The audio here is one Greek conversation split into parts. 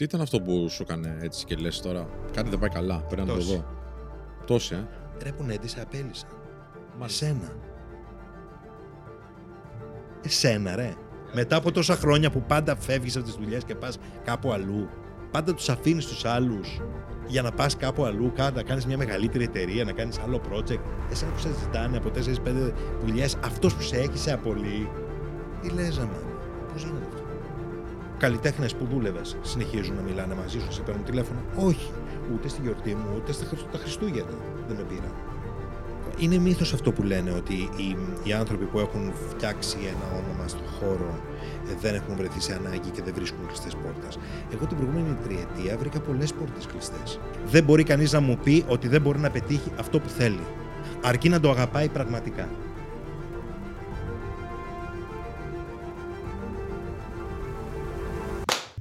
Τι ήταν αυτό που σου έκανε έτσι και λες τώρα. Κάτι δεν πάει καλά. Πρέπει να το Πτώση. δω. Πτώση, ε. Ρε που νέντι, σε απέλησαν. Μάλιστα. Εσένα. Εσένα, ρε. Μετά από τόσα χρόνια που πάντα φεύγεις από τις δουλειές και πας κάπου αλλού, πάντα τους αφήνεις τους άλλους για να πας κάπου αλλού, κα- να κάνεις μια μεγαλύτερη εταιρεία, να κάνεις άλλο project. Εσένα που σε ζητάνε από 4-5 δουλειές, αυτός που σε έχει σε απολύει. Τι λες, αμά. Πώς γίνεται αυτό; Καλλιτέχνες που δούλευες συνεχίζουν να μιλάνε μαζί σου, σε παίρνουν τηλέφωνο; Όχι. Ούτε στη γιορτή μου, ούτε στα Χριστ- τα Χριστούγεννα δεν με πήραν. Είναι μύθος αυτό που λένε ότι οι, οι άνθρωποι που έχουν φτιάξει ένα όνομα στον χώρο ε, δεν έχουν βρεθεί σε ανάγκη και δεν βρίσκουν κλειστές πόρτες. Εγώ την προηγούμενη τριετία βρήκα πολλές πόρτες κλειστές. Δεν μπορεί κανείς να μου πει ότι δεν μπορεί να πετύχει αυτό που θέλει. Αρκεί να το αγαπάει πραγματικά.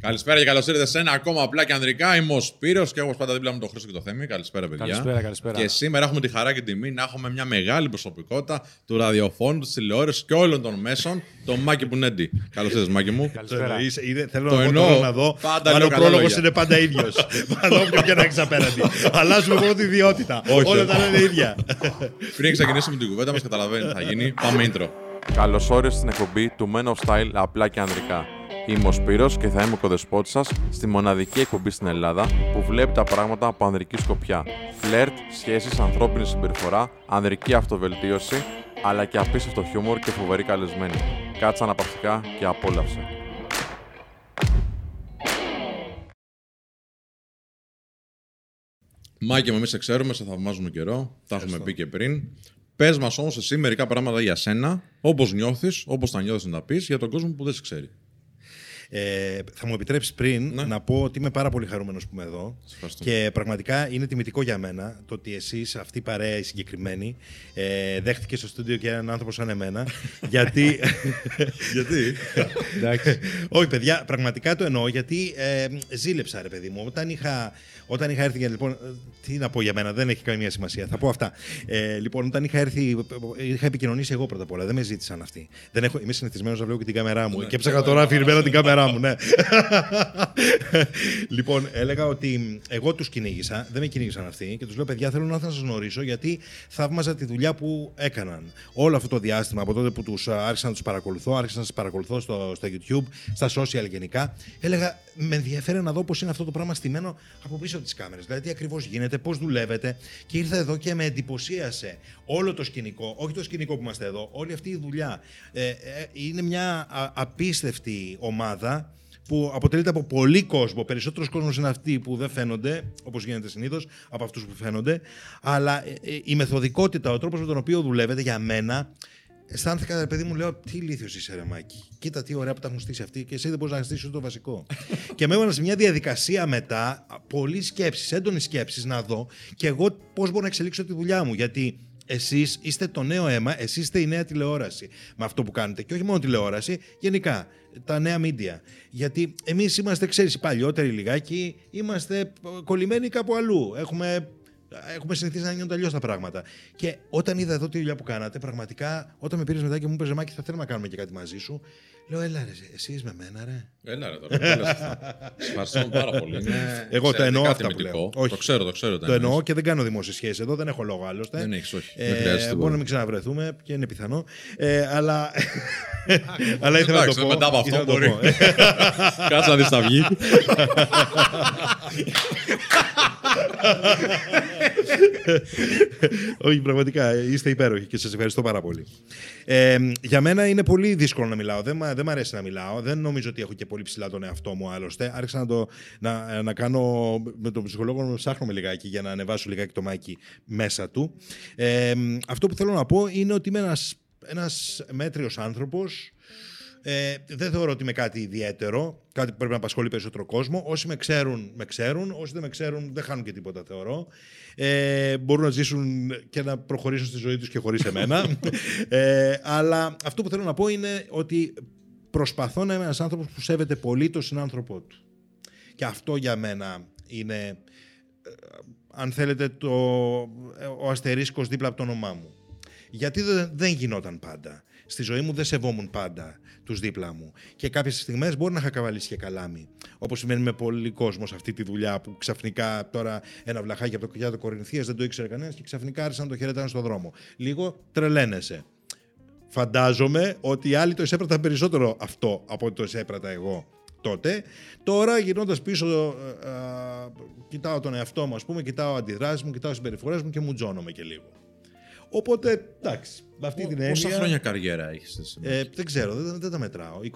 Καλησπέρα και καλώς ήρθατε σε ένα ακόμα απλά και ανδρικά. Είμαι ο Σπύρος και όπω πάντα δίπλα μου τον Χρήστο και το Θέμη. Καλησπέρα, παιδιά. Καλησπέρα, καλησπέρα. Και σήμερα έχουμε τη χαρά και τιμή να έχουμε μια μεγάλη προσωπικότητα του ραδιοφώνου, της τηλεόρασης και όλων των μέσων, τον Μάκη Πουνέντη. Καλώς ήρθατε, Μάκη μου. Το Καλησπέρα. εννοείς, είδε- θέλω Το να, δω, εννοώ. τώρα να δω Πάντα αν λέω ο καλά πρόλογος λόγια. είναι πάντα ίδιος. να δω ποιον και να έχεις απέναντι. Αλλάζουμε μόνο τη ιδιότητα. Όχι. Όλα τα λένε ίδια. Πριν ξεκινήσουμε την κουβέντα μας, καταλαβαίνει τι θα γίνει. Πάμε intro. Καλώς όρισες στην εκπομπή του Men of Style απλά και ανδρικά. Είμαι ο Σπύρος και θα είμαι ο κοδεσπότης σας στη μοναδική εκπομπή στην Ελλάδα που βλέπει τα πράγματα από ανδρική σκοπιά. Φλερτ, σχέσεις, ανθρώπινη συμπεριφορά, ανδρική αυτοβελτίωση, αλλά και απίστευτο χιούμορ και φοβερή καλεσμένη. Κάτσε αναπαυτικά και απόλαυσε. Μάκη, εμείς σε ξέρουμε, σε θαυμάζουμε καιρό. Τα έχουμε πει και πριν. Πες μας όμως εσύ μερικά πράγματα για σένα, όπως νιώθεις, όπως τα νιώθεις να τα πεις, για τον κόσμο που δεν σε ξέρει. Ε, θα μου επιτρέψεις πριν Ναι. να πω ότι είμαι πάρα πολύ χαρούμενος που είμαι εδώ. Σε ευχαριστώ. Και πραγματικά είναι τιμητικό για μένα το ότι εσείς, αυτή η παρέα η συγκεκριμένη, ε, δέχτηκε στο στούντιο και έναν άνθρωπο σαν εμένα. γιατί. Γιατί; Εντάξει. Όχι, παιδιά, πραγματικά το εννοώ γιατί ε, ζήλεψα, ρε παιδί μου. Όταν είχα, όταν είχα έρθει. Λοιπόν, ε, τι να πω για μένα, δεν έχει καμία σημασία. Θα πω αυτά. Ε, λοιπόν, όταν είχα έρθει, ε, είχα επικοινωνήσει εγώ πρώτα απ' όλα. Δεν με ζήτησαν αυτοί. Δεν έχω, είμαι συνηθισμένος να βλέπω και την κάμερά μου. και έψαχα τώρα αφηρημένα την κάμερά μου, ναι. λοιπόν, έλεγα ότι εγώ τους κυνήγησα, δεν με κυνήγησαν αυτοί και τους λέω: Παιδιά, θέλω να σας γνωρίσω γιατί θαύμαζα τη δουλειά που έκαναν. Όλο αυτό το διάστημα από τότε που τους άρχισα να τους παρακολουθώ, άρχισα να σας παρακολουθώ στο, στο YouTube, στα social γενικά, έλεγα: Με ενδιαφέρει να δω πώς είναι αυτό το πράγμα στημένο από πίσω από τις κάμερες. Δηλαδή, τι ακριβώς γίνεται, πώς δουλεύετε. Και ήρθα εδώ και με εντυπωσίασε όλο το σκηνικό, όχι το σκηνικό που είμαστε εδώ, όλη αυτή η δουλειά. Ε, ε, είναι μια α- απίστευτη ομάδα που αποτελείται από πολύ κόσμο. Περισσότερος κόσμος είναι αυτοί που δεν φαίνονται, όπως γίνεται συνήθως, από αυτούς που φαίνονται. Αλλά ε, ε, η μεθοδικότητα, ο τρόπος με τον οποίο δουλεύετε για μένα, αισθάνθηκα, ρε παιδί μου, λέω, τι ηλίθιος είσαι, ρε Μάκη. Κοίτα τι ωραία που τα έχουν στήσει αυτοί και εσύ δεν μπορείς να στήσεις το βασικό. και με έβαλαν σε μια διαδικασία μετά, πολλή σκέψη, έντονη σκέψη να δω και εγώ πώς μπορώ να εξελίξω τη δουλειά μου. Γιατί εσείς είστε το νέο αίμα, εσείς είστε η νέα τηλεόραση με αυτό που κάνετε. Και όχι μόνο τηλεόραση, γενικά τα νέα μίντια. Γιατί εμείς είμαστε, ξέρεις, οι παλιότεροι λιγάκι, είμαστε ε, κολλημένοι κάπου αλλού. Έχουμε Έχουμε συνηθίσει να γίνονται αλλιώς τα πράγματα. Και όταν είδα εδώ τη δουλειά που κάνατε, πραγματικά όταν με πήρες μετά και μου είπες Μάκη, θα θέλουμε να κάνουμε και κάτι μαζί σου. Λέω, έλα ρε, εσύ είσαι με μένα, ρε. Έλα ρε τώρα. τι λες αυτά. Σε ευχαριστούμε πάρα πολύ. Είναι Εγώ το εννοώ εξαιρετικά αυτά που τιμητικό. λέω. Όχι. Το ξέρω, το ξέρω. Το εννοώ και δεν κάνω δημόσιες σχέσεις εδώ, δεν έχω λόγο άλλωστε. Δεν έχεις, όχι. Δεν Ε, χρειάζεται τίποτα. μπορεί να μην ξαναβρεθούμε και είναι πιθανό. Ε, αλλά αλλά ήθελα να Εντάξει, το πω. μετά από αυτό ήθελα να το μπορεί. πω. Κάτσε να δεις τα βγει. Όχι, πραγματικά είστε υπέροχοι και σας ευχαριστώ πάρα πολύ. Ε, για μένα είναι πολύ δύσκολο να μιλάω. Δεν, μ' δεν μ' αρέσει να μιλάω. Δεν νομίζω ότι έχω και πολύ ψηλά τον εαυτό μου άλλωστε. Άρχισα να, το, να, να κάνω με τον ψυχολόγο να ψάχνουμε λιγάκι για να ανεβάσω λιγάκι το μάκι μέσα του. Ε, αυτό που θέλω να πω είναι ότι είμαι ένας, ένας μέτριος άνθρωπος ε, δεν θεωρώ ότι είμαι κάτι ιδιαίτερο, κάτι που πρέπει να απασχολεί περισσότερο κόσμο. Όσοι με ξέρουν, με ξέρουν. Όσοι δεν με ξέρουν, δεν χάνουν και τίποτα, θεωρώ. Ε, μπορούν να ζήσουν και να προχωρήσουν στη ζωή τους και χωρίς εμένα. ε, αλλά αυτό που θέλω να πω είναι ότι προσπαθώ να είμαι ένας άνθρωπος που σέβεται πολύ τον συνάνθρωπό του. Και αυτό για μένα είναι, ε, αν θέλετε, το, ο αστερίσκος δίπλα από το όνομά μου. Γιατί δεν, δεν γινόταν πάντα. Στη ζωή μου δεν σεβόμουν πάντα τους δίπλα μου. Και κάποιες στιγμές μπορεί να είχα καβαλήσει και καλάμι. Όπως συμβαίνει με πολύ κόσμος σε αυτή τη δουλειά που ξαφνικά τώρα ένα βλαχάκι από το κουκιά του Κορινθίας δεν το ήξερε κανένας και ξαφνικά άρχισαν να το χαιρετάνε στον δρόμο. Λίγο τρελαίνεσαι. Φαντάζομαι ότι οι άλλοι το εισέπραταν περισσότερο αυτό από ότι το εισέπρατα εγώ τότε. Τώρα γυρνώντας πίσω, ε, ε, κοιτάω τον εαυτό μου, ας πούμε, κοιτάω αντιδράσεις μου, κοιτάω συμπεριφορές μου και μου τζώνομαι και λίγο. Οπότε, εντάξει, με αυτή την έννοια. Πόσα χρόνια καριέρα έχεις εσύ. Ε, δεν ξέρω, δεν, δεν τα μετράω. 20.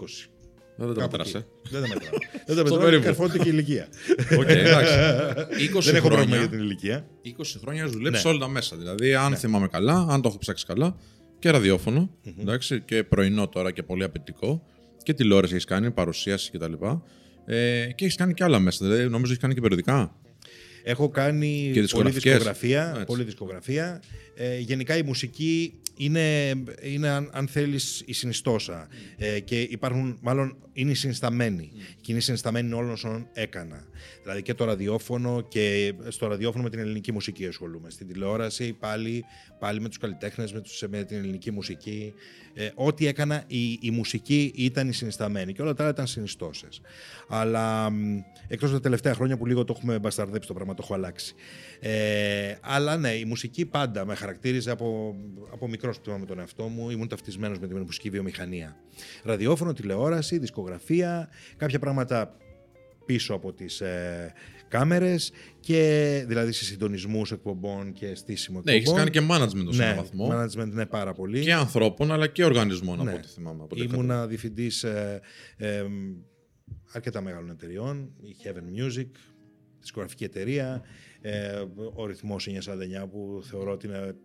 Δεν τα Κάπου μετράς, εκεί. ε. Δεν τα μετράω. δεν τα Στο μετράω. περίπου. Καρφώνεται και η ηλικία. Οκ, εντάξει. 20 δεν έχω πρόβλημα για χρόνια, την ηλικία. 20 χρόνια έχει δουλέψει Ναι. όλα τα μέσα. Δηλαδή, αν θυμάμαι καλά, αν το έχω ψάξει καλά, και ραδιοφωνο εντάξει, και πρωινό τώρα και πολύ απαιτητικό, και τηλεόραση έχεις κάνει, παρουσίαση κτλ. Ε, και έχεις κάνει και άλλα μέσα. Δηλαδή, νομίζω έχεις κάνει και περιοδικά. Έχω κάνει Και πολλή δισκογραφικές. δισκογραφία. Έτσι. Πολλή δισκογραφία. Ε, γενικά η μουσική είναι, είναι αν, αν θέλεις, η συνιστόσα. Ε, και υπάρχουν, μάλλον είναι η συνισταμένη. Και είναι η συνισταμένη όλων όσων έκανα. Δηλαδή και το ραδιόφωνο και στο ραδιόφωνο με την ελληνική μουσική ασχολούμαι. Στην τηλεόραση πάλι, πάλι με τους καλλιτέχνες, με, τους, με την ελληνική μουσική. Ε, ό,τι έκανα, η, η μουσική ήταν η συνισταμένη και όλα τα άλλα ήταν συνιστώσεις. Αλλά μ, εκτός από τα τελευταία χρόνια που λίγο το έχουμε μπασταρδέψει το πράγμα, το έχω αλλάξει. Ε, αλλά ναι, η μουσική πάντα με χαρακτήριζε από, από μικρός που θυμάμαι τον εαυτό μου. Ήμουν ταυτισμένος με τη μουσική βιομηχανία. Ραδιόφωνο, τηλεόραση, δισκογραφία, κάποια πράγματα πίσω από τις ε, κάμερες και δηλαδή σε συντονισμούς εκπομπών και στήσιμο Ναι, εκπομπών. έχει κάνει και management σε ναι, έναν βαθμό. management ναι από πολύ. Και ανθρώπων, αλλά και οργανισμών, από Ναι. ό,τι θυμάμαι. Από ό,τι κατάλαβα. Ήμουνα διευθυντής ε, ε, αρκετά μεγάλων εταιριών, η Heaven Music, δισκογραφική εταιρεία, ε, ο ρυθμός 949 που θεωρώ ότι είναι,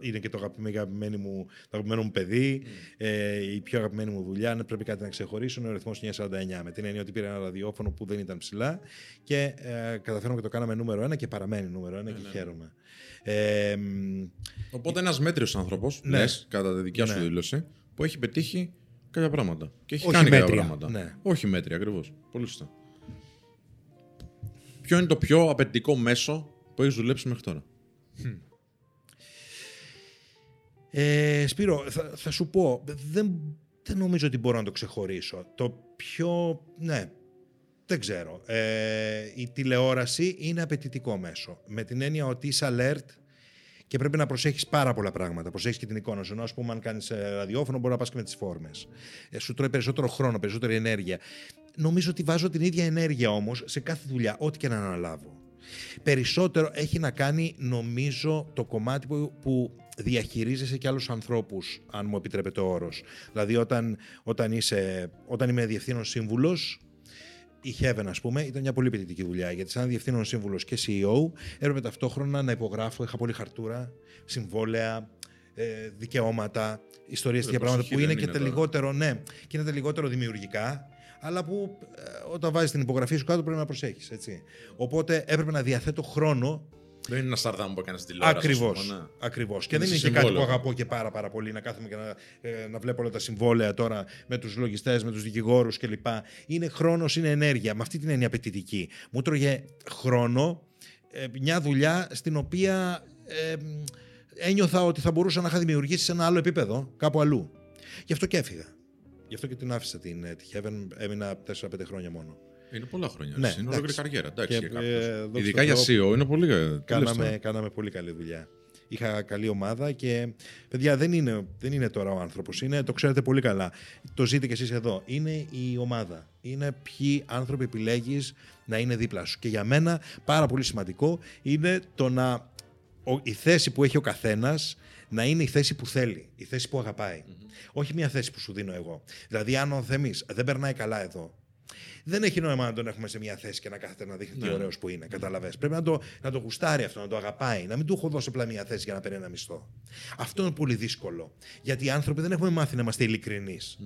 είναι και το αγαπημένο, αγαπημένο μου, το αγαπημένο μου παιδί, ε, η πιο αγαπημένη μου δουλειά, αν πρέπει κάτι να ξεχωρίσω, είναι ο ρυθμός 949, με την έννοια ότι πήρα ένα ραδιόφωνο που δεν ήταν ψηλά και ε, καταφέραμε και το κάναμε νούμερο ένα και παραμένει νούμερο ένα και χαίρομαι. Ε, μ, Οπότε ένας μέτριος άνθρωπος, Ναι. ναι. κατά τη δικιά σου Ναι. δήλωση, που έχει πετύχει κάποια πράγματα. Και έχει Όχι κάνει κάποια μέτρια, πράγματα. ναι. Όχι μέτρια, ακριβώς. Πολύ σωστά. Ποιο είναι το πιο απαιτητικό μέσο που έχεις δουλέψει μέχρι τώρα; Ε, Σπύρο, θα, θα σου πω, δεν, δεν νομίζω ότι μπορώ να το ξεχωρίσω. Το πιο, ναι, δεν ξέρω. Ε, η τηλεόραση είναι απαιτητικό μέσο. Με την έννοια ότι είσαι alert και πρέπει να προσέχεις πάρα πολλά πράγματα. Προσέχεις και την εικόνα σου. Ενώ, ας πούμε, αν κάνεις ε, ραδιόφωνο, μπορεί να πας και με τις φόρμες. Ε, σου τρώει περισσότερο χρόνο, περισσότερη ενέργεια. Νομίζω ότι βάζω την ίδια ενέργεια όμως σε κάθε δουλειά, ό,τι και να αναλάβω. Περισσότερο έχει να κάνει, νομίζω, το κομμάτι που, που διαχειρίζεσαι και άλλους ανθρώπους, αν μου επιτρέπετε ο όρος. Δηλαδή, όταν, όταν, είσαι, όταν είμαι διευθύνων σύμβουλος, η Heaven, ας πούμε, ήταν μια πολύ απαιτητική δουλειά. Γιατί, σαν διευθύνων σύμβουλος και CEO, έπρεπε ταυτόχρονα να υπογράφω. Είχα πολύ χαρτούρα, συμβόλαια, ε, δικαιώματα, ιστορίες Ε, για πράγματα προσοχή που είναι δεν και είναι τα τώρα. λιγότερο, ναι, και είναι τα λιγότερο δημιουργικά, αλλά που ε, όταν βάζεις την υπογραφή σου κάτω πρέπει να προσέχεις. Οπότε έπρεπε να διαθέτω χρόνο Δεν είναι ένα σαρδάμ που έκανες στην τηλεόραση. Ακριβώ. ας πούμε, ναι. Ακριβώς. Και Είναι δεν είναι σε και κάτι που συμβόλαιο. αγαπώ και πάρα, πάρα πολύ να κάθομαι και να, ε, να βλέπω όλα τα συμβόλαια τώρα με τους λογιστές, με τους δικηγόρους κλπ. Είναι χρόνος, είναι ενέργεια. Με αυτή την έννοια απαιτητική. Μου τρώγε χρόνο ε, μια δουλειά στην οποία ε, μ, ένιωθα ότι θα μπορούσα να είχα δημιουργήσει σε ένα άλλο επίπεδο, κάπου αλλού. Γι' αυτό και έφυγα. Γι' αυτό και την άφησα την ε, τη Heaven. Έμεινα 4-5 χρόνια μόνο. Είναι πολλά χρόνια. Ναι, Ναι, είναι ολόκληρη εντάξει. καριέρα. Εντάξει, Και, για ε, κάποιους. δόξα Ειδικά τω για Θεώ, CEO είναι πολύ. τι Κάναμε, λες κάναμε πολύ καλή δουλειά. Είχα καλή ομάδα και παιδιά δεν είναι, δεν είναι τώρα ο άνθρωπος. Είναι, το ξέρετε πολύ καλά. Το ζείτε κι εσείς εδώ. Είναι η ομάδα. Είναι ποιοι άνθρωποι επιλέγεις να είναι δίπλα σου. Και για μένα πάρα πολύ σημαντικό είναι το να. ο- η θέση που έχει ο καθένας να είναι η θέση που θέλει, η θέση που αγαπαει Όχι μια θέση που σου δίνω εγώ. Δηλαδή, αν ο Θεμής δεν περνάει καλά εδώ, δεν έχει νόημα να τον έχουμε σε μια θέση και να κάθεται να δείχνει τι Ναι. ωραίος που είναι. Καταλαβες. Πρέπει να το, να το γουστάρει αυτό, να το αγαπάει. Να μην του έχω δώσει απλά μια θέση για να παίρνει ένα μισθό. Αυτό είναι πολύ δύσκολο. Γιατί οι άνθρωποι δεν έχουμε μάθει να είμαστε ειλικρινείς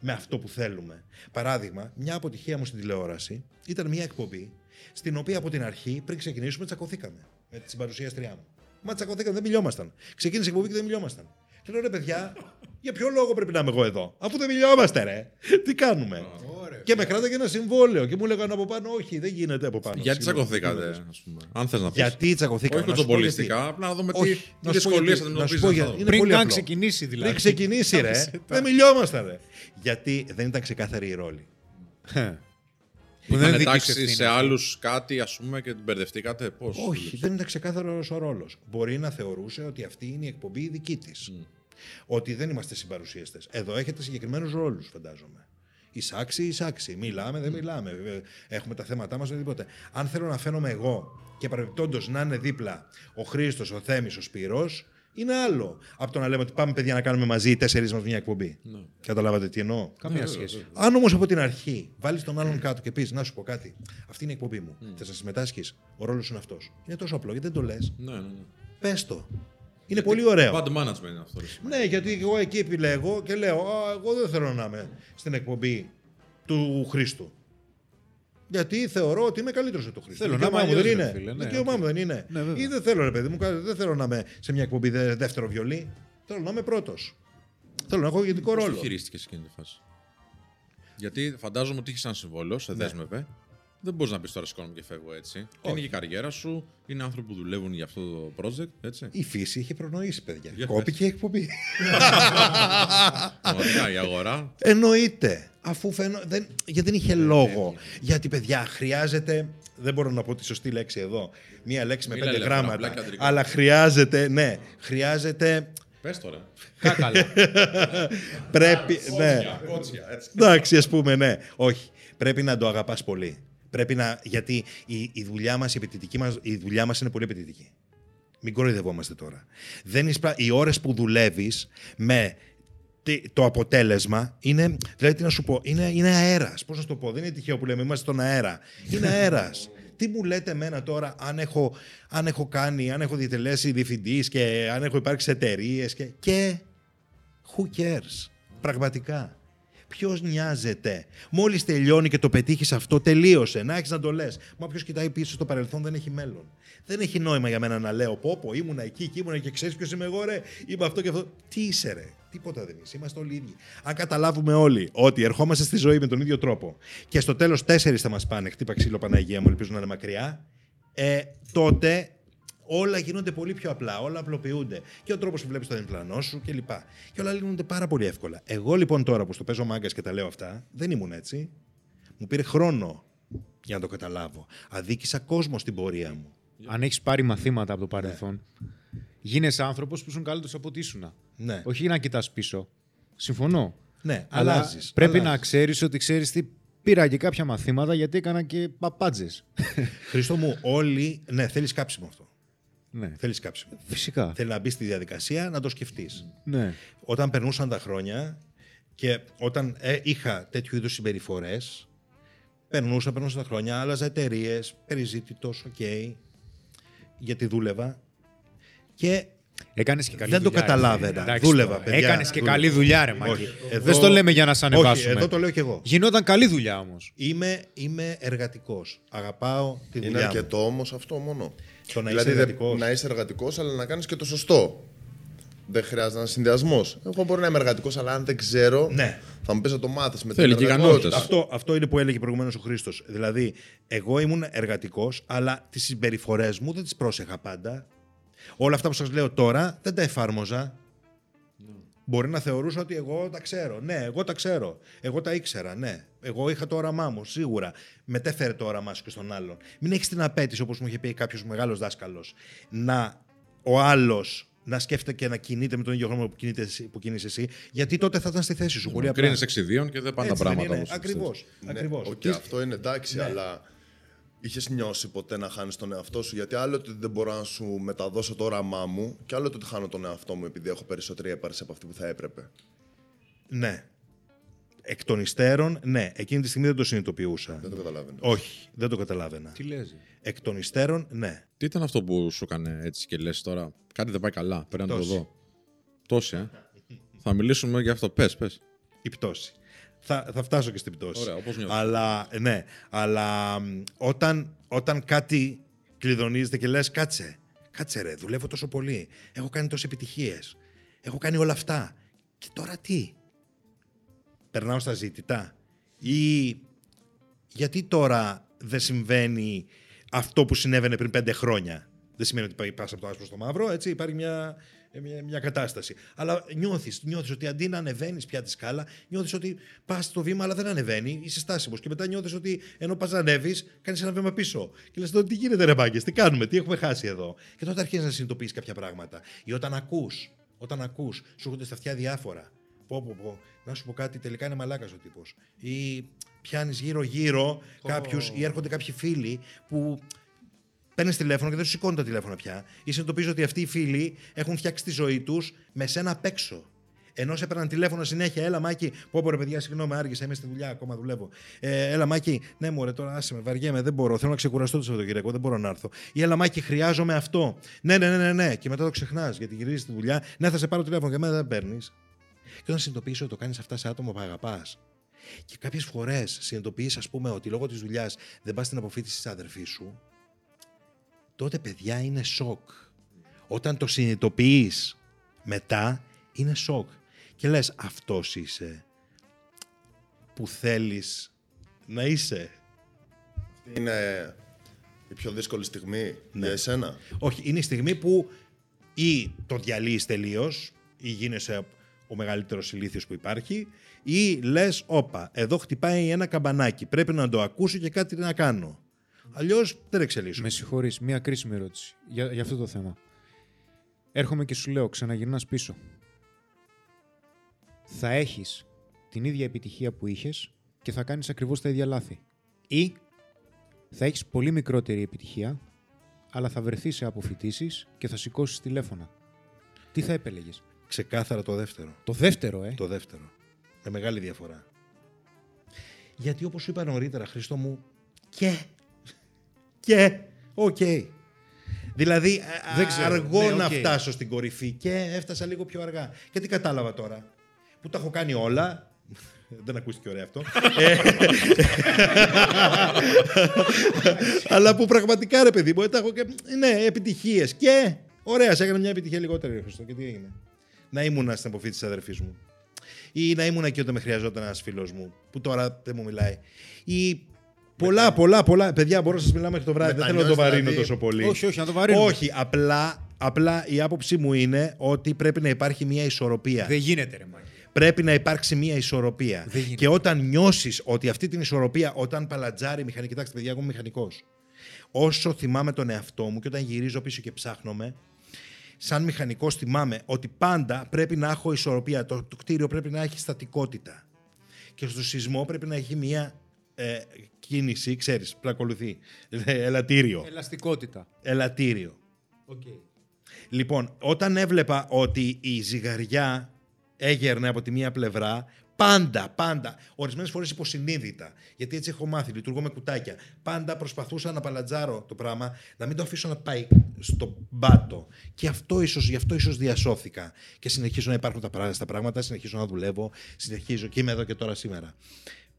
με αυτό που θέλουμε. Παράδειγμα, μια αποτυχία μου στην τηλεόραση ήταν μια εκπομπή στην οποία από την αρχή, πριν ξεκινήσουμε, τσακωθήκαμε με την παρουσίαστριά μου. Μα τσακωθήκαμε, δεν μιλιόμασταν. Ξεκίνησε η εκπομπή και δεν μιλιόμασταν. Και λέω ρε παιδιά, για ποιο λόγο πρέπει να είμαι εγώ εδώ, αφού δεν μιλιόμαστε, ρε. Τι κάνουμε; Και με κράταγε ένα συμβόλαιο και μου έλεγαν από πάνω, Όχι, δεν γίνεται από πάνω. Γιατί Συγγνώμη. τσακωθήκατε, ας πούμε. Αν θες να πεις. Γιατί τσακωθήκαμε. Όχι να σου πω γιατί. κοτσομπολιστικά, απλά να δούμε τι, Όχι, τι να σου πω δυσκολίες γιατί. θα Να σου πω αντιμετωπίζει. γιατί. Είναι Πριν πολύ καν απλό. ξεκινήσει δηλαδή. Πριν ξεκινήσει, ρε. δεν μιλιόμασταν, ρε. Γιατί δεν ήταν ξεκάθαρη η ρόλη. Που Δεν είναι δική σου εντάξει ευθύνη σε αυτό. άλλους κάτι, ας πούμε, και την μπερδευτήκατε; Πώς. Όχι, δεν ήταν ξεκάθαρος ο ρόλος. Μπορεί να θεωρούσε ότι αυτή είναι η εκπομπή δική της. Ότι δεν είμαστε συμπαρουσιαστές. Εδώ έχετε συγκεκριμένους ρόλους, φαντάζομαι. Εισάξι, εισάξι. Μιλάμε, δεν μιλάμε. Βέβαια, Έχουμε τα θέματά μας, οτιδήποτε. Αν θέλω να φαίνομαι εγώ και παρεμπιπτόντως να είναι δίπλα ο Χρήστος, ο Θέμης, ο Σπύρος, είναι άλλο από το να λέμε ότι πάμε παιδιά να κάνουμε μαζί οι τέσσερις μα μια εκπομπή. Καταλάβατε τι εννοώ; Καμία σχέση. Αν όμως από την αρχή βάλεις τον άλλον κάτω και πεις: Να σου πω κάτι, αυτή είναι η εκπομπή μου. Θε να συμμετάσχεις, ο ρόλος είναι αυτός. Είναι τόσο απλό, γιατί δεν το λες. Ναι, ναι, ναι. Πες το. Είναι πολύ ωραίο. Bad management είναι αυτό. ρε. Ναι, γιατί εγώ εκεί επιλέγω και λέω: Α, εγώ δεν θέλω να είμαι στην εκπομπή του Χρήστου. Γιατί θεωρώ ότι είμαι καλύτερος από τον Χρήστο. Θέλω να Δικαίωμά είμαι μου δεν αλλιώς, είναι. ρε φίλε, ναι, Δικαίωμά οκ. μου δεν είναι. Ναι, βέβαια. Ή δεν θέλω, ρε παιδί μου, κα- δεν θέλω να είμαι σε μια εκπομπή δε- δεύτερο βιολί. Θέλω να είμαι πρώτος. Θέλω να έχω ηγετικό Πώς το ρόλο. χειρίστηκες εκείνη τη φάση; Γιατί φαντάζομαι ότι είχε ένα συμβόλαιο, σε δέσμευε. Δεν μπορείς να πεις τώρα σηκώνομαι και φεύγω έτσι. Και είναι και η καριέρα σου, είναι άνθρωποι που δουλεύουν για αυτό το project, έτσι. Η φύση είχε προνοήσει, παιδιά. Για Κόπηκε η εκπομπή. Πραγματικά η αγορά. Εννοείται. Αφού φαίνω, δεν, γιατί δεν είχε λόγο. Γιατί, παιδιά, χρειάζεται. Δεν μπορώ να πω τη σωστή λέξη εδώ. Μία λέξη με Μίλα πέντε ελεύθερα, γράμματα. απλά κεντρικό. Αλλά χρειάζεται, ναι, χρειάζεται. Πες τώρα. Κάκαλα. Πρέπει. ναι. Κότσια, έτσι. Εντάξει, ας πούμε, ναι. Όχι. Πρέπει να το αγαπάς πολύ. Πρέπει να. Γιατί η, η δουλειά μας, η, απαιτητική μας, η δουλειά μας είναι πολύ απαιτητική. Μην κοροϊδευόμαστε τώρα. Δεν είσαι, οι ώρες που δουλεύεις με τι- το αποτέλεσμα είναι. Δηλαδή, τι να σου πω, είναι, είναι αέρας. Πώς να σου το πω, δεν είναι τυχαίο που λέμε, είμαστε στον αέρα. Είναι αέρας. τι μου λέτε εμένα τώρα, αν έχω, αν έχω κάνει, αν έχω διατελέσει διευθυντής και αν έχω υπάρξει εταιρείες και. και Who cares. Πραγματικά. Ποιος νοιάζεται. Μόλις τελειώνει και το πετύχεις αυτό, τελείωσε. Να έχεις να το λες. Μα ποιος κοιτάει πίσω στο παρελθόν δεν έχει μέλλον. Δεν έχει νόημα για μένα να λέω πω, πω ήμουνα εκεί και ήμουνα και ξέρεις ποιος είμαι εγώ, ρε. Είμαι αυτό και αυτό. Τι είσαι, ρε. Τίποτα δεν είσαι. Είμαστε όλοι ίδιοι. Αν καταλάβουμε όλοι ότι ερχόμαστε στη ζωή με τον ίδιο τρόπο και στο τέλος τέσσερις θα μας πάνε, χτύπα ξύλο Παναγία μου, ελπίζω να είναι μακριά, ε, τότε όλα γίνονται πολύ πιο απλά, όλα απλοποιούνται. Και ο τρόπος που βλέπεις τον διπλανό σου κλπ. Και όλα λύνονται πάρα πολύ εύκολα. Εγώ λοιπόν τώρα που στο παίζω μάγκας και τα λέω αυτά, δεν ήμουν έτσι. Μου πήρε χρόνο για να το καταλάβω. Αδίκησα κόσμο στην πορεία μου. Αν έχεις πάρει μαθήματα από το παρελθόν, γίνεσαι άνθρωπος που ήσουν καλύτερος από ό,τι ήσουν. Ναι. Όχι να κοιτάς πίσω. Συμφωνώ. Ναι, Αλλά αλλάζεις, πρέπει αλλάζεις. να ξέρεις ότι ξέρεις τι. Πήρα και κάποια μαθήματα γιατί έκανα και παπάτζες. Χρήστο μου, όλοι. Ναι, θέλεις κάψιμο αυτό. ναι. Θέλεις κάψιμο. Φυσικά. Θέλει να μπεις στη διαδικασία να το σκεφτείς. Ναι. Όταν περνούσαν τα χρόνια και όταν ε, είχα τέτοιου είδους συμπεριφορές, περνούσα, περνούσαν τα χρόνια, άλλαζα εταιρείες, περιζήτητος, οκ, γιατί δούλευα. Και Έκανες και καλή Δεν το δουλειά. ρε καταλάβαινα. φίλε. Εντάξει Δούλευα, τώρα. παιδιά, Έκανες και δούλευα. καλή δουλειά, ρε Μάκη. Όχι, εδώ- Δεν στο λέμε για να σε ανεβάσουμε. Όχι, εδώ το λέω κι εγώ. Γινόταν καλή δουλειά όμως. Είμαι, είμαι εργατικός. Αγαπάω τη Είναι δουλειά μου. αρκετό όμως αυτό μόνο. Το να δηλαδή, είσαι δεν- εργατικός. να είσαι εργατικός, αλλά να κάνεις και το σωστό. Δεν χρειάζεται ένα συνδυασμός. Εγώ μπορεί να είμαι εργατικός, αλλά αν δεν ξέρω, Ναι. θα μου πει να το μάθεις με Θέλει την και εργατικότητα. ικανότητες. Αυτό, αυτό είναι που έλεγε προηγουμένως ο Χρήστος. Δηλαδή, εγώ ήμουν εργατικός, αλλά τις συμπεριφορές μου δεν τις πρόσεχα πάντα. Όλα αυτά που σας λέω τώρα δεν τα εφάρμοζα. Μπορεί να θεωρούσα ότι εγώ τα ξέρω. Ναι, εγώ τα ξέρω. Εγώ τα ήξερα. Ναι. Εγώ είχα το όραμά μου, σίγουρα. Μετέφερε το όραμά σου και στον άλλον. Μην έχεις την απέτηση, όπως μου είχε πει κάποιος μεγάλος δάσκαλος, να ο άλλος να σκέφτεται και να κινείται με τον ίδιο χρόνο που, κινείται εσύ- που κινείς εσύ, γιατί τότε θα ήταν στη θέση σου. Πολύ απλά. Κρίνεις εξιδίων και δεν πάνε τα Έτσι δεν πράγματα είναι. όπως Ακριβώς. Ναι, Ακριβώς. οκ, Και- αυτό είναι εντάξει, αλλά είχες νιώσει ποτέ να χάνεις τον εαυτό σου; Γιατί άλλο ότι δεν μπορώ να σου μεταδώσω το όραμά μου, και άλλο ότι χάνω τον εαυτό μου επειδή έχω περισσότερη έπαρση από αυτή που θα έπρεπε. Ναι. Εκ των υστέρων, ναι. Εκείνη τη στιγμή δεν το συνειδητοποιούσα. Δεν το καταλαβαίνω. Όχι, δεν το καταλάβαινα. Τι λες. Εκ των υστέρων, ναι. Τι ήταν αυτό που σου έκανε έτσι και λες τώρα, κάτι δεν πάει καλά, πρέπει να το Τόση. δω. Τόση, ε. Θα μιλήσουμε για αυτό. Πες, πες. Η πτώση. Θα, θα φτάσω και στην πτώση. Ωραία, όπως νιώθεις. Αλλά, ναι. Αλλά μ, όταν, όταν κάτι κλειδονίζεται και λες κάτσε, κάτσε ρε, δουλεύω τόσο πολύ. Έχω κάνει τόσες επιτυχίες. Έχω κάνει όλα αυτά. Και τώρα τι; Περνάω στα ζήτητα. Ή γιατί τώρα δεν συμβαίνει αυτό που συνέβαινε πριν πέντε χρόνια; Δεν σημαίνει ότι πας από το άσπρο στο μαύρο, έτσι υπάρχει μια, μια, μια κατάσταση. Αλλά νιώθεις νιώθεις ότι αντί να ανεβαίνεις πια τη σκάλα, νιώθεις ότι πας το βήμα, αλλά δεν ανεβαίνει, είσαι στάσιμος. Και μετά νιώθεις ότι ενώ πας να ανέβεις, κάνεις ένα βήμα πίσω. Και λες τότε τι γίνεται, ρε μπάγκες, τι κάνουμε, τι έχουμε χάσει εδώ; Και τότε αρχίζεις να συνειδητοποιείς κάποια πράγματα. Ή όταν ακούς, όταν ακούς, σου έρχονται στα αυτιά διάφορα. Πω, πω, πω. Να σου πω κάτι, τελικά είναι μαλάκας ο τύπος. Ή πιάνεις γύρω-γύρω κάποιους, ή έρχονται κάποιοι φίλοι που παίρνεις τηλέφωνο και δεν σου σηκώνει το τηλέφωνο πια. Ή συνειδητοποιείς ότι αυτοί οι φίλοι έχουν φτιάξει τη ζωή τους με σένα απ' έξω. Ενώ σε έπαιρναν τηλέφωνο συνέχεια, έλα Μάκη, πω πω ρε παιδιά, συγγνώμη, άργησα, είμαι στη δουλειά, ακόμα δουλεύω. Ε, έλα Μάκη, ναι, μου τώρα άσε με, βαριέμαι, δεν μπορώ, θέλω να ξεκουραστώ το Σαββατοκύριακο, δεν μπορώ να έρθω. Ή έλα Μάκη, χρειάζομαι αυτό. Ναι, ναι, ναι, ναι, ναι. Και μετά το ξεχνάς γιατί γυρίζεις στη δουλειά, ναι, θα σε πάρω τηλέφωνο και μετά δεν παίρνεις. Και όταν συνειδητοποιήσει ότι το κάνεις αυτά σε άτομο που αγαπάς, και κάποιες φορές συνειδητοποιείς, ας πούμε, ότι λόγω της δουλειάς δεν πας στην αποφύτιση της αδερφής σου, τότε παιδιά είναι σοκ. Όταν το συνειδητοποιείς μετά, είναι σοκ. Και λες, αυτός είσαι που θέλεις να είσαι. Είναι η πιο δύσκολη στιγμή για εσένα; Όχι, είναι η στιγμή που ή το διαλύεις τελείως ή γίνεσαι ο μεγαλύτερος ηλίθιος που υπάρχει ή λες, όπα, εδώ χτυπάει ένα καμπανάκι, πρέπει να το ακούσω και κάτι να κάνω. Αλλιώς δεν εξελίσσω. Με συγχωρείς, μία κρίσιμη ερώτηση για, για αυτό το θέμα. Έρχομαι και σου λέω, ξαναγυρνάς πίσω. Θα έχεις την ίδια επιτυχία που είχες και θα κάνεις ακριβώς τα ίδια λάθη. Ή θα έχεις πολύ μικρότερη επιτυχία, αλλά θα βρεθείς σε αποφοιτήσεις και θα σηκώσεις τηλέφωνα. Τι θα επέλεγες; Ξεκάθαρα το δεύτερο. Το δεύτερο, ε. Το δεύτερο. Με μεγάλη διαφορά. Γιατί όπως σου είπα νωρίτερα, Χρήστο μου, και, και, οκ. Δηλαδή, α- Δεν ξέρω. αργό Ναι, να οκ. φτάσω στην κορυφή και έφτασα λίγο πιο αργά. Και τι κατάλαβα τώρα; Που τα έχω κάνει όλα. Δεν ακούστηκε ωραία αυτό. Ε, Αλλά που πραγματικά ρε παιδί μου, τα έχω και. Ναι, επιτυχίες. Και ωραία, σε έκανα μια επιτυχία λιγότερη, ρε Χριστό. Και τι έγινε; Να ήμουν στην αποφύτιση της αδερφής μου. Ή να ήμουν εκεί όταν με χρειαζόταν ένας φίλος μου, που τώρα δεν μου μιλάει. Ή πολλά, πολλά, πολλά. Παιδιά, μπορώ να σας μιλάω μέχρι το βράδυ. Δεν θέλω να το Μετανιώσεις, βαρύνω δηλαδή. τόσο πολύ. Όχι, όχι, να το βαρύνουμε. Όχι, απλά, απλά η άποψή μου είναι ότι πρέπει να υπάρχει μια ισορροπία. Δεν γίνεται, ρε Μάκη. Πρέπει να υπάρξει μια ισορροπία. Δεν γίνεται. Και όταν νιώσεις ότι αυτή την ισορροπία, όταν παλατζάρει η μηχανική, κοιτάξτε, παιδιά, εγώ είμαι μηχανικός. Όσο θυμάμαι τον εαυτό μου και όταν γυρίζω πίσω και ψάχνομαι, σαν μηχανικό θυμάμαι ότι πάντα πρέπει να έχω ισορροπία. Το, το κτίριο πρέπει να έχει στατικότητα. Και στο σεισμό πρέπει να έχει μια ε, κίνηση, ξέρεις, που ακολουθεί. Ε, Ελαττήριο. Ελαστικότητα. Ελαττήριο. Okay. Λοιπόν, όταν έβλεπα ότι η ζυγαριά έγερνε από τη μία πλευρά, πάντα, πάντα, ορισμένες φορές υποσυνείδητα, γιατί έτσι έχω μάθει, λειτουργώ με κουτάκια, πάντα προσπαθούσα να παλατζάρω το πράγμα, να μην το αφήσω να πάει στο μπάτο. Και αυτό ίσως, γι' αυτό ίσως διασώθηκα. Και συνεχίζω να υπάρχουν τα πράγματα, στα πράγματα, συνεχίζω να δουλεύω, συνεχίζω και είμαι εδώ και τώρα σήμερα.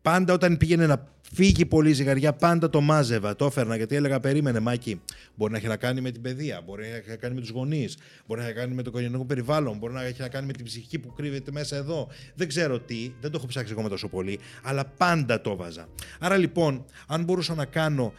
Πάντα όταν πήγαινε να φύγει πολύ ζυγαριά, πάντα το μάζευα, το έφερνα γιατί έλεγα: Περίμενε, Μάκη. Μπορεί να έχει να κάνει με την παιδεία, μπορεί να έχει να κάνει με τους γονείς, μπορεί να έχει να κάνει με το οικογενειακό περιβάλλον, μπορεί να έχει να κάνει με την ψυχική που κρύβεται μέσα εδώ. Δεν ξέρω τι, δεν το έχω ψάξει ακόμα τόσο πολύ, αλλά πάντα το βάζα. Άρα λοιπόν, αν μπορούσα να κάνω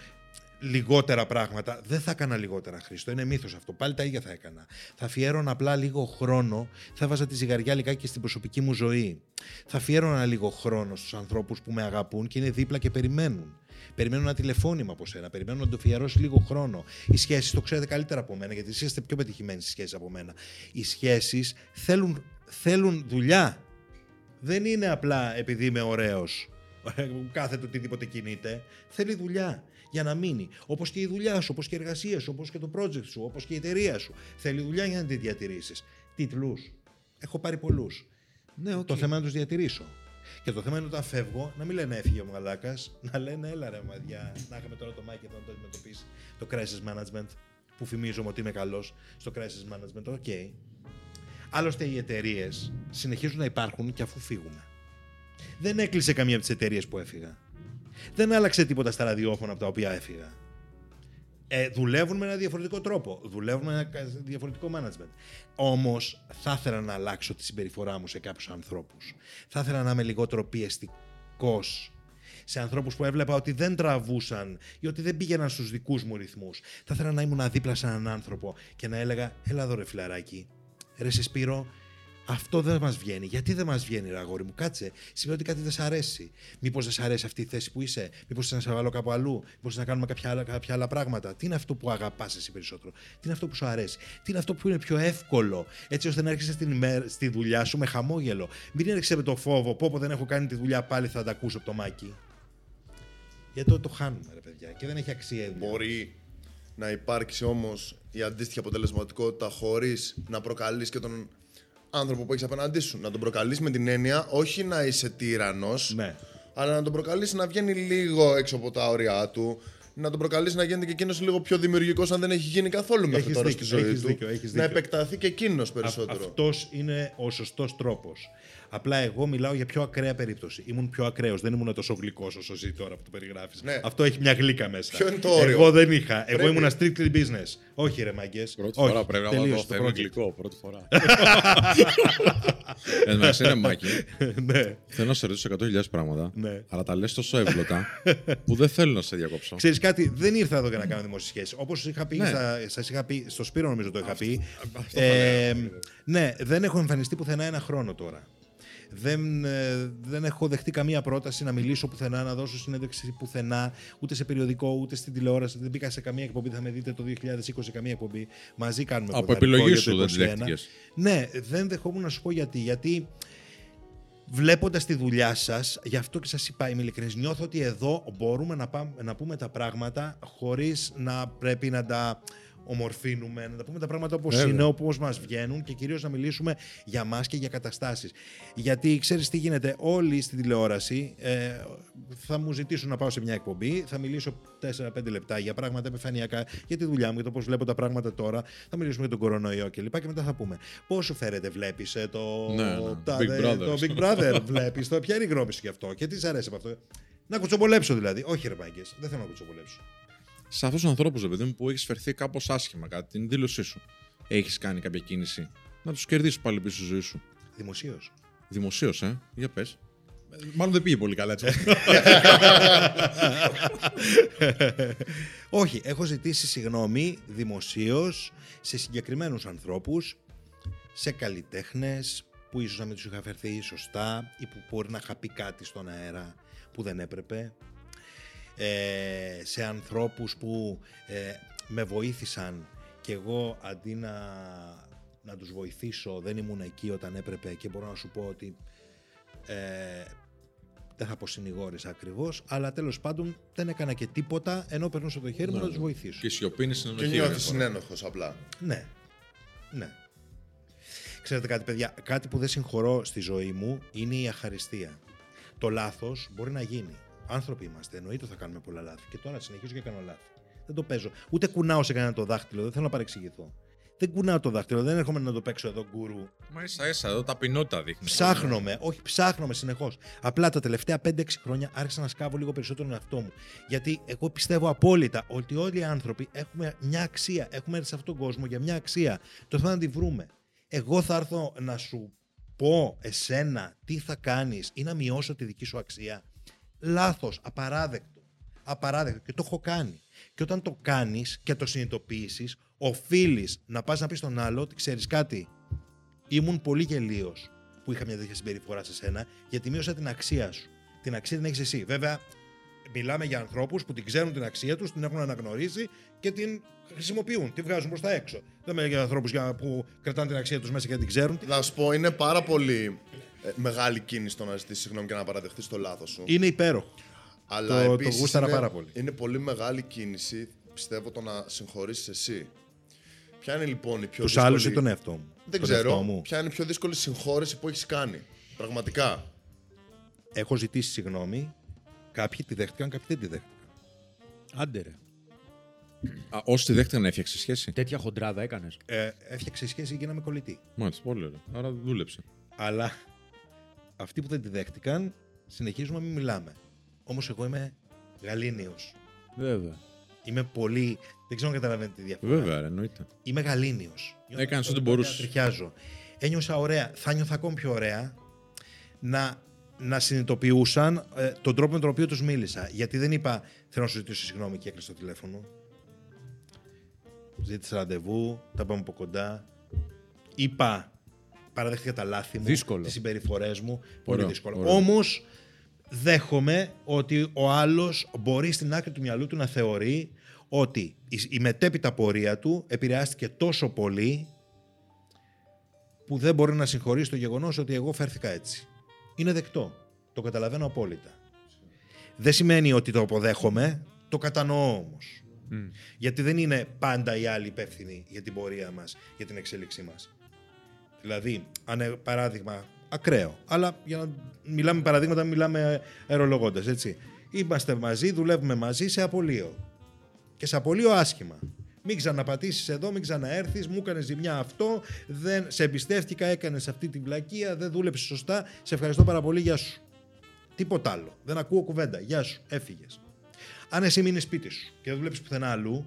λιγότερα πράγματα. Δεν θα έκανα λιγότερα, Χρήστο. Είναι μύθος αυτό. Πάλι τα ίδια θα έκανα. Θα αφιέρωνα απλά λίγο χρόνο. Θα βάζα τη ζυγαριά λιγάκι και στην προσωπική μου ζωή. Θα αφιέρωνα λίγο χρόνο στους ανθρώπους που με αγαπούν και είναι δίπλα και περιμένουν. Περιμένουν ένα τηλεφώνημα από σένα. Περιμένουν να το αφιερώσεις λίγο χρόνο. Οι σχέσεις το ξέρετε καλύτερα από μένα, γιατί εσείς είστε πιο πετυχημένοι στις σχέσεις από μένα. Οι σχέσεις θέλουν, θέλουν δουλειά. Δεν είναι απλά επειδή είμαι ωραίος. Κάθεται οτιδήποτε κινείται. Θέλει δουλειά για να μείνει. Όπως και η δουλειά σου, όπως και η εργασία σου, όπως και το project σου, όπως και η εταιρεία σου. Θέλει δουλειά για να τη διατηρήσεις. Τίτλους. Έχω πάρει πολλούς. Ναι, οκ. Το θέμα είναι να τους διατηρήσω. Και το θέμα είναι όταν φεύγω να μην λένε έφυγε ο μαλάκας, να λένε έλα ρε μαδιά. Να είχαμε τώρα τον Μάκη εδώ να το αντιμετωπίσει. Το crisis management, που φημίζομαι ότι είμαι καλός στο crisis management. OK. Άλλωστε οι εταιρείες συνεχίζουν να υπάρχουν και αφού φύγουμε. Δεν έκλεισε καμία από τις εταιρείες που έφυγα. Δεν άλλαξε τίποτα στα ραδιόφωνα από τα οποία έφυγα. Ε, δουλεύουν με ένα διαφορετικό τρόπο. Δουλεύουν με ένα κα- διαφορετικό management. Όμως θα ήθελα να αλλάξω τη συμπεριφορά μου σε κάποιους ανθρώπους. Θα ήθελα να είμαι λιγότερο πιεστικός σε ανθρώπους που έβλεπα ότι δεν τραβούσαν ή ότι δεν πήγαιναν στους δικούς μου ρυθμούς. Θα ήθελα να ήμουν δίπλα σε έναν άνθρωπο και να έλεγα: Έλα εδώ, ρε φιλαράκι. Ρε σε Σπύρο, αυτό δεν μας βγαίνει. Γιατί δεν μας βγαίνει, ρε αγόρι μου, κάτσε. Σημαίνει ότι κάτι δεν σ' αρέσει. Μήπως δεν σ' αρέσει αυτή η θέση που είσαι, Μήπως να σε βάλω κάπου αλλού, Μήπως να κάνουμε κάποια άλλα, κάποια άλλα πράγματα; Τι είναι αυτό που αγαπάς εσύ περισσότερο, Τι είναι αυτό που σου αρέσει, Τι είναι αυτό που είναι πιο εύκολο, έτσι ώστε να έρχεσαι στην ημέρα, στη δουλειά σου με χαμόγελο; Μην έρχεσαι με το φόβο, πω, πω δεν έχω κάνει τη δουλειά πάλι θα τα ακούσω από το μάκι. Γιατί το, το χάνουμε, ρε παιδιά, και δεν έχει αξία. η δουλειά. Μπορεί να υπάρξει όμως η αντίστοιχη αποτελεσματικότητα χωρίς να προκαλείς και τον άνθρωπο που έχεις απέναντί σου. Να τον προκαλείς με την έννοια όχι να είσαι τύρανος, Ναι. αλλά να τον προκαλείς να βγαίνει λίγο έξω από τα όρια του. Να τον προκαλείς να γίνεται και εκείνος λίγο πιο δημιουργικός, αν δεν έχει γίνει καθόλου μέχρι Έχεις τώρα δίκιο, στη ζωή έχεις του. δίκιο, έχεις να δίκιο. επεκταθεί και εκείνος περισσότερο. Αυτός είναι ο σωστός τρόπος. Απλά εγώ μιλάω για πιο ακραία περίπτωση. Ήμουν πιο ακραίος, δεν ήμουν τόσο γλυκός όσο ζει τώρα που το περιγράφεις. Ναι. Αυτό έχει μια γλύκα μέσα. Ποιο είναι το όριο; Εγώ δεν είχα. Εγώ Πρέπει. ήμουν strictly business. Όχι, ρε μαγκέ. Πρώτη Όχι, φορά πρέπει να τελείωσε δω. το Θα είμαι project. γλυκό, πρώτη φορά. Εν τω μεταξύ, ρε Μάκη, ναι. θέλω να σε ρωτήσω 100.000 πράγματα, Ναι. αλλά τα λες τόσο εύγλωτα που δεν θέλω να σε διακόψω. Ξέρεις κάτι, δεν ήρθα εδώ για να κάνω δημόσιες σχέσεις. Όπως είχα πει, Ναι. στα, σας είχα πει, στο Σπύρο νομίζω το είχα πει. αυτό Ε, θα λέγαμε. ναι, δεν έχω εμφανιστεί πουθενά ένα χρόνο τώρα. Δεν, ε, δεν έχω δεχτεί καμία πρόταση να μιλήσω πουθενά, να δώσω συνέντευξη πουθενά, ούτε σε περιοδικό, ούτε στην τηλεόραση. Δεν μπήκα σε καμία εκπομπή, θα με δείτε το 2020 σε καμία εκπομπή. Μαζί κάνουμε Από ποδαρικό επιλογή για το σου δεν τις 21. δέχτηκες. Ναι, δεν δεχόμουν να σου πω γιατί. Γιατί βλέποντας τη δουλειά σας, γι' αυτό και σας είπα είμαι ειλικρινής, νιώθω ότι εδώ μπορούμε να, πάμε, να πούμε τα πράγματα χωρίς να πρέπει να τα ομορφύνουμε, να τα πούμε τα πράγματα όπως Βέβαια. είναι, όπως μας βγαίνουν και κυρίως να μιλήσουμε για μας και για καταστάσεις. Γιατί ξέρεις τι γίνεται, όλοι στην τηλεόραση ε, θα μου ζητήσουν να πάω σε μια εκπομπή, θα μιλήσω 4-5 λεπτά για πράγματα επιφανειακά, για τη δουλειά μου, για το πώς βλέπω τα πράγματα τώρα, θα μιλήσουμε για τον κορονοϊό κλπ. Και μετά θα πούμε πώς σου φέρεται, βλέπεις ε, το, Ναι, ναι. τα- Big δε- Brother. το Big Brother, βλέπεις το, ποια είναι η γνώμη σου γι' αυτό και τι σ' αρέσει από αυτό. Να κουτσομπολέψω δηλαδή. Όχι, ρε μάγκες, δεν θέλω να κουτσομπολέψω. Σε αυτούς τους ανθρώπους, ρε παιδί μου, που έχεις φερθεί κάπως άσχημα κατά την δήλωσή σου, έχεις κάνει κάποια κίνηση να τους κερδίσεις πάλι πίσω στη ζωή σου. Δημοσίως. Δημοσίως, ε, για πες. Μάλλον δεν πήγε πολύ καλά έτσι. Όχι, έχω ζητήσει συγγνώμη δημοσίως σε συγκεκριμένους ανθρώπους, σε καλλιτέχνες που ίσως να μην τους είχα φερθεί σωστά ή που μπορεί να είχα πει κάτι στον αέρα που δεν έπρεπε. Ε, σε ανθρώπους που ε, με βοήθησαν και εγώ αντί να, να τους βοηθήσω δεν ήμουν εκεί όταν έπρεπε και μπορώ να σου πω ότι ε, δεν θα πω συνηγόρησα ακριβώς αλλά τέλος πάντων δεν έκανα και τίποτα ενώ περνούσα το χέρι μου να τους βοηθήσω. και η σιωπή είναι Και συνενοχή. νιώθεις ρε, φορά. συνένοχος απλά. Ναι. Ναι. Ξέρετε κάτι, παιδιά, κάτι που δεν συγχωρώ στη ζωή μου είναι η αχαριστία. Το λάθος μπορεί να γίνει. Άνθρωποι είμαστε, εννοείται θα κάνουμε πολλά λάθη. Και τώρα συνεχίζω και κάνω λάθη. Δεν το παίζω. Ούτε κουνάω σε κανένα το δάχτυλο, δεν θέλω να παρεξηγηθώ. Δεν κουνάω το δάχτυλο, δεν έρχομαι να το παίξω εδώ γκουρού. Μα ίσα ίσα εδώ ταπεινότητα δείχνει. Ψάχνομαι, όχι ψάχνομαι συνεχώς. Απλά τα τελευταία 5-6 χρόνια άρχισα να σκάβω λίγο περισσότερο τον εαυτό μου. Γιατί εγώ πιστεύω απόλυτα ότι όλοι οι άνθρωποι έχουμε μια αξία. Έχουμε έρθει σε αυτόν τον κόσμο για μια αξία. Το θέμα να τη βρούμε. Εγώ θα έρθω να σου πω εσένα τι θα κάνεις ή να μειώσω τη δική σου αξία. Λάθος, απαράδεκτο. Απαράδεκτο. Και το έχω κάνει. Και όταν το κάνεις και το συνειδητοποιήσεις, οφείλεις να πας να πεις στον άλλο ότι ξέρεις κάτι. Ήμουν πολύ γελίος που είχα μια τέτοια συμπεριφορά σε σένα, γιατί μείωσα την αξία σου. Την αξία την έχεις εσύ. Βέβαια, μιλάμε για ανθρώπους που την ξέρουν την αξία τους, την έχουν αναγνωρίσει και την χρησιμοποιούν, τη βγάζουν προς τα έξω. Δεν μιλάμε για ανθρώπους που κρατάνε την αξία τους μέσα και δεν την ξέρουν. Να σου πω, είναι πάρα πολύ ε, μεγάλη κίνηση το να ζητήσεις συγγνώμη και να παραδεχτείς το λάθος σου. Είναι υπέροχο. Αλλά το- το επίσης γούσταρα είναι, πάρα πολύ. Είναι πολύ μεγάλη κίνηση, πιστεύω, το να συγχωρήσεις εσύ. Ποια είναι λοιπόν η πιο Τους δύσκολη... άλλους ή τον εαυτό μου; Δεν Τον ξέρω. εαυτό μου; Ποια είναι η πιο δύσκολη συγχώρεση που έχεις κάνει. Πραγματικά; Έχω ζητήσει συγγνώμη. Κάποιοι τη δέχτηκαν, κάποιοι δεν τη δέχτηκαν. Άντε ρε. Α, όσοι τη δέχτηκαν να έφτιαξε σχέση; Τέτοια χοντράδα έκανες. Ε, έφτιαξε σχέση και γίναμε κολλητοί. Μάλιστα, πολύ ωραία. Άρα δούλεψε. Αλλά αυτοί που δεν τη δέχτηκαν, συνεχίζουμε να μην μιλάμε. Όμως εγώ είμαι γαλήνιος. Βέβαια. Είμαι πολύ. Δεν ξέρω αν καταλαβαίνετε τη διαφορά. Βέβαια, ρε, εννοείται. Είμαι γαλήνιος. Νιώθω Έκανες ότι ό,τι πρέπει μπορούσες. να Τριχιάζω. Ένιωσα ωραία. Θα νιώθω ακόμη πιο ωραία να να συνειδητοποιούσαν ε, τον τρόπο με τον οποίο τους μίλησα. Γιατί δεν είπα θέλω να σου ζητήσω συγγνώμη και έκλεισε το τηλέφωνο. Ζήτησα ραντεβού, τα πάμε από κοντά. Είπα, παραδέχτηκα τα λάθη μου, Δύσκολο. τις συμπεριφορές μου. Πολύ Ωραίο, δύσκολο. ωραίο. Όμως δέχομαι ότι ο άλλος μπορεί στην άκρη του μυαλού του να θεωρεί ότι η, η μετέπειτα πορεία του επηρεάστηκε τόσο πολύ που δεν μπορεί να συγχωρήσει το γεγονός ότι εγώ φέρθηκα έτσι. Είναι δεκτό. Το καταλαβαίνω απόλυτα. Δεν σημαίνει ότι το αποδέχομαι, το κατανοώ όμως. Γιατί δεν είναι πάντα οι άλλοι υπεύθυνοι για την πορεία μας, για την εξέλιξή μας. Δηλαδή, αν ε, παράδειγμα, ακραίο, αλλά για να μιλάμε παραδείγματα, μιλάμε αερολογώντας, έτσι. Είμαστε μαζί, δουλεύουμε μαζί σε απολύο. Και σε απολύο άσχημα. Μην ξαναπατήσεις εδώ, μην ξαναέρθεις, μου έκανες ζημιά αυτό, δεν, σε εμπιστεύτηκα, έκανες αυτή την βλακεία, δεν δούλεψες σωστά. Σε ευχαριστώ πάρα πολύ, γεια σου. Τίποτα άλλο. Δεν ακούω κουβέντα. Γεια σου, έφυγες. Αν εσύ μείνεις σπίτι σου και δεν δουλέψεις πουθενά αλλού,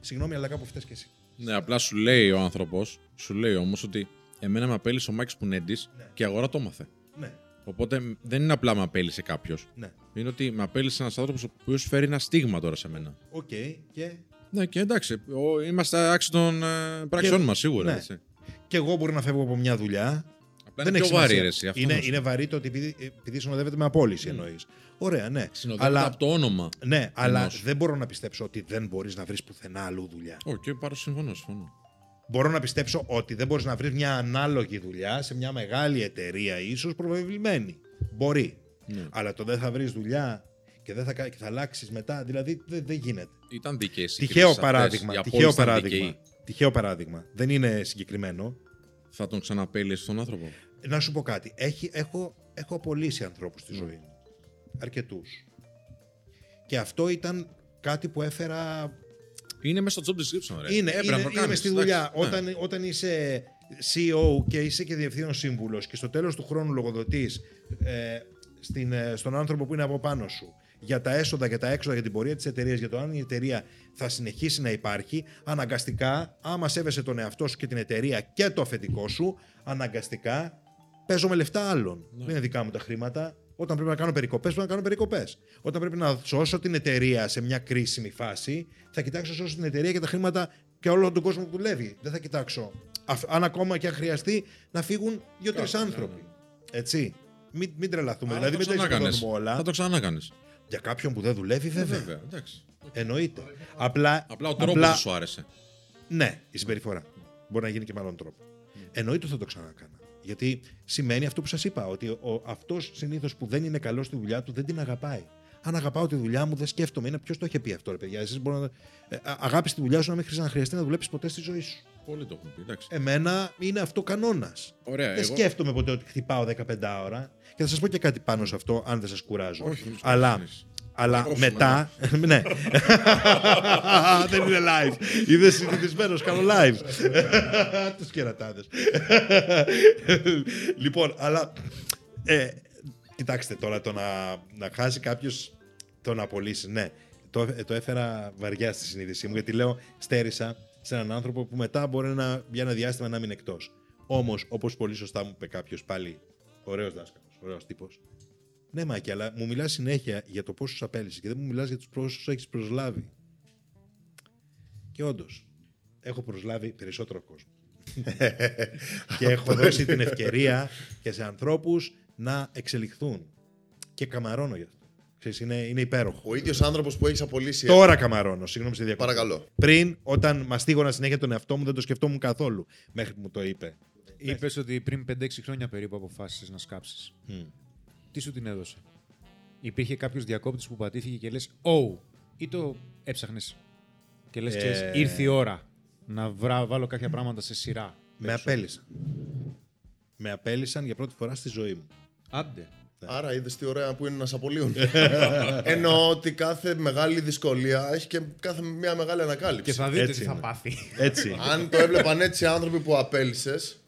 συγγνώμη, αλλά κάπου φταίεις κι εσύ. Ναι, απλά σου λέει ο άνθρωπος, σου λέει όμως ότι εμένα με απέλυσε ο Μάκης Πουνέντης και η αγορά το έμαθε. Ναι, Οπότε δεν είναι απλά με απέλυσε κάποιος. ναι. Είναι ότι με απέλυσε ένας άνθρωπος ο οποίος φέρει ένα στίγμα τώρα σε μένα. Οκ. Και; Ναι, και εντάξει, ο- είμαστε άξιοι των ε, πράξεών Και- μας σίγουρα. ναι. έτσι. Και εγώ μπορεί να φεύγω από μια δουλειά. Απλά είναι πιο σημασία. βαρύ, ρε, εσύ, αυτό είναι, να σου είναι βαρύ το ότι επειδή, επειδή συνοδεύεται με απόλυση εννοείς. Ωραία, ναι. Συνοδεύεται Αλλά, από το όνομα. ναι, αλλά ενός. δεν μπορώ να πιστέψω ότι δεν μπορείς να βρεις πουθενά αλλού δουλειά. Ω, και πάρω συμφωνώ, συμφωνώ. Μπορώ να πιστέψω ότι δεν μπορείς να βρεις μια ανάλογη δουλειά σε μια μεγάλη εταιρεία, ίσως προβεβλημένη. Μπορεί. Ναι. Αλλά το δεν θα βρεις δουλειά και δεν θα, κα- και θα αλλάξεις μετά. Δηλαδή δεν δεν γίνεται. Ήταν δικαίε Τυχαίο παράδειγμα. Τυχαίο παράδειγμα. Τυχαίο παράδειγμα. Δεν είναι συγκεκριμένο. Θα τον ξαναπέλησε τον άνθρωπο. Να σου πω κάτι. Έχει, έχω, έχω απολύσει ανθρώπους στη ζωή μου. Αρκετούς. Και αυτό ήταν κάτι που έφερα... Είναι μέσα στο job description, ρε. είναι, Έπρεπε να είναι, το είναι κάνεις, μες στη εντάξει. δουλειά. Ναι. Όταν, όταν είσαι CEO και είσαι και διευθύνων σύμβουλος και στο τέλος του χρόνου λογοδοτείς ε, στην, ε, στον άνθρωπο που είναι από πάνω σου για τα έσοδα και τα έξοδα για την πορεία της εταιρείας, για το αν η εταιρεία θα συνεχίσει να υπάρχει, αναγκαστικά, άμα σέβεσαι τον εαυτό σου και την εταιρεία και το αφεντικό σου, αναγκαστικά παίζω με λεφτά άλλων. Δεν είναι δικά μου τα χρήματα. Όταν πρέπει να κάνω περικοπές, πρέπει να κάνω περικοπές. Όταν πρέπει να σώσω την εταιρεία σε μια κρίσιμη φάση, θα κοιτάξω να σώσω την εταιρεία και τα χρήματα και όλο τον κόσμο που δουλεύει. Δεν θα κοιτάξω. αφ- Αν ακόμα και αν χρειαστεί να φύγουν δύο-τρεις άνθρωποι. Έτσι. Μην, μην τρελαθούμε. Άρα δηλαδή, θα μην το τα ξανάκανες. εξοδώνουμε όλα. Θα το ξανάκανες. Για κάποιον που δεν δουλεύει, βέβαια. Βέβαια, εντάξει. Εννοείται. Απλά, Απλά ο τρόπος σου άρεσε. ναι, η συμπεριφορά. Μπορεί να γίνει και με άλλον τρόπο. Εννοείται ότι θα το ξανακάνα. Γιατί σημαίνει αυτό που σας είπα, ότι αυτός συνήθως που δεν είναι καλός στη δουλειά του δεν την αγαπάει. Αν αγαπάω τη δουλειά μου, δεν σκέφτομαι. Είναι ποιος το είχε πει αυτό, ρε παιδιά; Εσείς μπορεί να... ε, α- αγάπης τη δουλειά σου να μην χρειάζεται να χρειαστεί να δουλέψεις ποτέ στη ζωή σου. Πολύ το έχουν πει, εντάξει. Εμένα είναι αυτό κανόνας. Ωραία, Δεν Ε, εγώ- σκέφτομαι ποτέ ότι χτυπάω 15 ώρα. Και θα σας πω και κάτι πάνω σε αυτό, αν δεν σας κουράζω. Όχι, μην τους Αλλά, κουράζεις. Αλλά Εγώ σου μετά. ναι. δεν είναι live. Είδε συνηθισμένος, κάνω live. Τους κερατάδες. λοιπόν, αλλά. Ε, κοιτάξτε τώρα, το να, να χάσει κάποιος το να απολύσει. Ναι, το, ε, το έφερα βαριά στη συνείδησή μου γιατί λέω στέρισα σε έναν άνθρωπο που μετά μπορεί να, για ένα διάστημα να μείνει εκτός. Όμως, όπως πολύ σωστά μου είπε κάποιος πάλι, ωραίος δάσκαλος, ωραίος τύπος. Ναι, Μάκη, αλλά μου μιλάς συνέχεια για το πόσους απέλησες και δεν μου μιλάς για τους πόσους έχεις προσλάβει. Και όντως, έχω προσλάβει περισσότερο κόσμο. και έχω δώσει την ευκαιρία και σε ανθρώπους να εξελιχθούν. Και καμαρώνω γι' αυτό. Ξέρεις, είναι, είναι υπέροχο. Ο ίδιος άνθρωπος που έχεις απολύσει. Τώρα καμαρώνω, συγγνώμη σε διακοπή. Παρακαλώ. Πριν, όταν μαστίγωνα συνέχεια τον εαυτό μου, δεν το σκεφτόμουν καθόλου μέχρι που μου το είπε. Είπες ότι πριν 5-6 χρόνια περίπου αποφάσισες να σκάψεις. Τι σου την έδωσε. Υπήρχε κάποιος διακόπτης που πατήθηκε και λες: Oh, ή το έψαχνες και λες: Ε. Ήρθε η ώρα να βρά, βάλω κάποια πράγματα σε σειρά. Με απέλησαν. Με απέλησαν για πρώτη φορά στη ζωή μου. Άντε. Άρα είδες τι ωραία που είναι να σε απολύουν. Εννοώ ότι κάθε μεγάλη δυσκολία έχει και κάθε μια μεγάλη ανακάλυψη. Και θα δείτε Έτσι τι θα είναι. πάθει. Έτσι. Αν το έβλεπαν έτσι οι άνθρωποι που απέλησες,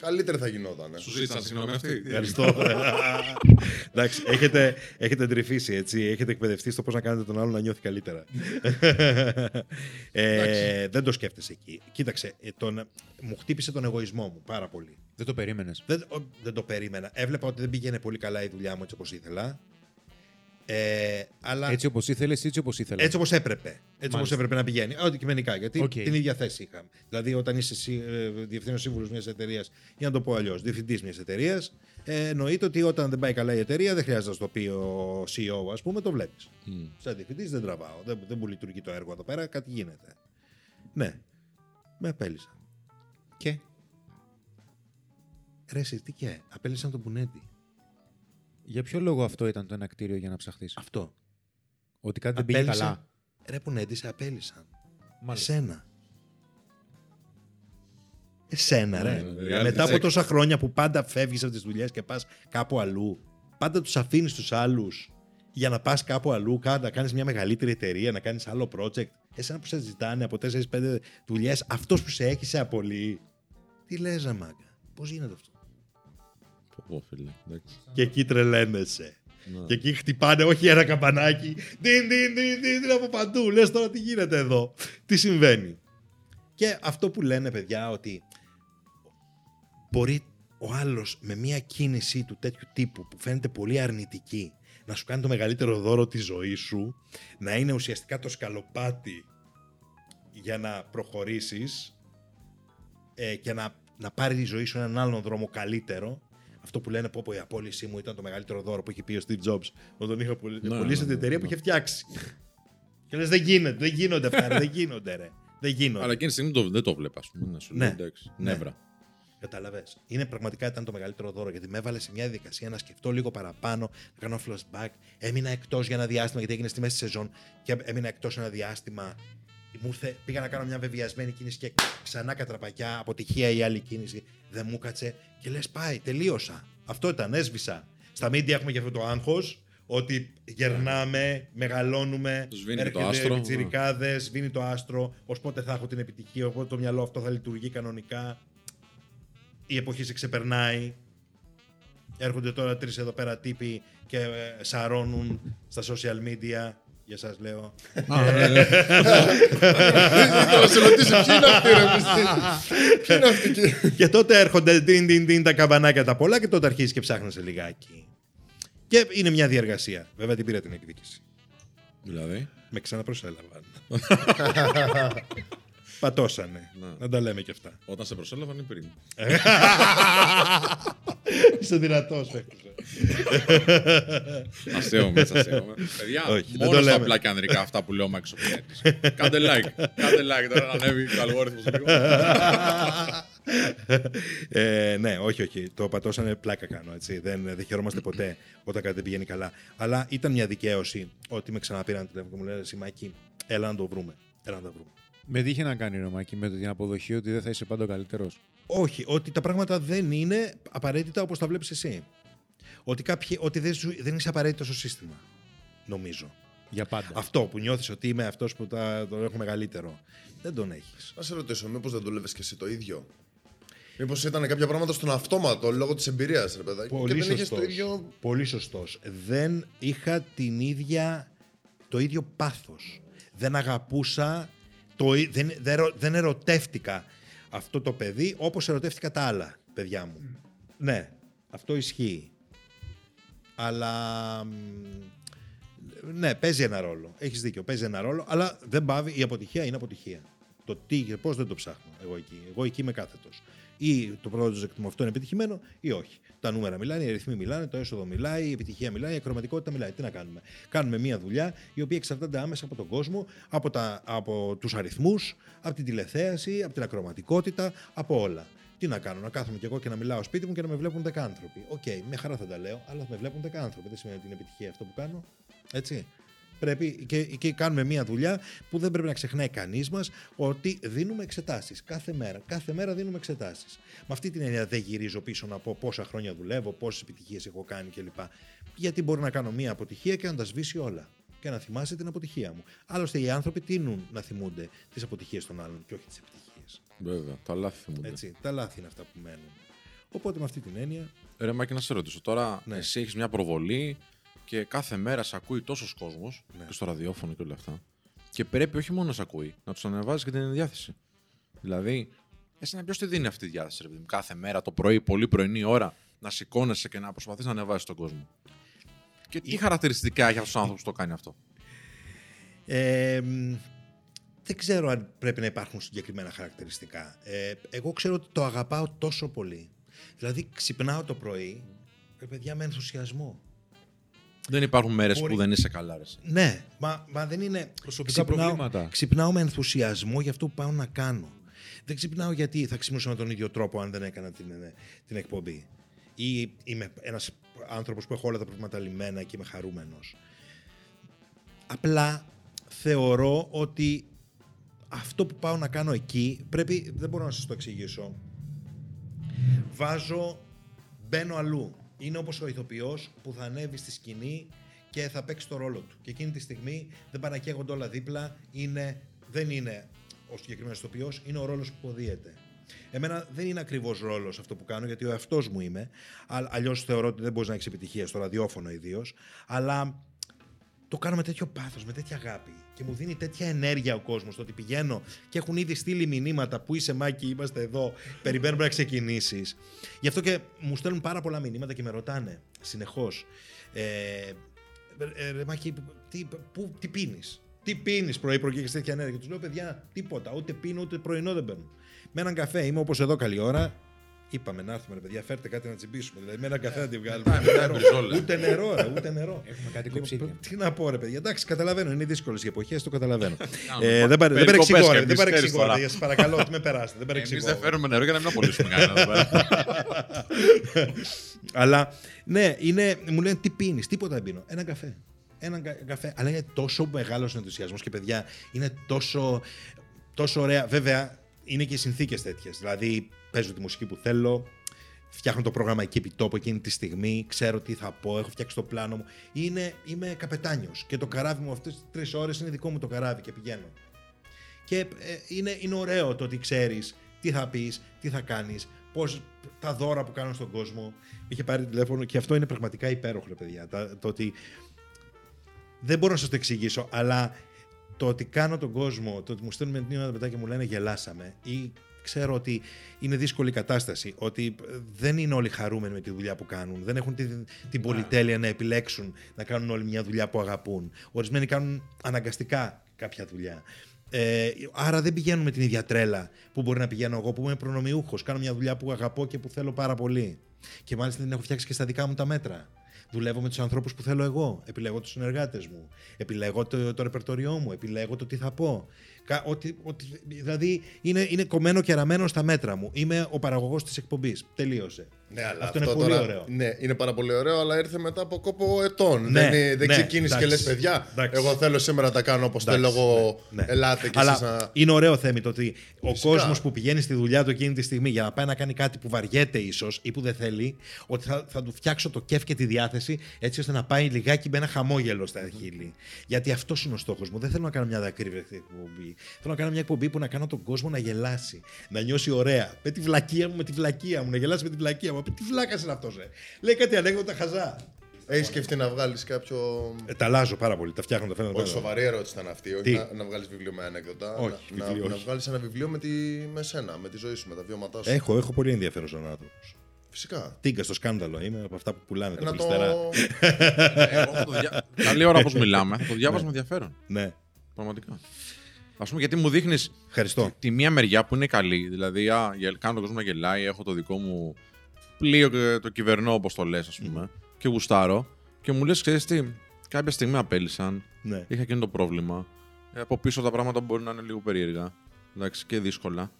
Καλύτερη θα γινόταν. Σου ζήτησαν συγγνώμη αυτή. Ευχαριστώ. Εντάξει, έχετε, έχετε εντρυφήσει, έτσι. Έχετε εκπαιδευτεί στο πώς να κάνετε τον άλλο να νιώθει καλύτερα. ε, δεν το σκέφτεσαι εκεί. Κοίταξε, ε, τον, μου χτύπησε τον εγωισμό μου πάρα πολύ. Δεν το περίμενες. Δεν, ο- δεν το περίμενα. Έβλεπα ότι δεν πήγαινε πολύ καλά η δουλειά μου έτσι όπως ήθελα. Ε, αλλά Έτσι όπως ήθελες, έτσι όπως ήθελα. έτσι όπως έπρεπε. Έτσι όπως Μάλιστα. έπρεπε να πηγαίνει. Αντικειμενικά. Γιατί Οκ. την ίδια θέση είχαμε. Δηλαδή, όταν είσαι εσύ, ε, διευθύνων σύμβουλος μιας εταιρείας, ή να το πω αλλιώς, διευθυντής μιας εταιρείας, ε, εννοείται ότι όταν δεν πάει καλά η εταιρεία, δεν χρειάζεται να σου το πει ο CEO, ας πούμε, το βλέπεις. Σαν διευθυντής δεν τραβάω. Δεν, δεν μου λειτουργεί το έργο εδώ πέρα, κάτι γίνεται. Ναι. Με απέλησαν. Και; Ρε, εσύ, τι και, απέλησαν τον Πουνέτη. Για ποιο λόγο αυτό ήταν το ένα κτίριο για να ψαχθείς; Αυτό. Ότι κάτι δεν πήγε Απέλησαν. καλά; Ρε, Πουνέτη, σε απέλησαν. Μάλιστα. Εσένα. Εσένα, ρε. Ναι, reality Μετά από check. τόσα χρόνια που πάντα φεύγεις από τις δουλειές και πας κάπου αλλού, πάντα τους αφήνεις τους άλλους για να πας κάπου αλλού, κάτω, να κάνεις μια μεγαλύτερη εταιρεία, να κάνεις άλλο project. Εσένα που σε ζητάνε από 4-5 δουλειές, αυτός που σε έχει σε απολύει. Τι λες, μάγκα; Πώς γίνεται αυτό; Πω, φίλε. εντάξει. Και εκεί τρελαίνεσαι. Ναι. Και εκεί χτυπάνε όχι ένα καμπανάκι. Διν, διν, διν, διν, διν από παντού. Λες τώρα τι γίνεται εδώ. Τι συμβαίνει. Και αυτό που λένε παιδιά ότι μπορεί ο άλλος με μια κίνησή του τέτοιου τύπου που φαίνεται πολύ αρνητική να σου κάνει το μεγαλύτερο δώρο της ζωής σου, να είναι ουσιαστικά το σκαλοπάτι για να προχωρήσεις ε, και να, να πάρει τη ζωή σου έναν άλλον δρόμο καλύτερο. Αυτό που λένε πω, πω η απόλυσή μου ήταν το μεγαλύτερο δώρο που είχε πει ο Steve Jobs όταν τον είχα πουλήσει Ναι, πουλήσει ναι, την ναι, εταιρεία ναι. που είχε φτιάξει. και λες δεν γίνεται, δεν γίνονται αυτά, ρε, δεν γίνονται ρε. Δεν γίνονται. Αλλά εκείνη τη στιγμή το, δεν το βλέπα, ας πούμε. Να σου Ναι. λέει εντάξει. Ναι. Νεύρα. Κατάλαβες. Είναι πραγματικά ήταν το μεγαλύτερο δώρο γιατί με έβαλε σε μια διαδικασία να σκεφτώ λίγο παραπάνω, να κάνω flashback. Έμεινα εκτός για ένα διάστημα γιατί έγινε στη μέση της σεζόν και έμεινα εκτός ένα διάστημα. Μου ήρθε, πήγα να κάνω μια βεβαιασμένη κίνηση και ξανά κατραπακιά, αποτυχία η άλλη κίνηση. Δεν μου κάτσε και λες πάει, τελείωσα. Αυτό ήταν, έσβησα. Στα media έχουμε και αυτό το άγχος ότι γερνάμε, μεγαλώνουμε, Σβήνει και το άστρο. πιτσιρικάδες, σβήνει το άστρο, ως πότε θα έχω την επιτυχία, οπότε το μυαλό αυτό θα λειτουργεί κανονικά η εποχή σε ξεπερνάει. Έρχονται τώρα τρεις εδώ πέρα τύποι και ε, σαρώνουν στα social media. Για σας λέω. Θα σε ρωτήσω, ποιοι είναι αυτοί, ρε, μισθοί. Ποιοι είναι αυτοί εκεί. και τότε έρχονται διν, διν, διν, τα καμπανάκια τα πολλά και τότε αρχίζεις και ψάχνεσαι λιγάκι. Και είναι μια διαργασία. Βέβαια την πήρα την εκδίκηση. Δηλαδή. Με ξαναπροσέλαβαν. Πατώσανε. Να. Να τα λέμε και αυτά. Όταν σε προσέλαβαν ή πριν. Είσαι δυνατός. Αστείωμε, αστείωμε. Παιδιά, Όχι, δεν μόνο το στα λέμε. απλά και ανδρικά αυτά που λέω ο Μάκης ο Πιέτης. Κάντε like. Κάντε like τώρα να ανέβει ο αλγόριθμος λίγο. ε, ναι, όχι, όχι. Το πατώσανε πλάκα κάνω. Έτσι. Δεν, δεν χαιρόμαστε ποτέ όταν κάτι δεν πηγαίνει καλά. Αλλά ήταν μια δικαίωση ότι με ξαναπήραν τηλέφωνο και μου λένε Σιμάκη, έλα να το βρούμε. Έλα να το βρούμε. Με τι είχε να κάνει Ρωμάκη με την αποδοχή ότι δεν θα είσαι πάντα ο καλύτερος; Όχι, ότι τα πράγματα δεν είναι απαραίτητα όπως τα βλέπεις εσύ. Ότι, κάποιοι, ότι δεν, σου, δεν είσαι απαραίτητος στο σύστημα. Νομίζω. Για πάντα. Αυτό που νιώθεις ότι είμαι αυτός που τα, τον έχω μεγαλύτερο. Δεν τον έχεις. Να σε ρωτήσω, μήπως δεν δούλευες και εσύ το ίδιο; Μήπως ήταν κάποια πράγματα στον αυτόματο λόγω της εμπειρίας, ρε παιδάκι. Πολύ και δεν είχες σωστός. το ίδιο. Πολύ σωστός. Δεν είχα την ίδια, το ίδιο πάθος. Δεν αγαπούσα, το, ί- δεν, δεν, ερω- δεν ερωτεύτηκα αυτό το παιδί όπως ερωτεύτηκα τα άλλα παιδιά μου. Ναι, αυτό ισχύει. Αλλά μ, ναι, παίζει ένα ρόλο. Έχεις δίκιο, παίζει ένα ρόλο, αλλά δεν πάβει, η αποτυχία είναι αποτυχία. Το τι και πώς δεν το ψάχνω εγώ εκεί. Εγώ εκεί είμαι κάθετος. Ή το project μου αυτό είναι επιτυχημένο ή όχι. Τα νούμερα μιλάνε, οι αριθμοί μιλάνε, το έσοδο μιλάει, η επιτυχία μιλάει, η ακροματικότητα μιλάει. Τι να κάνουμε. Κάνουμε μια δουλειά η οποία εξαρτάται άμεσα από τον κόσμο, από, τα, από τους αριθμούς, από την τηλεθέαση, από την ακροαματικότητα, από όλα. Τι να κάνω, να κάθομαι κι εγώ και να μιλάω σπίτι μου και να με βλέπουν 10 άνθρωποι. Οκ, με χαρά θα τα λέω, αλλά θα με βλέπουν 10 άνθρωποι. Δεν σημαίνει ότι είναι επιτυχία αυτό που κάνω. Έτσι. Πρέπει και, και κάνουμε μια δουλειά που δεν πρέπει να ξεχνάει κανείς μας ότι δίνουμε εξετάσεις κάθε μέρα. Κάθε μέρα δίνουμε εξετάσεις. Με αυτή την έννοια δεν γυρίζω πίσω να πω πόσα χρόνια δουλεύω, πόσες επιτυχίες έχω κάνει κλπ. Γιατί μπορεί να κάνω μια αποτυχία και να τα σβήσει όλα. Και να θυμάσαι την αποτυχία μου. Άλλωστε οι άνθρωποι τείνουν να θυμούνται τις αποτυχίες των άλλων και όχι τις επιτυχίες. Βέβαια, τα λάθη θυμούνται. Έτσι, τα λάθη είναι αυτά που μένουν. Οπότε με αυτή την έννοια. Ρε Μάκη, να σε ρωτήσω. Τώρα Ναι. εσύ έχεις μια προβολή και κάθε μέρα σε ακούει τόσος κόσμος Ναι. και στο ραδιόφωνο και όλα αυτά. Και πρέπει όχι μόνο να σε ακούει, να τους ανεβάζεις και την διάθεση. Δηλαδή, εσένα ποιος τη δίνει αυτή τη διάθεση, ρε παιδί μου, κάθε μέρα το πρωί, πολύ πρωινή ώρα, να σηκώνεσαι και να προσπαθείς να ανεβάσεις τον κόσμο; Και τι χαρακτηριστικά έχει αυτός ο άνθρωπος που το κάνει αυτό; Ε, μ, δεν ξέρω αν πρέπει να υπάρχουν συγκεκριμένα χαρακτηριστικά. Ε, εγώ ξέρω ότι το αγαπάω τόσο πολύ. Δηλαδή, ξυπνάω το πρωί, ρε παιδιά, με ενθουσιασμό. Δεν υπάρχουν μέρες Μπορεί- που δεν είσαι καλά, ρε. εσύ. Ναι, μα, μα δεν είναι. Προσωπικά προβλήματα. Ξυπνάω με ενθουσιασμό για αυτό που πάω να κάνω. Δεν ξυπνάω γιατί θα ξυπνούσα με τον ίδιο τρόπο αν δεν έκανα την, ε, την εκπομπή. Ή είμαι ένας άνθρωπος που έχω όλα τα προβλήματα λυμμένα και είμαι χαρούμενος. Απλά θεωρώ ότι αυτό που πάω να κάνω εκεί πρέπει, δεν μπορώ να σας το εξηγήσω. Βάζω, μπαίνω αλλού. Είναι όπως ο ηθοποιός που θα ανέβει στη σκηνή και θα παίξει το ρόλο του. Και εκείνη τη στιγμή δεν παρακαίγονται όλα δίπλα, είναι, δεν είναι ο συγκεκριμένος ηθοποιός, είναι ο ρόλος που υποδίεται. Εμένα δεν είναι ακριβώς ρόλος αυτό που κάνω, γιατί ο εαυτός μου είμαι. Αλλιώς θεωρώ ότι δεν μπορείς να έχεις επιτυχία στο ραδιόφωνο ιδίως. Αλλά το κάνω με τέτοιο πάθος, με τέτοια αγάπη και μου δίνει τέτοια ενέργεια ο κόσμος το ότι πηγαίνω και έχουν ήδη στείλει μηνύματα που είσαι Μάκη, είμαστε εδώ, περιμένουμε να ξεκινήσεις. Γι' αυτό και μου στέλνουν πάρα πολλά μηνύματα και με ρωτάνε συνεχώς. Ε, ε, ρε Μάκη, τι, πού, τι πίνεις, τι πίνεις πρωί πρωί και έχεις τέτοια ενέργεια; Τους λέω παιδιά, τίποτα, ούτε πίνω ούτε πρωινό δεν παίρνω. Με έναν καφέ, είμαι όπως εδώ καλή ώρα, Είπαμε να έρθουμε, ρε παιδιά, φέρτε κάτι να τσιμπήσουμε. Δηλαδή, με έναν καφέ να τη βγάλουμε. μετά Ούτε νερό, μπριζόλα. Ούτε νερό, ρε, ούτε νερό. Έχουμε κάτι Λοιπόν, κοψίδια. Τι να πω, ρε παιδιά. Εντάξει, καταλαβαίνω. Είναι δύσκολες οι εποχές, το καταλαβαίνω. Κάνουμε ε, δεν παρε- δεν περικοπές παρεξηγώ, και ρε, δεν εμείς, παρεξηγώ. ξέρεις ρε, Σας παρακαλώ, ότι με περάσετε. Δεν Εμείς παρεξηγώ. δεν φέρουμε νερό για να μην απολύσουμε κανέναν εδώ πέρα. Αλλά ναι, είναι, μου λένε τι πίνεις, τίποτα δεν πίνω. Έναν καφέ. Έναν κα- καφέ. Αλλά είναι τόσο μεγάλος ενθουσιασμός και παιδιά είναι τόσο, τόσο ωραία. Βέβαια, είναι και οι συνθήκες τέτοιες. Δηλαδή, παίζω τη μουσική που θέλω, φτιάχνω το πρόγραμμα εκεί επί τόπου εκείνη τη στιγμή, ξέρω τι θα πω, έχω φτιάξει το πλάνο μου. Είναι, είμαι καπετάνιος και το καράβι μου αυτές τις τρεις ώρες είναι δικό μου το καράβι και πηγαίνω. Και ε, είναι, είναι ωραίο το ότι ξέρεις τι θα πεις, τι θα κάνεις, πώς τα δώρα που κάνω στον κόσμο. Είχε πάρει τηλέφωνο και αυτό είναι πραγματικά υπέροχο, ρε παιδιά. Τα- το ότι δεν μπορώ να σας το εξηγήσω, αλλά το ότι κάνω τον κόσμο, το ότι μου στέλνουν μηνύματα μετά και μου λένε γελάσαμε ή ξέρω ότι είναι δύσκολη η κατάσταση, ότι ε, δεν είναι όλοι χαρούμενοι με τη δουλειά που κάνουν, δεν έχουν την, την πολυτέλεια να επιλέξουν να κάνουν όλοι μια δουλειά που αγαπούν. Ορισμένοι κάνουν αναγκαστικά κάποια δουλειά. Ε, άρα δεν πηγαίνουν με την ίδια τρέλα που μπορεί να πηγαίνω εγώ που είμαι προνομιούχος. Κάνω μια δουλειά που αγαπώ και που θέλω πάρα πολύ. Και μάλιστα την έχω φτιάξει και στα δικά μου τα μέτρα. Δουλεύω με τους ανθρώπους που θέλω εγώ. Επιλέγω τους συνεργάτες μου. Επιλέγω το, το ρεπερτοριό μου. Επιλέγω το τι θα πω. Κα, ότι, ότι, δηλαδή είναι, είναι κομμένο και ραμμένο στα μέτρα μου. Είμαι ο παραγωγός της εκπομπής. Τελείωσε. Ναι, αλλά Αυτό είναι πολύ ωραίο. Ναι, είναι πάρα πολύ ωραίο, αλλά ήρθε μετά από κόπο ετών. Ναι, δεν είναι- δεν ναι, ξεκίνησε και λες, εντάξει, παιδιά, εντάξει. εγώ θέλω σήμερα να τα κάνω όπως Εντάξει, θέλω εγώ. ναι, ναι. Ελάτε και Αλλά εσείς να. είναι ωραίο θέμα το ότι ο Φυσικά. κόσμος που πηγαίνει στη δουλειά του εκείνη τη στιγμή για να πάει να κάνει κάτι που βαριέται ίσως ή που δεν θέλει, ότι θα, θα του φτιάξω το κέφ και τη διάθεση έτσι ώστε να πάει λιγάκι με ένα χαμόγελο στα χείλη. Γιατί αυτός είναι ο στόχος μου. Δεν θέλω να κάνω μια δακρύβρεχτη εκπομπή. Θέλω να κάνω μια εκπομπή που να κάνω τον κόσμο να γελάσει, να νιώσει ωραία. Με τη βλακεία μου, με τη βλακεία μου, να γελάσει με τη βλακεία μου. Τι βλάκα είναι αυτός, ε. Λέει κάτι ανέκδοτα χαζά. Έχεις σκεφτεί να βγάλεις κάποιο. Ε, τα αλλάζω πάρα πολύ, τα φτιάχνω, τα φαίνονται. Όχι, σοβαρή ερώτηση ήταν αυτή. Όχι Τι; να, να βγάλεις βιβλίο με ανέκδοτα. Όχι, να, βιβλίο να, όχι. βγάλεις ένα βιβλίο με, τη, με σένα, με τη ζωή σου, με τα βιώματά σου. Έχω, έχω πολύ ενδιαφέρον σαν άνθρωπος. Φυσικά. Τίγκα στο σκάνδαλο είμαι από αυτά που πουλάνε Ε, τα να το. πληστερά. Εγώ θα το δια- Καλή ώρα όπως μιλάμε. Θα το διάβασμα ενδιαφέρον. Ναι, Πραγματικά. Α πούμε, γιατί μου δείχνεις ευχαριστώ. τη μία μεριά που είναι καλή. Δηλαδή, α, γελ- κάνω τον κόσμο να γελάει, έχω το δικό μου πλοίο και το κυβερνώ, όπως το λες, ας πούμε, και γουστάρω. Και μου λες, ξέρεις τι, κάποια στιγμή απέλησαν, Ναι. είχα εκείνο το πρόβλημα. Ε, από πίσω τα πράγματα μπορεί να είναι λίγο περίεργα εντάξει, και δύσκολα.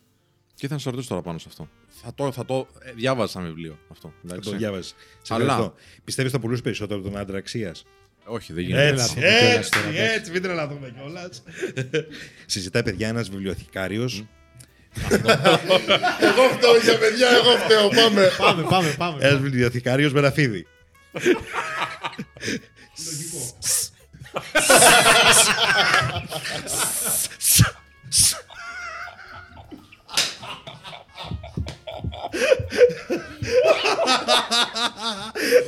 Και ήθελα να σε ρωτήσω τώρα πάνω σε αυτό. Θα το, θα το ε, διάβαζα σαν βιβλίο αυτό. Θα Εντάξει. το διάβαζε. Αλλά- Πιστεύεις θα πουλούσες περισσότερο από τον άντρα αξίας; Όχι, δεν γίνεται. Έτσι, έτσι, έτσι, μην τρελαθούμε κιόλας. Συζητάει παιδιά ένας βιβλιοθηκάριος. εγώ φταίω για παιδιά, εγώ φταίω. Πάμε. πάμε, πάμε, πάμε. Ένας βιβλιοθηκάριος με ένα φίδι.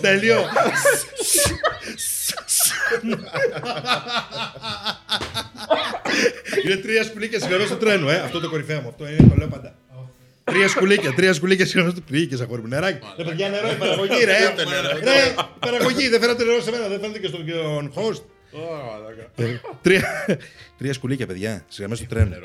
Τελείω. Είναι τρία σκουλίκια συγγνώμη του τρένου, ε. Αυτό το κορυφαίο μου. Αυτό είναι το λέω πάντα. Τρία σκουλίκια, τρία σκουλίκια συγγνώμη του Πήγε αγόρι μου. Νεράκι. Ρε παιδιά, νερό, η παραγωγή, ρε. Ρε, η παραγωγή, δεν φέρατε νερό σε μένα, δεν φέρατε και στον host. Ε, Τρία, τρία σκουλίκια, παιδιά. Σιγά στο τρένο.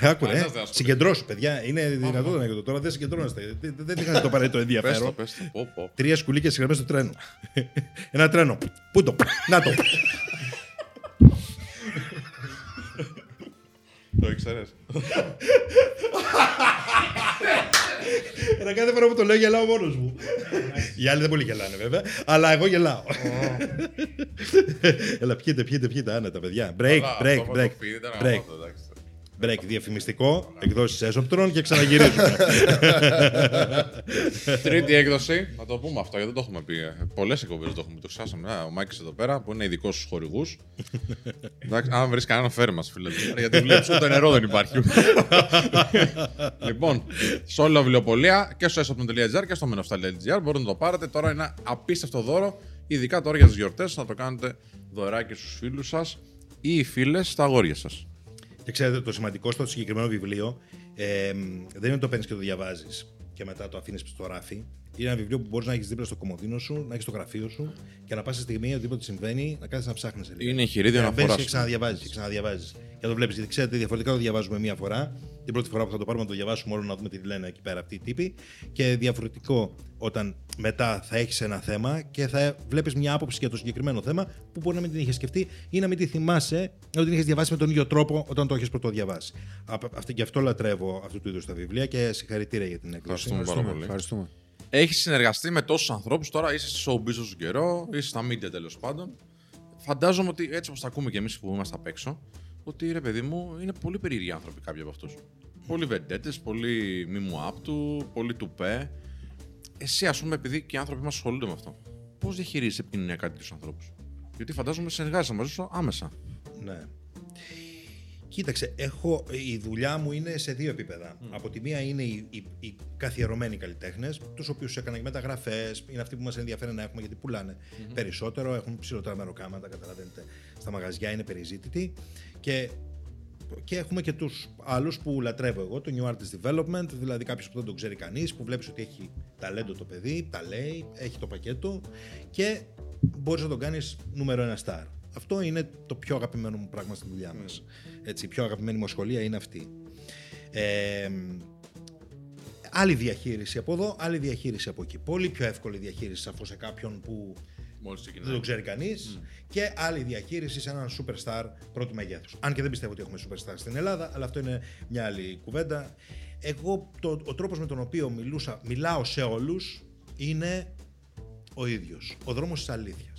Άκου, ρε. Συγκεντρώσου, παιδιά. Είναι δυνατόν να το τώρα. Δεν συγκεντρώνεστε. Δεν- Δεν είχατε το απαραίτητο Πες το, ενδιαφέρον. πες το. Πω, πω. Τρία σκουλίκια συγγραμμέ στο τρένο. Ένα τρένο. Πού το. Να το. Το ήξερες. Ένα κάθε φορά που το λέω γελάω μόνος μου. Οι άλλοι δεν πολύ γελάνε βέβαια, αλλά εγώ γελάω. Έλα, πιείτε, πιείτε, πιείτε άνετα, παιδιά. Break, Αλλά break, αυτό με break. το φίδι ήταν break. Γαμάτο, εντάξει. Break, διαφημιστικό, εκδόσεις έσωπτρων και ξαναγυρίζουμε. Τρίτη έκδοση, να το πούμε αυτό γιατί δεν το έχουμε πει. Πολλές εκπομπές το έχουμε το ξάσαμε. Ο Μάκη εδώ πέρα που είναι ειδικός στους χορηγούς. Εντάξει, αν βρεις κανένα φέρει μας, φίλε. γιατί βλέπεις ούτε νερό δεν υπάρχει. λοιπόν, σε όλη τα βιβλιοπολία και στο esopton.gr και στο menofstyle.gr μπορείτε να το πάρετε. Τώρα είναι ένα απίστευτο δώρο, ειδικά τώρα για τις γιορτές, να το κάνετε δωράκι στους φίλους σας ή φίλες στα αγόρια σας. Και ξέρετε, το σημαντικό στο συγκεκριμένο βιβλίο ε, δεν είναι το παίρνεις και το διαβάζεις και μετά το αφήνεις στο ράφι. Είναι ένα βιβλίο που μπορείς να έχεις δίπλα στο κομμωδίνο σου, να έχεις στο γραφείο σου και να πα στη στιγμή οτιδήποτε συμβαίνει να κάθεσαι να ψάχνεις. Είναι εγχειρίδιο να αναφοράς. Και ξαναδιαβάζεις και ξαναδιαβάζεις. Και το βλέπεις. Γιατί ξέρετε, διαφορετικά το διαβάζουμε μία φορά. Την πρώτη φορά που θα το πάρουμε να το διαβάσουμε όλο να δούμε τι λένε εκεί πέρα αυτοί οι τύποι. Και διαφορετικό όταν μετά θα έχεις ένα θέμα και θα βλέπεις μια άποψη για το συγκεκριμένο θέμα που μπορεί να μην την είχες σκεφτεί ή να μην τη θυμάσαι να την είχες διαβάσει με τον ίδιο τρόπο όταν το έχεις πρωτοδιαβάσει. Απ' Αυτή, γι' αυτό λατρεύω αυτού του είδους τα βιβλία και συγχαρητήρια για την έκδοση. Ευχαριστούμε πάρα πολύ. Ευχαριστούμε. Έχεις συνεργαστεί με τόσους ανθρώπους. Τώρα είσαι στο showbiz σου καιρό, είσαι στα media τέλος πάντων. Φαντάζομαι ότι έτσι όπως τα ακούμε κι εμείς που είμαστε απ' έξω, ότι ρε παιδί μου είναι πολύ περίεργοι άνθρωποι κάποιοι από αυτούς. Πολύ βεντέτες, πολύ μη μου άπτου, πολύ τουπέ. Εσύ, ας πούμε, επειδή και οι άνθρωποι μας ασχολούνται με αυτό, πώς διαχειρίζεσαι επικοινωνιακά τέτοιους ανθρώπους; Γιατί φαντάζομαι συνεργάζεσαι μαζί σου άμεσα. Ναι. Κοίταξε, έχω, η δουλειά μου είναι σε δύο επίπεδα. Από τη μία είναι οι, οι, οι καθιερωμένοι καλλιτέχνες, τους οποίους έκανα και μεταγραφές, είναι αυτοί που μας ενδιαφέρει να έχουμε γιατί πουλάνε περισσότερο, έχουν ψηλότερα μεροκάματα, καταλαβαίνετε, στα μαγαζιά είναι περιζήτητοι. Και, και έχουμε και τους άλλους που λατρεύω εγώ, το New Artist Development, δηλαδή κάποιος που δεν τον ξέρει κανείς, που βλέπεις ότι έχει ταλέντο το παιδί, τα λέει, έχει το πακέτο και μπορείς να τον κάνεις νούμερο ένα star. Αυτό είναι το πιο αγαπημένο μου πράγμα στη δουλειά μας. Έτσι, η πιο αγαπημένη μου σχολεία είναι αυτή. Ε, άλλη διαχείριση από εδώ, άλλη διαχείριση από εκεί. Πολύ πιο εύκολη διαχείριση σαφώς σε κάποιον που Μόλις δεν ξεκινάει. το ξέρει κανείς. Και άλλη διαχείριση σε έναν superstar πρώτου μεγέθους. Αν και δεν πιστεύω ότι έχουμε superstar στην Ελλάδα, αλλά αυτό είναι μια άλλη κουβέντα. Εγώ, το, ο τρόπος με τον οποίο μιλούσα, μιλάω σε όλους είναι ο ίδιος. Ο δρόμος της αλήθειας.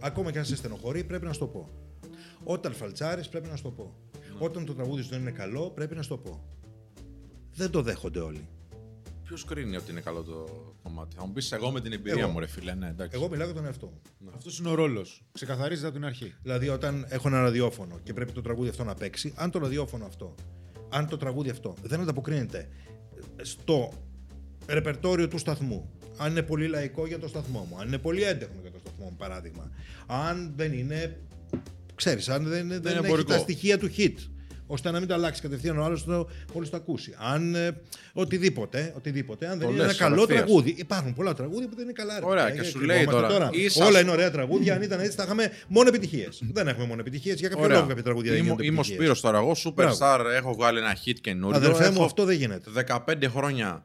Ακόμα και αν σε στενοχωρεί, πρέπει να σου το πω. Όταν φαλτσάρεις, πρέπει να σου το πω. Όταν το τραγούδι σου δεν είναι καλό, πρέπει να σου το πω. Δεν το δέχονται όλοι. Ποιος κρίνει ότι είναι καλό το κομμάτι; Θα μου πεις εγώ με την εμπειρία Εγώ. μου, ρε φίλε. Ναι, εντάξει. Εγώ μιλάω για τον εαυτό μου. Αυτός είναι ο ρόλος. Ξεκαθαρίζεται από την αρχή. Δηλαδή, όταν έχω ένα ραδιόφωνο και πρέπει το τραγούδι αυτό να παίξει, αν το ραδιόφωνο αυτό, αν το τραγούδι αυτό δεν ανταποκρίνεται στο ρεπερτόριο του σταθμού, αν είναι πολύ λαϊκό για το σταθμό μου, αν είναι πολύ έντεχνο για το σταθμό μου, παράδειγμα, αν δεν είναι. ξέρεις, αν δεν, δεν, έχει εμπορικό. τα στοιχεία του hit, ώστε να μην το αλλάξει κατευθείαν ο άλλος μόλι το ακούσει. Αν ε, οτιδήποτε, οτιδήποτε, αν δεν Το είναι ένα λες καλό απευθείας. τραγούδι. Υπάρχουν πολλά τραγούδια που δεν είναι καλά. ρε Ωραία, παιδιά, και γιατί σου λέει κρυβόμαστε τώρα, ίσα- Όλα είναι ωραία τραγούδια. Αν ήταν έτσι, θα είχαμε μόνο επιτυχίες. δεν έχουμε μόνο επιτυχίες. Για κάποιο λόγο κάποια τραγούδια δεν Είμαι, γίνονται είμαι ο επιτυχίες. Σπύρος τώρα. Εγώ superstar έχω βγάλει ένα hit καινούριο. Αδερφέ μου, έχω αυτό δεν γίνεται. 15 χρόνια.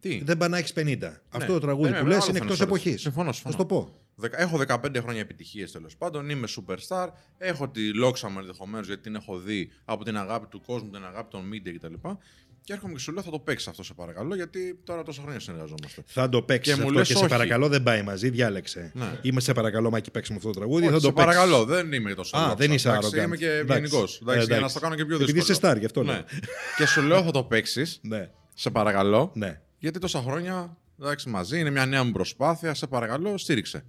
Τι; Δεν πάει να έχεις 50. Αυτό το τραγούδι Ναι, που ναι, λες άλλο είναι θέλω εκτός να σου εποχής. Συμφωνώ, Θα συμφωνώ. σου το πω. Δεκα- Έχω 15 χρόνια επιτυχίες τέλος πάντων. Είμαι superstar. Έχω τη λόξα μου ενδεχομένως γιατί την έχω δει από την αγάπη του κόσμου, την αγάπη των media κτλ. Και έρχομαι και σου λέω θα το παίξεις αυτό σε παρακαλώ γιατί τώρα τόσα χρόνια συνεργαζόμαστε. Θα το παίξεις Και μου αυτό λες και σε όχι. παρακαλώ δεν πάει μαζί. Διάλεξε. Ναι. Είμαι σε παρακαλώ, Μάκη, παίξει με αυτό το τραγούδι. Όχι, θα το σε παίξεις. παρακαλώ, δεν είμαι τόσο Α, λόξα, δεν είσαι εντάξει, arrogant. Είμαι και Εντάξει. γενικό. Ε, Για να εντάξει. στο κάνω και πιο Επειδή δύσκολο. είσαι star, γι' αυτό ναι. λέω. και σου λέω θα το παίξεις. Ναι. Σε παρακαλώ. ναι. Γιατί τόσα χρόνια εντάξει, μαζί είναι μια νέα μου προσπάθεια. Σε παρακαλώ, στήριξε.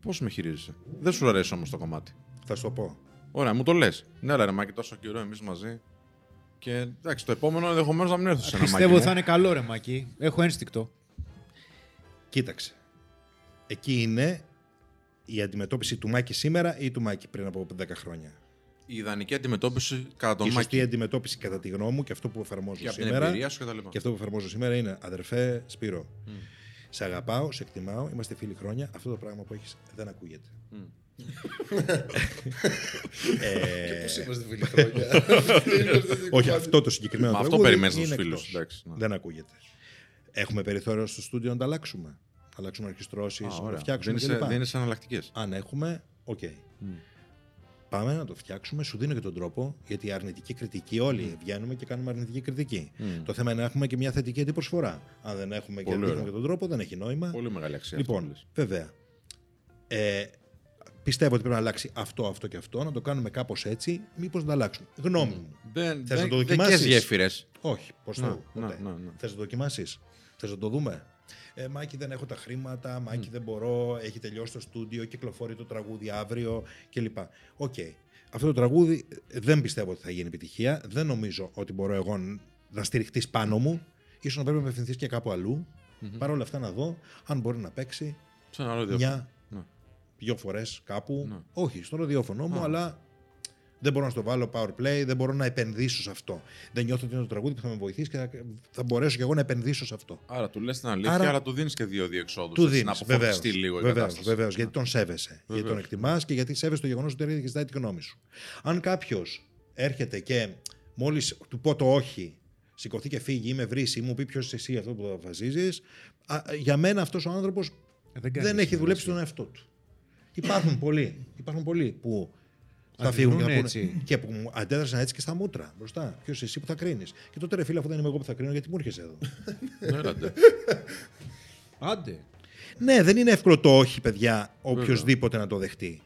Πώς με χειρίζεσαι; Δεν σου αρέσει όμως το κομμάτι. Θα σου το πω. Ωραία, μου το λες. Ναι, αλλά ρε Μάκη, τόσο καιρό εμείς μαζί. Και εντάξει, το επόμενο ενδεχομένως να μην έρθω σε ένα Πιστεύω μάκι θα μου. είναι καλό ρε Μακή. Έχω ένστικτο. Κοίταξε. Εκεί είναι η αντιμετώπιση του Μάκη σήμερα ή του Μάκη πριν από 10 χρόνια. Η ιδανική αντιμετώπιση κατά τον η σωστή Μάκη. αντιμετώπιση κατά τη γνώμη μου και αυτό που εφαρμόζω Και από την σήμερα. εμπειρία σου κτλ. Και αυτό που εφαρμόζω σήμερα είναι αδερφέ Σπύρο. Σε αγαπάω, σε εκτιμάω, είμαστε φίλοι χρόνια. Αυτό το πράγμα που έχεις δεν ακούγεται. Και πώς είμαστε φίλοι χρόνια. Όχι, αυτό το συγκεκριμένο Μα αυτό τραγούδι περιμένεις από είναι τους φίλους, εκτός. εντάξει, ναι. Δεν ακούγεται. Έχουμε περιθώριο στο στούντιο να τα αλλάξουμε. Να αλλάξουμε ενορχηστρώσεις, Α, να ωραία. φτιάξουμε Δεν είσαι, κλπ. δεν είναι εναλλακτικές. Αν έχουμε, οκ. Πάμε να το φτιάξουμε. Σου δίνω και τον τρόπο, γιατί η αρνητική κριτική, όλοι βγαίνουμε και κάνουμε αρνητική κριτική. Το θέμα είναι να έχουμε και μια θετική αντιπροσφορά. Αν δεν έχουμε και Πολύ δείχνουμε ωραία. και τον τρόπο, δεν έχει νόημα. Πολύ μεγάλη αξία. αυτό που Λοιπόν, λες. βέβαια. Ε, πιστεύω ότι πρέπει να αλλάξει αυτό, αυτό και αυτό, να το κάνουμε κάπως έτσι, μήπως να το αλλάξουμε. Γνώμη μου. Δεν, Θες να δεν, το δεν δοκιμάσεις; καις γέφυρες. Όχι, πώς Να, το. να, να, να. Θες να το δοκιμάσεις; Θες να το δούμε; Ε, Μάκη, δεν έχω τα χρήματα. Μάκη, δεν μπορώ. Έχει τελειώσει το στούντιο. Κυκλοφορεί το τραγούδι αύριο κλπ. Οκ. Αυτό το τραγούδι ε, δεν πιστεύω ότι θα γίνει επιτυχία. Δεν νομίζω ότι μπορώ εγώ να στηριχτείς πάνω μου. Ίσως να πρέπει να απευθυνθείς και κάπου αλλού. Παρ' όλα αυτά να δω αν μπορεί να παίξει Σε ένα άλλο ραδιόφωνο. μια, Ναι. δύο φορές κάπου. Ναι. Όχι, στο ραδιόφωνο μου, αλλά δεν μπορώ να στο βάλω power play, δεν μπορώ να επενδύσω σε αυτό. Δεν νιώθω ότι είναι το τραγούδι που θα με βοηθήσει και θα, θα μπορέσω και εγώ να επενδύσω σε αυτό. Άρα του λες την αλήθεια, Άρα- αλλά του δίνεις και δύο διεξόδους. Του έτσι, δίνεις. Να αποφορτιστεί λίγο η Βεβαίως, κατάσταση. βεβαίως, γιατί τον σέβεσαι. Γιατί τον εκτιμάς και γιατί σέβεσαι το γεγονός ότι έρχεται και ζητάει τη γνώμη σου. Αν κάποιος έρχεται και μόλις του πω το όχι, σηκωθεί και φύγει ή με βρει ή μου πει ποιος είσαι εσύ αυτό που αποφασίζεις, για μένα αυτός ο άνθρωπος δεν δεν, κάνει έχει δουλέψει τον εαυτό του. Υπάρχουν πολλοί, υπάρχουν πολλοί που θα φύγουν και, θα Αντιδρούν πούνε- έτσι. και που μου αντέδρασαν έτσι και στα μούτρα μπροστά. Ποιος εσύ που θα κρίνεις. Και τότε ρε φίλε, αφού δεν είμαι εγώ που θα κρίνω, γιατί μου έρχεσαι εδώ. Ναι, έλατε. Άντε. Ναι, δεν είναι εύκολο το όχι, παιδιά, οποιοδήποτε να το δεχτεί.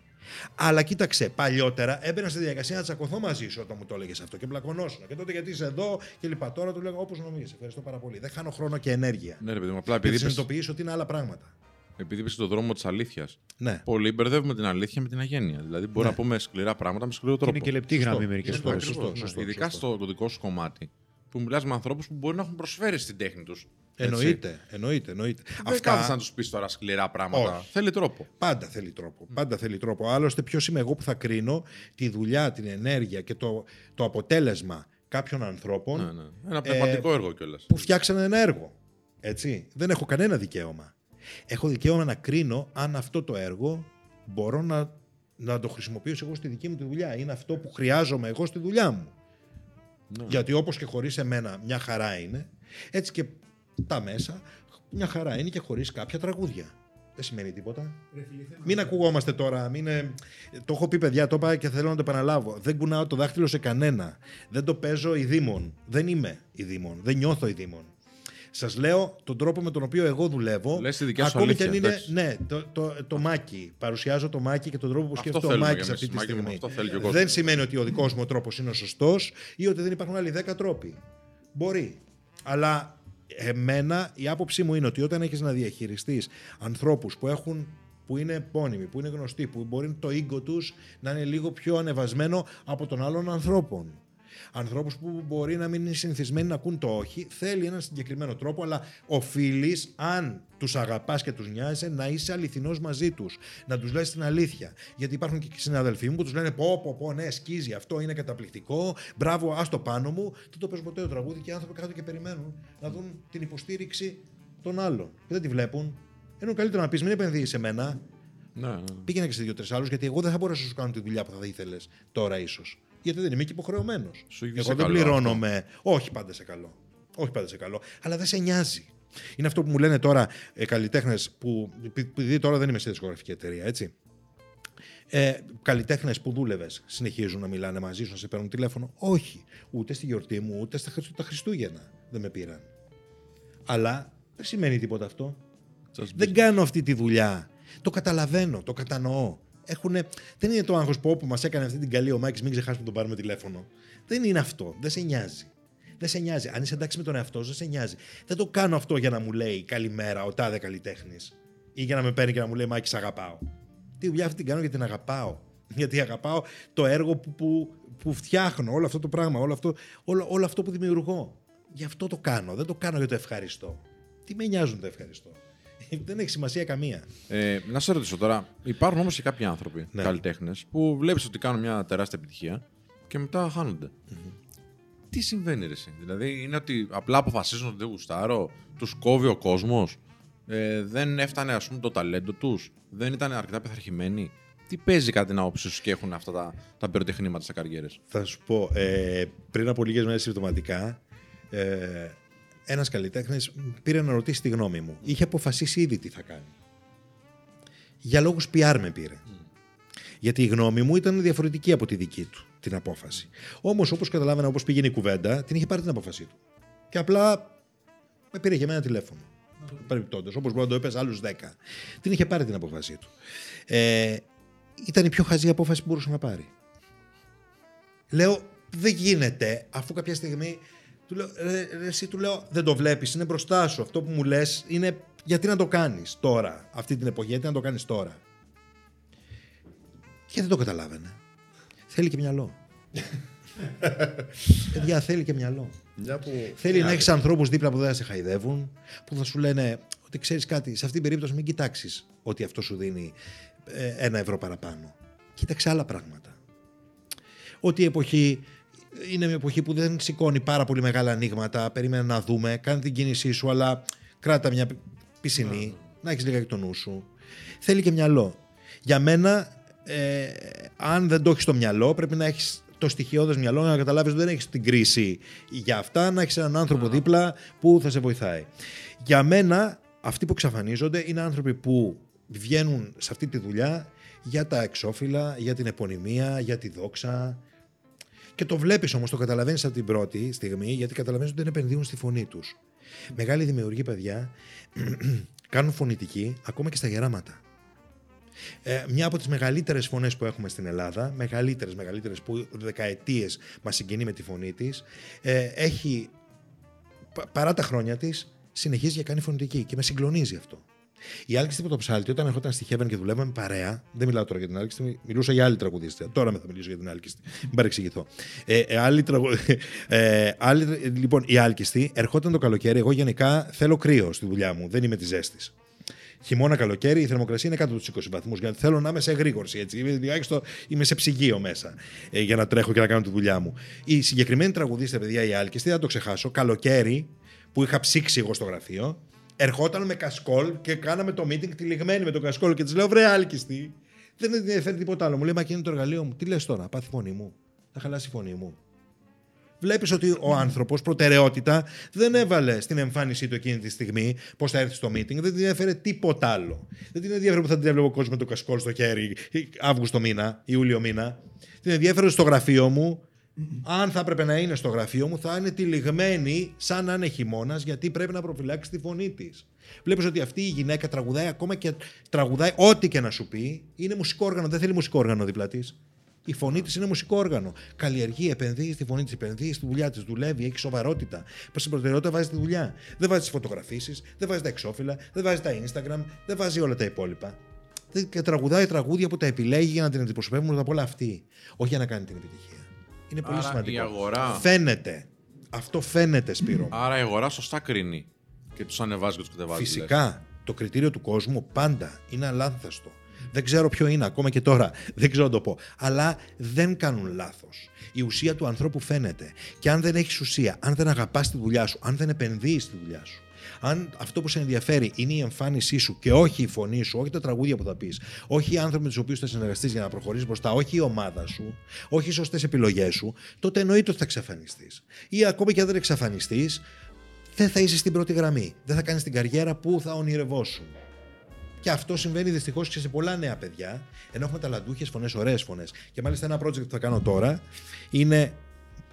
Αλλά κοίταξε, παλιότερα έμπαινα στη διαδικασία να τσακωθώ μαζί σου όταν μου το έλεγες αυτό και μπλακωνόσουν. Και τότε γιατί είσαι εδώ και λοιπά. Τώρα του λέγω όπως νομίζεις. Ευχαριστώ πάρα πολύ. Δεν χάνω χρόνο και ενέργεια. Ναι, ρε παιδί μου, απλά Γιατί επειδή είπες, συνειδητοποιήσω ότι είναι άλλα πράγματα. Επειδή είπες τον δρόμο της αλήθειας, Ναι. πολλοί μπερδεύουμε την αλήθεια με την αγένεια. Δηλαδή, μπορεί να πούμε σκληρά πράγματα με σκληρό Και τρόπο. είναι και λεπτή γραμμή μερικές Σωστό, φορές. σωστό. Ναι, Ειδικά στο δικό σου κομμάτι, που μιλάς με ανθρώπους που μπορεί να έχουν προσφέρει στην τέχνη τους. Έτσι. Εννοείται, εννοείται, εννοείται. Δεν κάθεσαι να τους πεις τώρα σκληρά πράγματα. Όχι. Θέλει τρόπο. Πάντα θέλει τρόπο. Πάντα θέλει τρόπο. Άλλωστε, ποιος είμαι εγώ που θα κρίνω τη δουλειά, την ενέργεια και το, το αποτέλεσμα κάποιων ανθρώπων Ναι, ναι. Ένα πνευματικό έργο κιόλας. που φτιάξανε ένα έργο. Έτσι. Δεν έχω κανένα δικαίωμα. Έχω δικαίωμα να κρίνω αν αυτό το έργο μπορώ να, να το χρησιμοποιήσω εγώ στη δική μου τη δουλειά. Είναι αυτό που χρειάζομαι εγώ στη δουλειά μου. Γιατί όπως και χωρίς εμένα μια χαρά είναι, έτσι και τα μέσα μια χαρά είναι και χωρίς κάποια τραγούδια. Δεν σημαίνει τίποτα. Μην ακουγόμαστε τώρα. Μην, ε, το έχω πει παιδιά, το είπα και θέλω να το επαναλάβω. Δεν κουνάω το δάχτυλο σε κανένα. Δεν το παίζω ειδήμων. Δεν είμαι ειδήμων. Δεν νιώθω ειδήμων. Σας λέω τον τρόπο με τον οποίο εγώ δουλεύω. Λες τη δικιά σου ακόμη και αλήθεια, αν είναι. εντάξει. Ναι, το, το, το μάκι. Παρουσιάζω το μάκι και τον τρόπο που Αυτό σκέφτεται ο θέλουμε μάκι κι εμείς, αυτή τη Μάκη μου, στιγμή. αυτό θέλει και ο κόσμος. δεν σημαίνει ότι ο δικός μου τρόπος είναι ο σωστός ή ότι δεν υπάρχουν άλλοι 10 τρόποι. Μπορεί. Αλλά εμένα η άποψή μου είναι ότι όταν έχεις να διαχειριστείς ανθρώπους που έχουν που είναι επώνυμοι, που είναι γνωστοί, που μπορεί το ego τους να είναι λίγο πιο ανεβασμένο από των άλλων ανθρώπων. Ανθρώπους που μπορεί να μην είναι συνηθισμένοι να ακούν το όχι, θέλει έναν συγκεκριμένο τρόπο, αλλά οφείλεις, αν τους αγαπάς και τους νοιάζει, να είσαι αληθινός μαζί τους. Να τους λες την αλήθεια. Γιατί υπάρχουν και συναδελφοί μου που τους λένε πω, πω, πω, ναι, σκίζει, αυτό είναι καταπληκτικό, μπράβο, ας το πάνω μου. Δεν το παίζουν ποτέ το τραγούδι και οι άνθρωποι κάτω και περιμένουν να δουν την υποστήριξη των άλλων. Και δεν τη βλέπουν. Ενώ καλύτερο να πεις: Μην επενδύεις σε μένα, Ναι, ναι. πήγαινε και σε δύο-τρεις άλλους, γιατί εγώ δεν θα μπορέσω να σου κάνω τη δουλειά που θα ήθελες τώρα, ίσως. Γιατί δεν είμαι και υποχρεωμένος. Σου είχε Εγώ σε δεν καλό πληρώνομαι. Όχι πάντα σε καλό. Όχι πάντα σε καλό. Αλλά δεν σε νοιάζει. Είναι αυτό που μου λένε τώρα ε, καλλιτέχνες που. Επειδή τώρα δεν είμαι σε δισκογραφική εταιρεία, έτσι. Ε, Καλλιτέχνες που δούλευες συνεχίζουν να μιλάνε μαζί σου, να σε παίρνουν τηλέφωνο. Όχι. Ούτε στη γιορτή μου, ούτε στα Χριστ- τα Χριστούγεννα δεν με πήραν. Αλλά δεν σημαίνει τίποτα αυτό. Just Δεν κάνω αυτή τη δουλειά. Το καταλαβαίνω, το κατανοώ. Έχουνε... Δεν είναι το άγχος που όπου μας έκανε αυτή την καλή ο Μάκης, μην ξεχάσουμε να τον πάρουμε τηλέφωνο. Δεν είναι αυτό. Δεν σε νοιάζει. Δεν σε νοιάζει. Αν είσαι εντάξει με τον εαυτό σου, δεν σε νοιάζει. Δεν το κάνω αυτό για να μου λέει καλημέρα ο τάδε καλλιτέχνης. Ή για να με παίρνει και να μου λέει Μάκη, σ' αγαπάω. Τη δουλειά αυτή την κάνω γιατί την αγαπάω. Γιατί αγαπάω το έργο που, που, που φτιάχνω, όλο αυτό το πράγμα, όλο αυτό, όλο, όλο αυτό που δημιουργώ. Γι' αυτό το κάνω. Δεν το κάνω για το ευχαριστώ. Τι με νοιάζουν το ευχαριστώ. Δεν έχει σημασία καμία. Ε, να σε ρωτήσω τώρα, υπάρχουν όμως και κάποιοι άνθρωποι, Ναι. καλλιτέχνες, που βλέπεις ότι κάνουν μια τεράστια επιτυχία και μετά χάνονται. Τι συμβαίνει, ρε, εσύ; Δηλαδή, είναι ότι απλά αποφασίζουν ότι δεν γουστάρω, τους κόβει ο κόσμος, ε, δεν έφτανε ας πούμε, το ταλέντο τους, δεν ήταν αρκετά πειθαρχημένοι. Τι παίζει κατά την άποψή σου και έχουν αυτά τα, τα πυροτεχνήματα στα καριέρες; Θα σου πω, ε, πριν από λίγες μέρες συμπτωματικά, ε, ένας καλλιτέχνης πήρε να ρωτήσει τη γνώμη μου. Είχε αποφασίσει ήδη τι θα κάνει. Για λόγους PR με πήρε. Γιατί η γνώμη μου ήταν διαφορετική από τη δική του την απόφαση. Όμως, όπως καταλάβαινα, όπως πήγαινε η κουβέντα, την είχε πάρει την απόφασή του. Και απλά με πήρε για μένα τηλέφωνο. Παρεμπιπτόντω, όπως μπορεί να το είπε άλλους 10. Την είχε πάρει την απόφασή του. Ε, ήταν η πιο χαζή απόφαση που μπορούσε να πάρει. Λέω, δεν γίνεται, αφού κάποια στιγμή. Του λέω, ρε, ρε, εσύ του λέω, δεν το βλέπεις, είναι μπροστά σου. Αυτό που μου λες είναι γιατί να το κάνεις τώρα, αυτή την εποχή, γιατί να το κάνεις τώρα; Και δεν το καταλάβαινε. Θέλει και μυαλό. Παιδιά, θέλει και μυαλό. Μια που... Θέλει να έχεις ανθρώπους δίπλα που δεν θα σε χαϊδεύουν, που θα σου λένε ότι ξέρεις κάτι. Σε αυτήν την περίπτωση μην κοιτάξεις ότι αυτό σου δίνει ε, ένα ευρώ παραπάνω. Κοίταξε άλλα πράγματα. Ότι η εποχή είναι μια εποχή που δεν σηκώνει πάρα πολύ μεγάλα ανοίγματα. Περίμενε να δούμε, κάνει την κίνησή σου, αλλά κράτα μια πισινή, να έχεις λίγα και το νου σου. Θέλει και μυαλό. Για μένα, ε, αν δεν το έχεις στο μυαλό, πρέπει να έχεις το στοιχειώδες μυαλό να καταλάβεις ότι δεν έχεις την κρίση για αυτά, να έχεις έναν άνθρωπο δίπλα που θα σε βοηθάει. Για μένα, αυτοί που εξαφανίζονται είναι άνθρωποι που βγαίνουν σε αυτή τη δουλειά για τα εξώφυλλα, για την επωνυμία, για τη δόξα. Και το βλέπεις όμως, το καταλαβαίνεις από την πρώτη στιγμή, γιατί καταλαβαίνεις ότι δεν επενδύουν στη φωνή τους. Μεγάλοι δημιουργοί, παιδιά, κάνουν φωνητική ακόμα και στα γεράματα. Ε, μια από τις μεγαλύτερες φωνές που έχουμε στην Ελλάδα, μεγαλύτερες, μεγαλύτερες που δεκαετίες μας συγκινεί με τη φωνή της, ε, έχει πα- παρά τα χρόνια της συνεχίζει και κάνει φωνητική και με συγκλονίζει αυτό. Η Άλκηστη από το ψάλτη, όταν ερχόταν στη Heaven και δουλεύαμε παρέα, δεν μιλάω τώρα για την Άλκηστη, μιλούσα για άλλη τραγουδίστρια. Τώρα με θα μιλήσω για την Άλκηστη. Μην παρεξηγηθώ. Ε, ε, άλλη τραγου... ε, άλλη... Λοιπόν, η Άλκηστη ερχόταν το καλοκαίρι. Εγώ γενικά θέλω κρύο στη δουλειά μου. Δεν είμαι της ζέστης. Χειμώνα, καλοκαίρι, η θερμοκρασία είναι κάτω από τους 20 βαθμούς. Γιατί θέλω να είμαι σε εγρήγορση. Έτσι. Είμαι, τουλάχιστον είμαι σε ψυγείο μέσα ε, για να τρέχω και να κάνω τη δουλειά μου. Η συγκεκριμένη τραγουδίστρια, παιδιά, η Άλκηστη, δεν θα το ξεχάσω. Καλοκαίρι που είχα ψήξει εγώ στο γραφείο, ερχόταν με κασκόλ και κάναμε το meeting τυλιγμένη με το κασκόλ και της λέω: Βρε, Άλκηστη, δεν με ενδιαφέρει τίποτα άλλο. Μου λέει: Μα και είναι το εργαλείο μου. Τι λες τώρα, πάθει η φωνή μου. Θα χαλάσει η φωνή μου. Βλέπεις ότι ο άνθρωπος προτεραιότητα δεν έβαλε στην εμφάνισή του εκείνη τη στιγμή πώς θα έρθει στο meeting, δεν την έφερε τίποτα άλλο. Δεν την ενδιαφέρει που θα την έβλεπε ο κόσμος με το κασκόλ στο χέρι Αύγουστο μήνα, Ιούλιο μήνα. Την ενδιαφέρει στο γραφείο μου. Αν θα έπρεπε να είναι στο γραφείο μου, θα είναι τυλιγμένη σαν να είναι χειμώνας, γιατί πρέπει να προφυλάξει τη φωνή της. Βλέπεις ότι αυτή η γυναίκα τραγουδάει ακόμα και τραγουδάει ό,τι και να σου πει. Είναι μουσικό όργανο, δεν θέλει μουσικό όργανο δίπλα της. Η φωνή της είναι μουσικό όργανο. Καλλιεργεί, επενδύει στη φωνή της, επενδύει στη δουλειά της, δουλεύει, έχει σοβαρότητα. Πα στην προτεραιότητα βάζει τη δουλειά. Δεν βάζει τις φωτογραφίσεις, δεν βάζει τα εξώφυλλα, δεν βάζει τα Instagram, δεν βάζει όλα τα υπόλοιπα. Δεν- Και τραγουδάει τραγούδια που τα επιλέγει για να την αντιπροσωπεύουν πρώτα απ' όλα αυτή. Όχι για να κάνει την επιτυχία. Είναι πολύ Άρα σημαντικό. η αγορά- Φαίνεται. Αυτό φαίνεται, Σπύρο. Άρα η αγορά σωστά κρίνει και τους ανεβάζει και τους κατεβάζει. Φυσικά. Το κριτήριο του κόσμου πάντα είναι αλάνθαστο. Δεν ξέρω ποιο είναι ακόμα και τώρα. Δεν ξέρω να το πω. Αλλά δεν κάνουν λάθος. Η ουσία του ανθρώπου φαίνεται. Και αν δεν έχεις ουσία, αν δεν αγαπάς τη δουλειά σου, αν δεν επενδύεις στη δουλειά σου, αν αυτό που σε ενδιαφέρει είναι η εμφάνισή σου και όχι η φωνή σου, όχι τα τραγούδια που θα πεις, όχι οι άνθρωποι με τους οποίους θα συνεργαστείς για να προχωρήσεις μπροστά, όχι η ομάδα σου, όχι οι σωστές επιλογές σου, τότε εννοείται ότι θα εξαφανιστείς. Ή ακόμα και αν δεν εξαφανιστείς, δεν θα είσαι στην πρώτη γραμμή. Δεν θα κάνεις την καριέρα που θα ονειρευόσουν. Και αυτό συμβαίνει δυστυχώς και σε πολλά νέα παιδιά. Ενώ έχουμε ταλαντούχες φωνές, ωραίες φωνές. Και μάλιστα ένα project που θα κάνω τώρα είναι.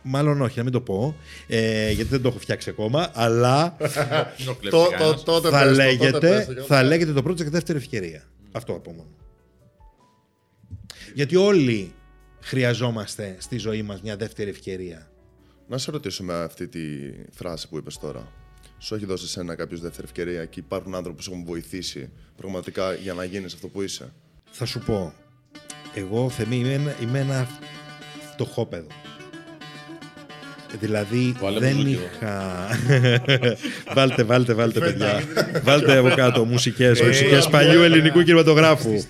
Μάλλον όχι, να μην το πω, ε, γιατί δεν το έχω φτιάξει ακόμα, αλλά Το- το- τότε θα, πες το, τότε λέγεται, πες το, θα λέγεται το project δεύτερη ευκαιρία. Αυτό από μόνο. Γιατί όλοι χρειαζόμαστε στη ζωή μας μια δεύτερη ευκαιρία. Να σε ρωτήσω με αυτή τη φράση που είπες τώρα. Σου έχει δώσει ένα κάποιος δεύτερη ευκαιρία και υπάρχουν άνθρωποι που σε έχουν βοηθήσει πραγματικά για να γίνεις αυτό που είσαι; Θα σου πω, εγώ Θεμή είμαι ένα, είμαι ένα φτωχόπεδο. Δηλαδή Βάλε δεν μουσική είχα. βάλτε, βάλτε, βάλτε, παιδιά. βάλτε από κάτω μουσικές, μουσικές παλιού ελληνικού κινηματογράφου.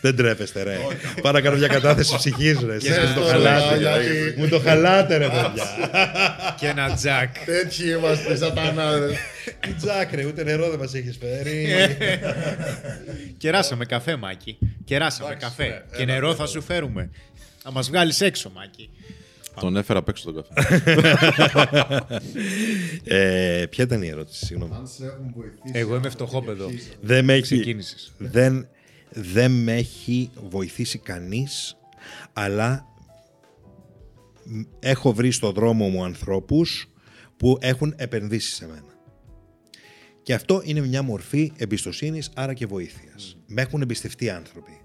δεν τρέπεστε, ρε. Πάρα κάνω μια κατάθεση ψυχής, ρε. Εσείς μου το χαλάτε. γιατί- Μου το χαλάτε, ρε, παιδιά. Και ένα τζακ. Τέτοιοι είμαστε, σατανάδες. Τι τζάκρε, ούτε νερό δεν μας έχεις φέρει. Κεράσαμε καφέ, Μάκη. Κεράσαμε καφέ. Και νερό θα σου φέρουμε. Θα μας βγάλεις έξω, Μάκη. Τον έφερα απ' έξω τον καφέ. ε, ποια ήταν η ερώτηση, συγγνώμη. Αν σε έχουν βοηθήσει. Εγώ είμαι φτωχόπεδο. Δεν με έχει, Ξεκίνησες. δεν, δεν με έχει βοηθήσει κανείς, αλλά μ, έχω βρει στο δρόμο μου ανθρώπους που έχουν επενδύσει σε μένα. Και αυτό είναι μια μορφή εμπιστοσύνης, άρα και βοήθειας. Με έχουν εμπιστευτεί άνθρωποι.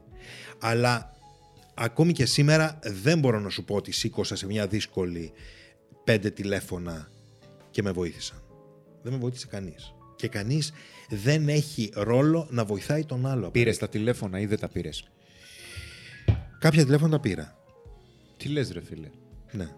Αλλά ακόμη και σήμερα δεν μπορώ να σου πω ότι σήκωσα σε μια δύσκολη πέντε τηλέφωνα και με βοήθησαν. Δεν με βοήθησε κανείς. Και κανείς δεν έχει ρόλο να βοηθάει τον άλλο. Πήρες τα τηλέφωνα ή δεν τα πήρες; Κάποια τηλέφωνα τα πήρα. Τι λες, ρε φίλε; Ναι.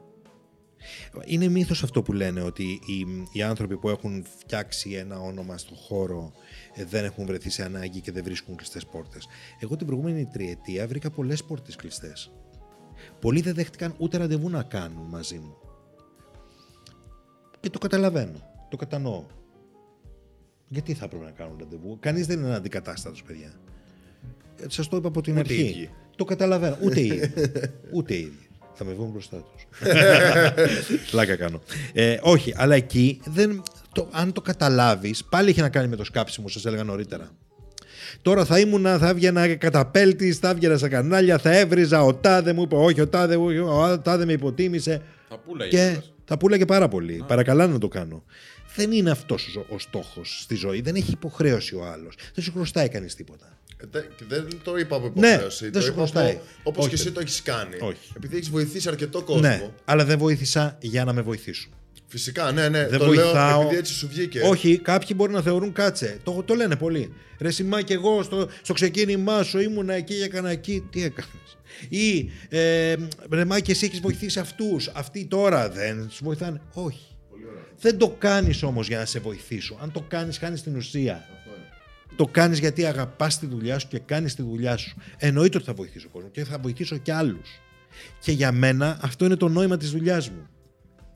Είναι μύθος αυτό που λένε ότι οι, οι άνθρωποι που έχουν φτιάξει ένα όνομα στο χώρο ε, δεν έχουν βρεθεί σε ανάγκη και δεν βρίσκουν κλειστές πόρτες. Εγώ την προηγούμενη τριετία βρήκα πολλές πόρτες κλειστές. Πολλοί δεν δέχτηκαν ούτε ραντεβού να κάνουν μαζί μου. Και το καταλαβαίνω. Το κατανοώ. Γιατί θα έπρεπε να κάνουν ραντεβού; Κανείς δεν είναι αντικατάστατος, παιδιά. Ε, Σας το είπα από την Ούτε αρχή. οι ίδιοι. Το καταλαβαίνω. Ούτε οι ίδιοι. Ούτε οι ίδιοι. Θα με βγουν μπροστά τους. Πλάκα κάνω. Ε, όχι, αλλά εκεί δεν, το, αν το καταλάβεις, πάλι έχει να κάνει με το σκάψιμο, σας έλεγα νωρίτερα. Τώρα θα ήμουνα, θα έβγαινα καταπέλτης, θα έβγαινα στα κανάλια, θα έβριζα. Ο τάδε μου είπε, Όχι, ο τάδε, μου- ο τάδε με υποτίμησε. Θα πουλάει. Και τα πουλάγε πάρα πολύ. Παρακαλά να το κάνω. Δεν είναι αυτός ο, ο στόχος στη ζωή. Δεν έχει υποχρέωση ο άλλος. Δεν σου χρωστάει κανείς τίποτα. Ε, δε- και Δεν το είπα από Ναι, υποχρέωση. δεν το σου είπα χρωστάει. Όπω Όχι, και εσύ παιδί. το έχεις κάνει. Όχι. Επειδή έχεις βοηθήσει αρκετό κόσμο. Ναι, αλλά δεν βοήθησα για να με βοηθήσουν. Φυσικά, ναι, ναι. Δεν το βοηθάω. λέω επειδή έτσι σου βγήκε. Όχι, κάποιοι μπορεί να θεωρούν κάτσε. Το, το λένε πολλοί. Ρε Σιμά και εγώ στο, στο ξεκίνημά σου ήμουνα εκεί και έκανα εκεί. Τι έκανες; Ή ε, ρε Μα και εσύ έχεις βοηθήσει αυτούς. Αυτοί τώρα δεν σου βοηθάνε. Όχι. Δεν το κάνεις όμως για να σε βοηθήσω. Αν το κάνεις, χάνεις την ουσία. Το κάνεις γιατί αγαπάς τη δουλειά σου και κάνεις τη δουλειά σου. Εννοείται ότι θα βοηθήσω κόσμο και θα βοηθήσω και άλλους. Και για μένα αυτό είναι το νόημα της δουλειάς μου.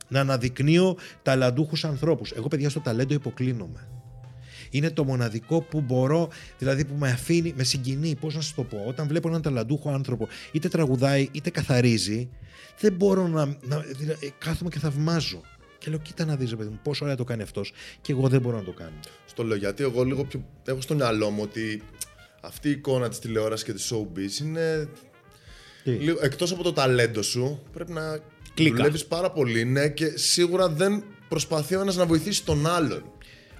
Να αναδεικνύω ταλαντούχους ανθρώπους. Εγώ, παιδιά, στο ταλέντο υποκλίνομαι. Είναι το μοναδικό που μπορώ, δηλαδή που με αφήνει, με συγκινεί. Πώς να σας το πω, όταν βλέπω έναν ταλαντούχο άνθρωπο, είτε τραγουδάει είτε καθαρίζει, δεν μπορώ να. να δηλαδή, ε, κάθομαι και θαυμάζω. Και λέω, κοίτα να δεις, ρε παιδί μου, πόσο ωραία το κάνει αυτός και εγώ δεν μπορώ να το κάνω. Στο λέω γιατί εγώ λίγο πιο. Έχω στο μυαλό μου ότι αυτή η εικόνα της τηλεόρασης και της showbiz είναι. Τι; Λίγο, εκτός από το ταλέντο σου, πρέπει να Κλίκα. δουλεύεις πάρα πολύ, ναι, και σίγουρα δεν προσπαθεί ο ένας να βοηθήσει τον άλλον.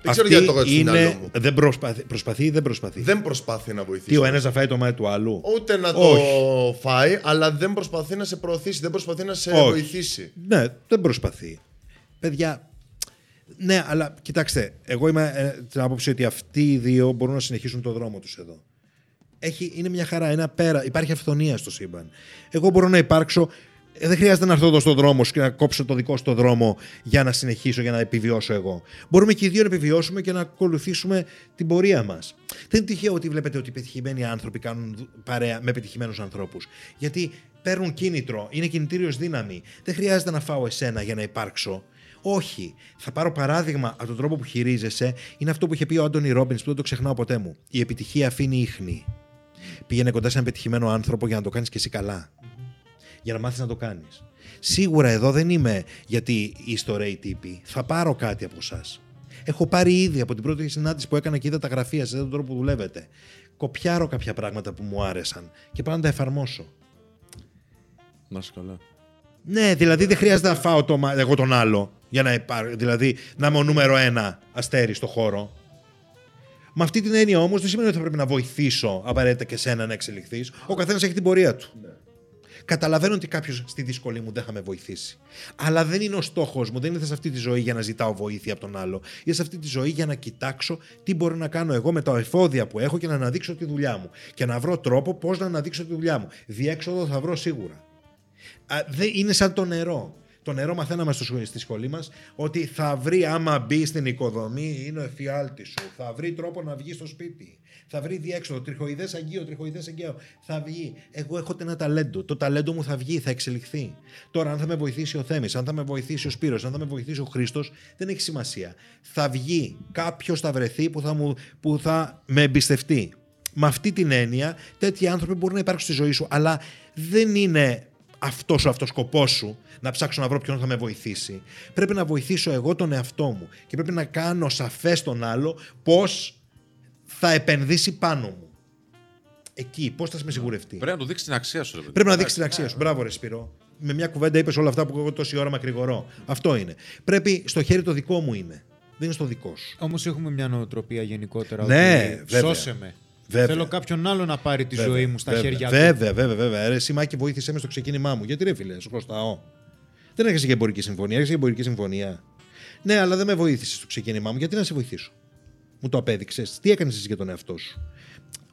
Δεν Αυτή ξέρω γιατί το έχω έτσι στο μυαλό είναι, μου. δεν προσπαθεί, προσπαθεί ή δεν προσπαθεί; Δεν προσπαθεί να βοηθήσει. Τι, ο ένας να φάει το μάτι του άλλου; Ούτε να Όχι. το φάει, αλλά δεν προσπαθεί να σε προωθήσει, δεν προσπαθεί να σε Όχι. βοηθήσει. Ναι, δεν προσπαθεί. Παιδιά, ναι, αλλά κοιτάξτε, εγώ είμαι ε, την άποψη ότι αυτοί οι δύο μπορούν να συνεχίσουν το δρόμο τους εδώ. Έχει, είναι μια χαρά, ένα πέρα, υπάρχει αυθονία στο σύμπαν. Εγώ μπορώ να υπάρξω, ε, δεν χρειάζεται να έρθω εδώ στον δρόμο σου και να κόψω το δικό σου το δρόμο για να συνεχίσω, για να επιβιώσω εγώ. Μπορούμε και οι δύο να επιβιώσουμε και να ακολουθήσουμε την πορεία μας. Δεν είναι τυχαίο ότι βλέπετε ότι οι πετυχημένοι άνθρωποι κάνουν δου- παρέα με πετυχημένους ανθρώπους. Γιατί παίρνουν κίνητρο, είναι κινητήριος δύναμη. Δεν χρειάζεται να φάω εσένα για να υπάρξω. Όχι. Θα πάρω παράδειγμα από τον τρόπο που χειρίζεσαι. Είναι αυτό που είχε πει ο Άντωνι Ρόμπινς που δεν το ξεχνάω ποτέ μου. Η επιτυχία αφήνει ίχνη. Πήγαινε κοντά σε έναν πετυχημένο άνθρωπο για να το κάνεις και εσύ καλά. Για να μάθεις να το κάνεις. Σίγουρα εδώ δεν είμαι γιατί είστε ωραίοι τύποι. Θα πάρω κάτι από εσά. Έχω πάρει ήδη από την πρώτη συνάντηση που έκανα και είδα τα γραφεία σας, είδα τον τρόπο που δουλεύετε. Κοπιάρω κάποια πράγματα που μου άρεσαν και πάω να τα εφαρμόσω. Να είσαι καλά. Ναι, δηλαδή δεν χρειάζεται να φάω το, μα- εγώ τον άλλο για να υπάρξει. Δηλαδή να είμαι ο νούμερο ένα αστέρι στο χώρο. Με αυτή την έννοια όμως δεν σημαίνει ότι θα πρέπει να βοηθήσω απαραίτητα και σένα να εξελιχθείς. Ο καθένας έχει την πορεία του. Καταλαβαίνω ότι κάποιος στη δυσκολία μου δεν θα με βοηθήσει. Αλλά δεν είναι ο στόχος μου. Δεν ήρθα σε αυτή τη ζωή για να ζητάω βοήθεια από τον άλλο. Ήρθα σε αυτή τη ζωή για να κοιτάξω τι μπορώ να κάνω εγώ με τα εφόδια που έχω και να αναδείξω τη δουλειά μου. Και να βρω τρόπο πώς να αναδείξω τη δουλειά μου. Διέξοδο θα βρω σίγουρα. Α, δεν είναι σαν το νερό. Το νερό μαθαίναμε στο, σχολ- στη σχολή μας ότι θα βρει άμα μπει στην οικοδομή είναι ο εφιάλτης σου. Θα βρει τρόπο να βγει στο σπίτι. Θα βρει διέξοδο, τριχοειδές αγγείο, τριχοειδές αγγείο. Θα βγει. Εγώ έχω ένα ταλέντο. Το ταλέντο μου θα βγει, θα εξελιχθεί. Τώρα αν θα με βοηθήσει ο Θέμης, αν θα με βοηθήσει ο Σπύρος, αν θα με βοηθήσει ο Χρήστος, δεν έχει σημασία. Θα βγει. Κάποιος θα βρεθεί που θα, μου, που θα με εμπιστευτεί. Με αυτή την έννοια, τέτοιοι άνθρωποι μπορούν να υπάρξουν στη ζωή σου, αλλά δεν είναι αυτός ο αυτοσκοπός σου, να ψάξω να βρω ποιον θα με βοηθήσει. Πρέπει να βοηθήσω εγώ τον εαυτό μου και πρέπει να κάνω σαφές τον άλλο πώς θα επενδύσει πάνω μου. Εκεί, πώς θα με σιγουρευτεί. Πρέπει να του δείξεις την αξία σου, ρε παιδί. Πρέπει να δείξεις την αξία σου. Μπράβο, ρε Σπύρο. Με μια κουβέντα είπες όλα αυτά που εγώ τόση ώρα μακρηγορώ. Αυτό είναι. Πρέπει στο χέρι το δικό μου είναι. Δεν είναι στο δικό σου. Όμως έχουμε μια νοοτροπία γενικότερα. Ναι, ότι βέβαια. Σώσε με. Βέβαια. Θέλω κάποιον άλλο να πάρει τη Βέβαια, ζωή μου στα βέβαια, χέρια του. Βέβαια, βέβαια, βέβαια. Ρε, εσύ Μάκη, βοήθησέ με στο ξεκίνημά μου. Γιατί ρε φίλε, σου χρωστάω. Δεν έχασε για εμπορική συμφωνία, έχασε για εμπορική συμφωνία. Ναι, αλλά δεν με βοήθησες στο ξεκίνημά μου. Γιατί να σε βοηθήσω; Μου το απέδειξες. Τι έκανες εσύ για τον εαυτό σου;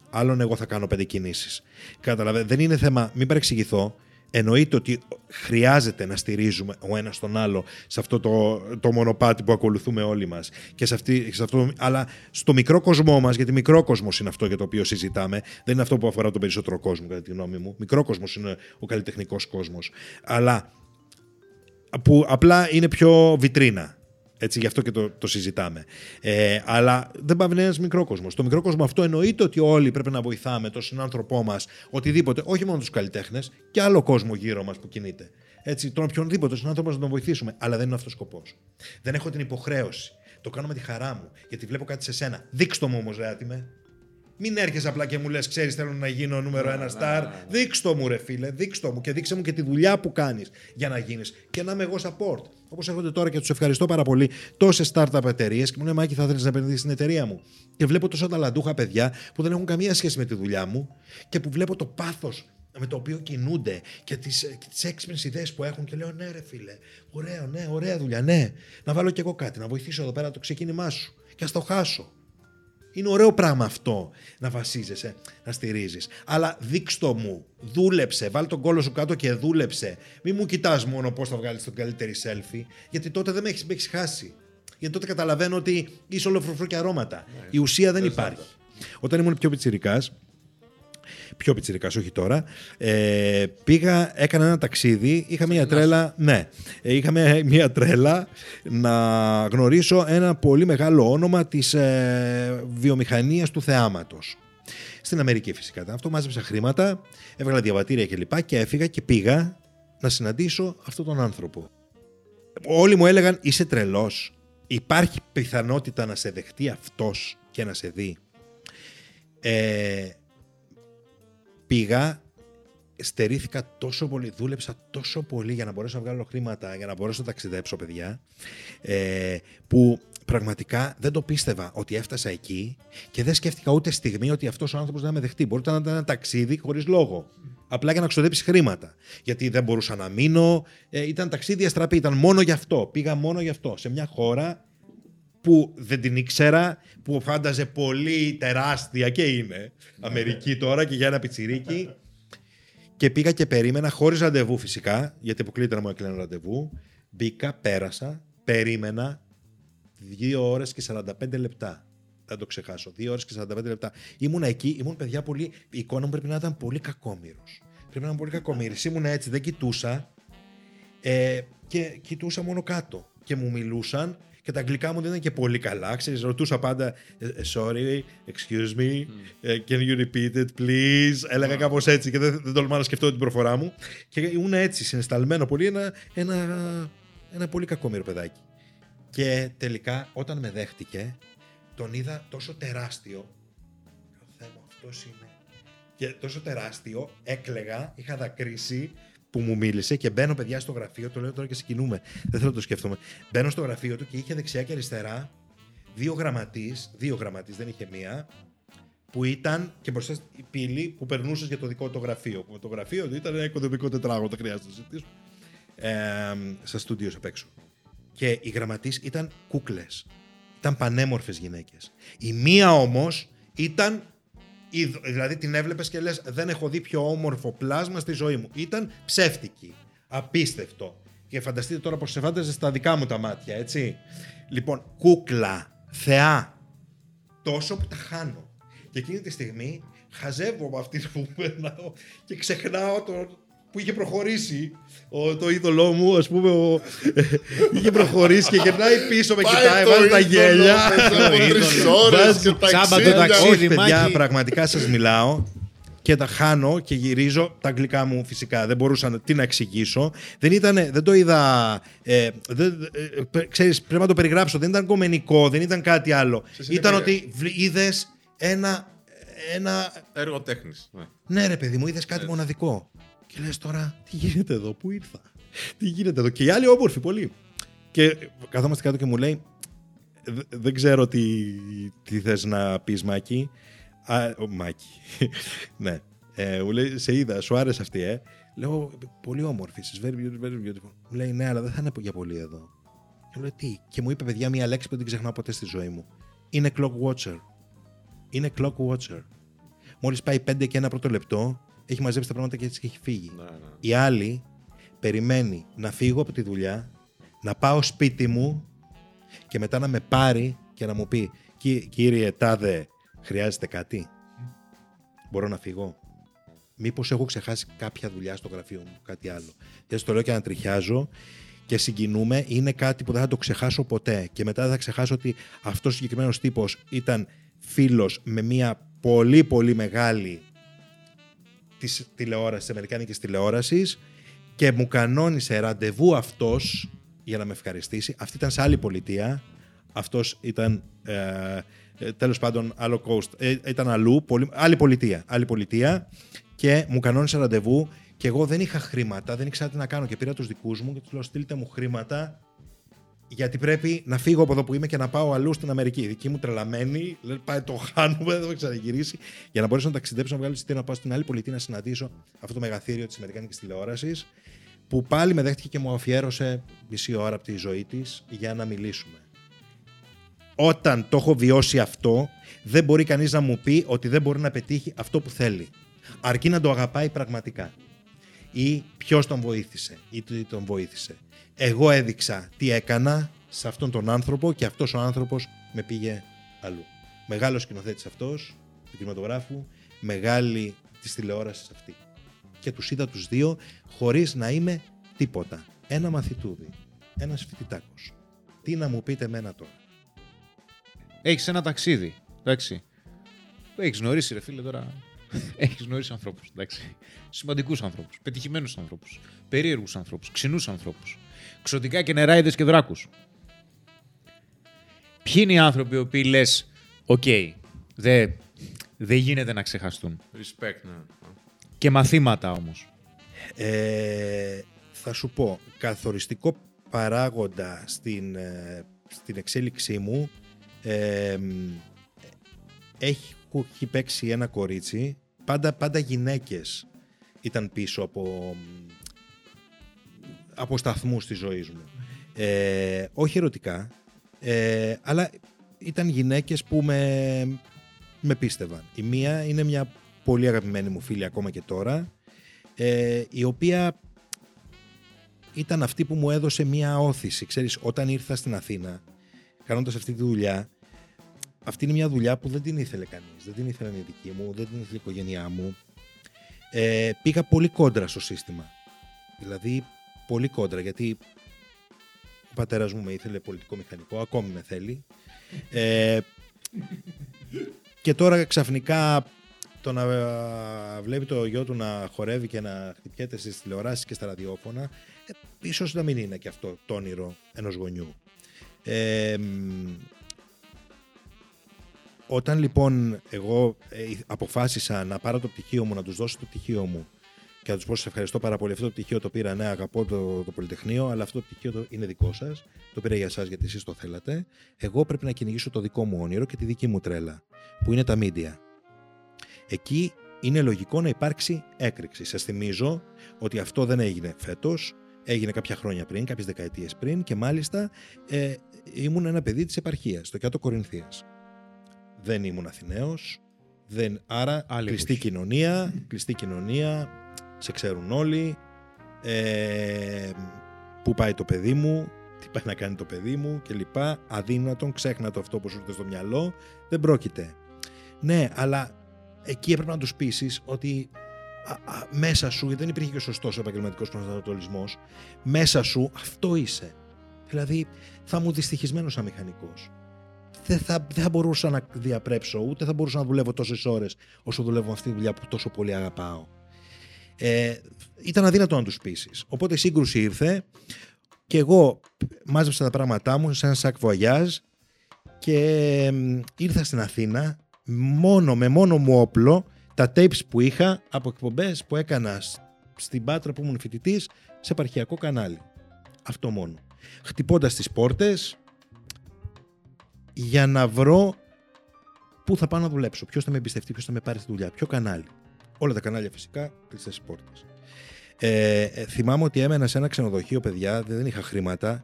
Άλλον εγώ θα κάνω πέντε κινήσεις. Καταλαβαίνετε. Δεν είναι θέμα, μην παρεξηγηθώ. Εννοείται ότι χρειάζεται να στηρίζουμε ο ένας τον άλλο σε αυτό το, το μονοπάτι που ακολουθούμε όλοι μας. Σε αυτή, σε αυτό, αλλά στο μικρό κοσμό μας, γιατί μικρό κόσμος είναι αυτό για το οποίο συζητάμε, δεν είναι αυτό που αφορά τον περισσότερο κόσμο, κατά τη γνώμη μου. Μικρό κόσμος είναι ο καλλιτεχνικός κόσμος. Αλλά που απλά είναι πιο βιτρίνα. Έτσι, γι' αυτό και το, το συζητάμε. Ε, αλλά δεν πάει ένας μικρό κόσμος. Στο μικρό κόσμο αυτό εννοείται ότι όλοι πρέπει να βοηθάμε τον συνάνθρωπό μας, οτιδήποτε, όχι μόνο τους καλλιτέχνες, και άλλο κόσμο γύρω μας που κινείται. Έτσι, τον οποιονδήποτε συνάνθρωπο να τον βοηθήσουμε. Αλλά δεν είναι αυτός ο σκοπός. Δεν έχω την υποχρέωση. Το κάνω με τη χαρά μου, γιατί βλέπω κάτι σε σένα. Δείξτε μου όμως, ρε άτιμε. Μην έρχεσαι απλά και μου λες: Ξέρεις, θέλω να γίνω νούμερο ένα στάρ. Δείξ' το μου, ρε φίλε, δείξ' το μου και δείξε μου και τη δουλειά που κάνεις για να γίνεις. Και να είμαι εγώ support. Όπως έρχονται τώρα και τους ευχαριστώ πάρα πολύ τόσες startup εταιρείες και μου λένε Μάκη, θα θέλεις να επενδύσεις στην εταιρεία μου. Και βλέπω τόσα ταλαντούχα παιδιά που δεν έχουν καμία σχέση με τη δουλειά μου και που βλέπω το πάθος με το οποίο κινούνται και τις τις έξυπνες ιδέες που έχουν και λέω ναι, ρε φίλε, ωραίο, ναι, ωραία δουλειά, ναι. Να βάλω κι εγώ κάτι, να βοηθήσω εδώ πέρα το ξεκίνημά σου και ας το χάσω. Είναι ωραίο πράγμα αυτό να βασίζεσαι, να στηρίζεις. Αλλά δείξ' το μου. Δούλεψε. Βάλει τον κόλο σου κάτω και δούλεψε. Μην μου κοιτάς μόνο πώς θα βγάλεις τον καλύτερη selfie, γιατί τότε δεν με έχεις χάσει. Γιατί τότε καταλαβαίνω ότι είσαι όλο φρουφρού και αρώματα. Η ουσία δεν υπάρχει. Όταν ήμουν πιο πιτσιρικάς, πιο πιτσιρικάς, όχι τώρα, ε, πήγα, έκανα ένα ταξίδι, είχα μια τρέλα, ναι, ε, είχα μια, μια τρέλα να γνωρίσω ένα πολύ μεγάλο όνομα της ε, βιομηχανίας του θεάματος. Στην Αμερική φυσικά. ήταν Αυτό μάζεψα χρήματα, έβγαλα διαβατήρια κλπ. Και έφυγα και πήγα να συναντήσω αυτόν τον άνθρωπο. Όλοι μου έλεγαν είσαι τρελός. Υπάρχει πιθανότητα να σε δεχτεί αυτός και να σε δει. Ε, πήγα, στερήθηκα τόσο πολύ, δούλεψα τόσο πολύ για να μπορέσω να βγάλω χρήματα, για να μπορέσω να ταξιδέψω, παιδιά, ε, που πραγματικά δεν το πίστευα ότι έφτασα εκεί και δεν σκέφτηκα ούτε στιγμή ότι αυτός ο άνθρωπος δεν με δεχτεί. Μπορεί να ήταν ένα ταξίδι χωρίς λόγο. Απλά για να ξοδέψει χρήματα. Γιατί δεν μπορούσα να μείνω. Ε, ήταν ταξίδι αστραπή, ήταν μόνο γι' αυτό. Πήγα μόνο γι' αυτό. Σε μια χώρα που δεν την ήξερα, που φάνταζε πολύ τεράστια και είναι. Αμερική τώρα και για ένα πιτσιρίκι. Και πήγα και περίμενα, χωρίς ραντεβού φυσικά, γιατί αποκλείται να μου έκλαινε ραντεβού. Μπήκα, πέρασα, περίμενα 2 ώρες και 45 λεπτά. Δεν το ξεχάσω. 2 ώρες και 45 λεπτά. Ήμουν εκεί, ήμουν παιδιά πολύ. Η εικόνα μου πρέπει να ήταν πολύ κακόμοιρος. Πρέπει να ήταν πολύ κακόμοιρο. Ήμουν έτσι, δεν κοιτούσα. Ε, και κοιτούσα μόνο κάτω. Και μου μιλούσαν και τα αγγλικά μου δεν ήταν και πολύ καλά. Ξέρεις, ρωτούσα πάντα ε, ε, sorry, excuse me, ε, can you repeat it please; Έλεγα κάπως έτσι και δεν, δεν τολμάω να σκεφτώ την προφορά μου. Και ήμουν έτσι, συναισθαλμένο πολύ, ένα, ένα, ένα πολύ κακόμοιρο παιδάκι. Και τελικά όταν με δέχτηκε, τον είδα τόσο τεράστιο. Λέω, Θεέ μου, αυτός είναι. Και τόσο τεράστιο, έκλεγα, είχα δακρύσει που μου μίλησε και μπαίνω παιδιά στο γραφείο, το λέω τώρα και συγκινούμε, δεν θέλω να το σκέφτομαι. Μπαίνω στο γραφείο του και είχε δεξιά και αριστερά δύο γραμματείς, δύο γραμματείς, δεν είχε μία, που ήταν και μπροστά η πύλη που περνούσες για το δικό του γραφείο. Που το γραφείο του ήταν ένα οικοδομικό τετράγωνο, δεν χρειάζεται να συζητήσω. Ε, στα στούντιος απ' έξω. Και οι γραμματείς ήταν κούκλες. Ήταν πανέμορφες γυναίκες. Η μία όμως ήταν είδ- Δηλαδή την έβλεπες και λες δεν έχω δει πιο όμορφο πλάσμα στη ζωή μου. Ήταν ψεύτικη. Απίστευτο. Και φανταστείτε τώρα πως σε φάνταζε στα δικά μου τα μάτια, έτσι. Λοιπόν, κούκλα, θεά, τόσο που τα χάνω. Και εκείνη τη στιγμή χαζεύω από αυτή που περνάω και ξεχνάω το που είχε προχωρήσει ο, το είδωλό μου, ας πούμε, ο, είχε προχωρήσει και γυρνάει πίσω, με κοιτάει, το βάζει τα είδωλο, γέλια. μετά από τρεις ώρες Βάζει και τσάμπα το ταξίδια. ταξίδι. Όχι, παιδιά, Μάκη. πραγματικά σας μιλάω και τα χάνω και γυρίζω. Τα αγγλικά μου φυσικά δεν μπορούσα να, τι να εξηγήσω. Δεν, ήταν, δεν το είδα. Ε, δεν, ε, πε- ξέρεις, πρέπει να το περιγράψω. Δεν ήταν κομμενικό, δεν ήταν κάτι άλλο. Ήταν ότι είδες ένα, ένα. Έργο τέχνης. Ναι. Ναι, ρε παιδί μου, είδες κάτι μοναδικό. Και λες τώρα, τι γίνεται εδώ, πού ήρθα; Τι γίνεται εδώ; Και οι άλλοι όμορφοι πολύ. Και καθόμαστε κάτω και μου λέει, «Δε- δεν ξέρω τι, τι θες να πεις Μάκη. Α, ο, Μάκη. ναι. Ε, μου λέει, σε είδα, σου άρεσε αυτή, ε. Λέω, πολύ όμορφη, she's very beautiful, very beautiful. Μου λέει, ναι, αλλά δεν θα είναι για πολύ εδώ. Και λέω, τι. Και μου είπε, παιδιά, μία λέξη που δεν την ξεχνάω ποτέ στη ζωή μου. Είναι clock watcher. Είναι clock watcher. Μόλις πάει πέντε και ένα πρώτο λεπτό, έχει μαζέψει τα πράγματα και έτσι έχει φύγει. Ναι, ναι. Η άλλη περιμένει να φύγω από τη δουλειά, να πάω σπίτι μου και μετά να με πάρει και να μου πει «Κι- «Κύριε Τάδε, χρειάζεται κάτι; Μπορώ να φύγω; Μήπως έχω ξεχάσει κάποια δουλειά στο γραφείο μου, κάτι άλλο». Και στο λέω και να τριχιάζω και συγκινούμε. Είναι κάτι που δεν θα το ξεχάσω ποτέ. Και μετά δεν θα ξεχάσω ότι αυτός ο συγκεκριμένος τύπος ήταν φίλος με μια πολύ πολύ μεγάλη της τηλεόρασης, της αμερικάνικης τηλεόρασης και μου κανόνισε ραντεβού αυτός για να με ευχαριστήσει. Αυτή ήταν σε άλλη πολιτεία. Αυτός ήταν ε, ε, τέλος πάντων άλλο coast. Ε, ήταν αλλού, πολύ, άλλη πολιτεία. Άλλη πολιτεία και μου κανόνισε ραντεβού και εγώ δεν είχα χρήματα, δεν ήξερα τι να κάνω και πήρα τους δικούς μου και τους λέω στείλτε μου χρήματα γιατί πρέπει να φύγω από εδώ που είμαι και να πάω αλλού στην Αμερική. Η δική μου τρελαμένη, λέει, πάει το χάνουμε, δεν θα ξαναγυρίσει. Για να μπορέσω να ταξιδέψω, να βγάλω εισιτήριο να πάω στην άλλη πολιτεία να συναντήσω αυτό το μεγαθύριο της Αμερικάνικης τηλεόρασης, που πάλι με δέχτηκε και μου αφιέρωσε μισή ώρα από τη ζωή της για να μιλήσουμε. Όταν το έχω βιώσει αυτό, δεν μπορεί κανείς να μου πει ότι δεν μπορεί να πετύχει αυτό που θέλει. Αρκεί να το αγαπάει πραγματικά ή ποιος τον βοήθησε ή τι τον βοήθησε. Εγώ έδειξα τι έκανα σε αυτόν τον άνθρωπο και αυτός ο άνθρωπος με πήγε αλλού. Μεγάλος σκηνοθέτης αυτός, του κινηματογράφου, μεγάλη της τηλεόρασης αυτή. Και τους είδα τους δύο χωρίς να είμαι τίποτα. Ένα μαθητούδι, ένας φοιτητάκος. Τι να μου πείτε εμένα τώρα. Έχεις ένα ταξίδι. Εντάξει. Έχεις γνωρίσει, ρε φίλε, τώρα. Έχεις γνωρίσει ανθρώπους. Σημαντικούς ανθρώπους. Πετυχημένους ανθρώπους. Περίεργους ανθρώπους. Ξινούς ανθρώπους. Ξωτικά και νεράιδες και δράκους. Ποιοι είναι οι άνθρωποι οι οποίοι λες, οκ, δεν δεν γίνεται να ξεχαστούν. Respect, ναι. Και μαθήματα όμως. Ε, θα σου πω, καθοριστικό παράγοντα στην, ε, στην εξέλιξή μου ε, μ, έχει, έχει παίξει ένα κορίτσι, πάντα, πάντα γυναίκες ήταν πίσω από, μ, από σταθμούς της ζωής μου. Ε, όχι ερωτικά, ε, αλλά ήταν γυναίκες που με, με πίστευαν. Η μία είναι μια πολύ αγαπημένη μου φίλη ακόμα και τώρα, ε, η οποία ήταν αυτή που μου έδωσε μια όθηση. Ξέρεις, όταν ήρθα στην Αθήνα, κάνοντας αυτή τη δουλειά, αυτή είναι μια δουλειά που δεν την ήθελε κανείς. Δεν την ήθελε η δική μου, δεν την ήθελε η οικογένειά μου. Ε, πήγα πολύ κόντρα στο σύστημα. Δηλαδή, πολύ κόντρα, γιατί ο πατέρας μου με ήθελε πολιτικό μηχανικό, ακόμη με θέλει. Ε, και τώρα ξαφνικά το να ε, βλέπει το γιο του να χορεύει και να χτυπιέται στις τηλεοράσεις και στα ραδιόφωνα, ε, ίσως να μην είναι και αυτό το όνειρο ενός γονιού. Ε, μ, όταν λοιπόν εγώ ε, αποφάσισα να πάρω το πτυχίο μου, να τους δώσω το πτυχίο μου και να τους πω σε ευχαριστώ πάρα πολύ, αυτό το πτυχίο το πήρα, ναι αγαπώ το, το Πολυτεχνείο, αλλά αυτό το πτυχίο το, είναι δικό σας, το πήρα για εσάς γιατί εσείς το θέλατε. Εγώ πρέπει να κυνηγήσω το δικό μου όνειρο και τη δική μου τρέλα, που είναι τα media εκεί είναι λογικό να υπάρξει έκρηξη. Σας θυμίζω ότι αυτό δεν έγινε φέτος, έγινε κάποια χρόνια πριν, κάποιες δεκαετίες πριν και μάλιστα ε, ήμουν ένα παιδί της επαρχίας, στο κάτω Κορινθίας. Δεν ήμουν Αθηναίος, δεν, άρα Άλλη κλειστή εποχή. κοινωνία, κλειστή κοινωνία, σε ξέρουν όλοι, ε, πού πάει το παιδί μου, τι πάει να κάνει το παιδί μου κλπ. Αδύνατον, ξέχνα αυτό που σου έρθει στο μυαλό, δεν πρόκειται. Ναι, αλλά εκεί έπρεπε να τους πείσεις ότι α, α, μέσα σου, γιατί δεν υπήρχε και σωστός επαγγελματικός προσανατολισμός, μέσα σου αυτό είσαι. Δηλαδή, θα ήμουν δυστυχισμένο σαν μηχανικός. Δεν θα, δεν θα μπορούσα να διαπρέψω, ούτε θα μπορούσα να δουλεύω τόσες ώρες όσο δουλεύω με αυτή τη δουλειά που τόσο πολύ αγαπάω. Ε, ήταν αδύνατο να τους πείσεις. Οπότε η σύγκρουση ήρθε και εγώ μάζεψα τα πράγματά μου σε ένα σακ βοαγιάζ και μ, ήρθα στην Αθήνα μόνο με μόνο μου όπλο τα tapes που είχα από εκπομπές που έκανα σ- στην Πάτρα που ήμουν φοιτητής σε επαρχιακό κανάλι. Αυτό μόνο. Χτυπώντας τις πόρτες για να βρω πού θα πάω να δουλέψω, ποιος θα με εμπιστευτεί, ποιος θα με πάρει στη δουλειά, ποιο κανάλι. Όλα τα κανάλια φυσικά κλειστές τις πόρτες. Ε, ε, θυμάμαι ότι έμενα σε ένα ξενοδοχείο, παιδιά, δεν είχα χρήματα.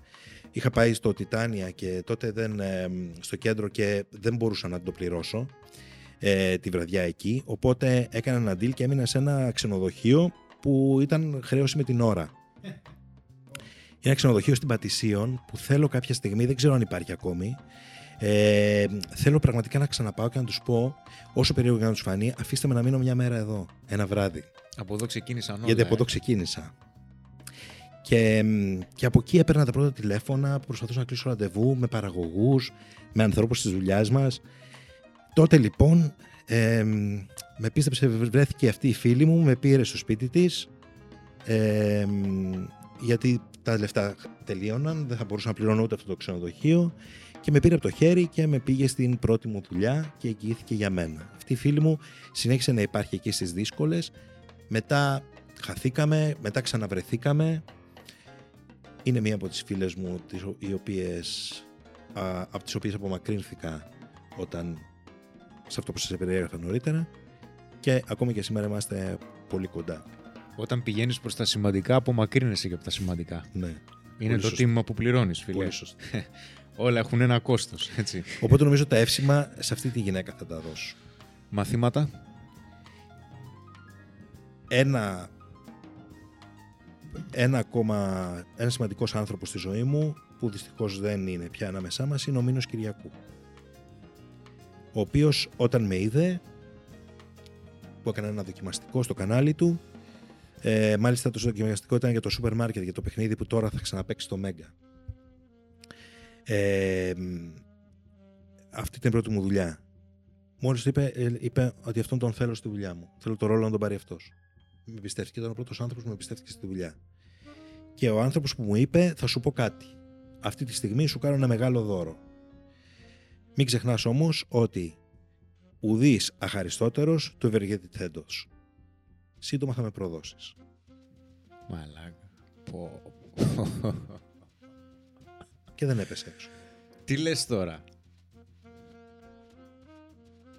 Είχα πάει στο Τιτάνια και τότε δεν, ε, στο κέντρο και δεν μπορούσα να το πληρώσω ε, τη βραδιά εκεί. Οπότε έκανα ένα deal και έμεινα σε ένα ξενοδοχείο που ήταν χρέωση με την ώρα. Είναι ένα ξενοδοχείο στην Πατησίων που θέλω κάποια στιγμή, δεν ξέρω αν υπάρχει ακόμη. Ε, θέλω πραγματικά να ξαναπάω και να τους πω, όσο περίεργο και να τους φανεί, αφήστε με να μείνω μια μέρα εδώ, ένα βράδυ. Από εδώ ξεκίνησαν όλα. Γιατί από ε. εδώ ξεκίνησα. Και, μ, και από εκεί έπαιρνα τα πρώτα τηλέφωνα, προσπαθούσα να κλείσω ραντεβού με παραγωγούς, με ανθρώπους της δουλειάς μας. Τότε λοιπόν ε, μ, με πίστεψε, βρέθηκε αυτή η φίλη μου, με πήρε στο σπίτι της, ε, μ, γιατί τα λεφτά τελείωναν, δεν θα μπορούσα να πληρώνω ούτε αυτό το ξενοδοχείο και με πήρε από το χέρι και με πήγε στην πρώτη μου δουλειά και εγγυήθηκε για μένα. Αυτή η φίλη μου συνέχισε να υπάρχει εκεί στις δύσκολες μετά χαθήκαμε, μετά ξαναβρεθήκαμε. Είναι μία από τις φίλες μου τις, ο- οι οποίες, α, από τις οποίες απομακρύνθηκα όταν σε αυτό που σας περιέγραφα νωρίτερα και ακόμη και σήμερα είμαστε πολύ κοντά. Όταν πηγαίνεις προς τα σημαντικά, απομακρύνεσαι και από τα σημαντικά. Ναι, Είναι Πολύ το σωστό. τίμημα που πληρώνεις, φίλε. πολύ σωστά. Όλα έχουν ένα κόστος. Έτσι. Οπότε νομίζω τα εύσημα σε αυτή τη γυναίκα θα τα δώσω. Μαθήματα. Ένα, ένα ακόμα, ένας σημαντικός άνθρωπος στη ζωή μου που δυστυχώς δεν είναι πια ανάμεσά μας είναι ο Μήνος Κυριακού. Ο οποίος όταν με είδε που έκανε ένα δοκιμαστικό στο κανάλι του ε, μάλιστα το δοκιμαστικό ήταν για το σούπερ μάρκετ για το παιχνίδι που τώρα θα ξαναπαίξει το Μέγκα. Ε, μ, αυτή ήταν η πρώτη μου δουλειά. Μόλις είπε, ε, είπε ότι αυτόν τον θέλω στη δουλειά μου. Θέλω το ρόλο να τον πάρει αυτός. Με εμπιστεύτηκε, ήταν ο πρώτος άνθρωπος που με εμπιστεύτηκε στη δουλειά. Και ο άνθρωπος που μου είπε, θα σου πω κάτι. Αυτή τη στιγμή σου κάνω ένα μεγάλο δώρο. Μην ξεχνάς όμως ότι ουδή αχαριστότερος του ευεργετηθέντος. Σύντομα θα με προδώσεις. Μαλάκα. Πω. Και δεν έπεσε έξω. Τι λες τώρα;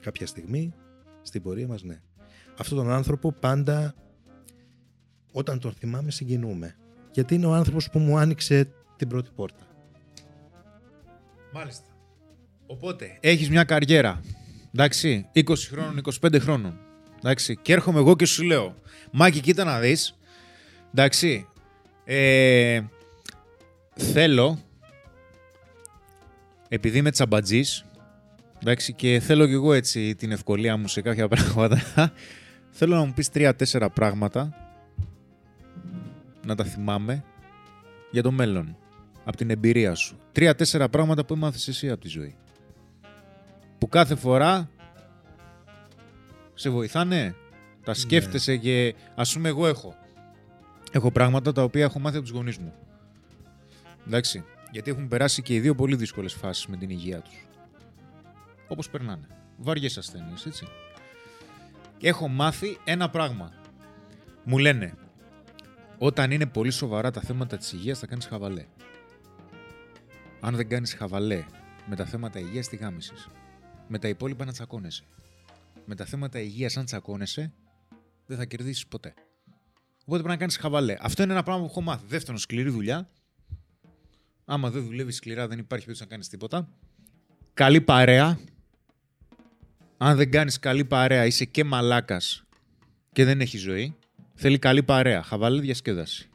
Κάποια στιγμή στην πορεία μας ναι. Αυτόν τον άνθρωπο πάντα όταν τον θυμάμαι συγκινούμε. Γιατί είναι ο άνθρωπος που μου άνοιξε την πρώτη πόρτα. Μάλιστα. Οπότε, έχεις μια καριέρα. Εντάξει, 20 χρόνων, 25 χρόνων. Εντάξει, και έρχομαι εγώ και σου λέω, Μάκη, κοίτα να δεις. Εντάξει, ε, θέλω, επειδή είμαι τσαμπατζής, εντάξει, και θέλω κι εγώ έτσι την ευκολία μου σε κάποια πράγματα, θέλω να μου πεις τρία-τέσσερα πράγματα να τα θυμάμαι για το μέλλον. Από την εμπειρία σου. Τρία-τέσσερα πράγματα που έμαθες εσύ από τη ζωή. Που κάθε φορά σε βοηθάνε, τα σκέφτεσαι και ας πούμε εγώ έχω. Έχω πράγματα τα οποία έχω μάθει από τους γονείς μου. Εντάξει. Γιατί έχουν περάσει και οι δύο πολύ δύσκολες φάσεις με την υγεία τους. Όπως περνάνε. Βαριές ασθένειες, έτσι. Και έχω μάθει ένα πράγμα. Μου λένε, όταν είναι πολύ σοβαρά τα θέματα της υγείας θα κάνεις χαβαλέ. Αν δεν κάνεις χαβαλέ με τα θέματα υγείας, τι γάμισες. Με τα υπόλοιπα να τσακώνεσαι. με τα θέματα υγείας, αν τσακώνεσαι, δεν θα κερδίσεις ποτέ. Οπότε πρέπει να κάνεις χαβαλέ. Αυτό είναι ένα πράγμα που έχω μάθει. Δεύτερον, σκληρή δουλειά. Άμα δεν δουλεύει σκληρά, δεν υπάρχει περίπτωση να κάνεις τίποτα. Καλή παρέα. Αν δεν κάνεις καλή παρέα, είσαι και μαλάκας και δεν έχει ζωή. Θέλει καλή παρέα. Χαβαλέ διασκέδαση.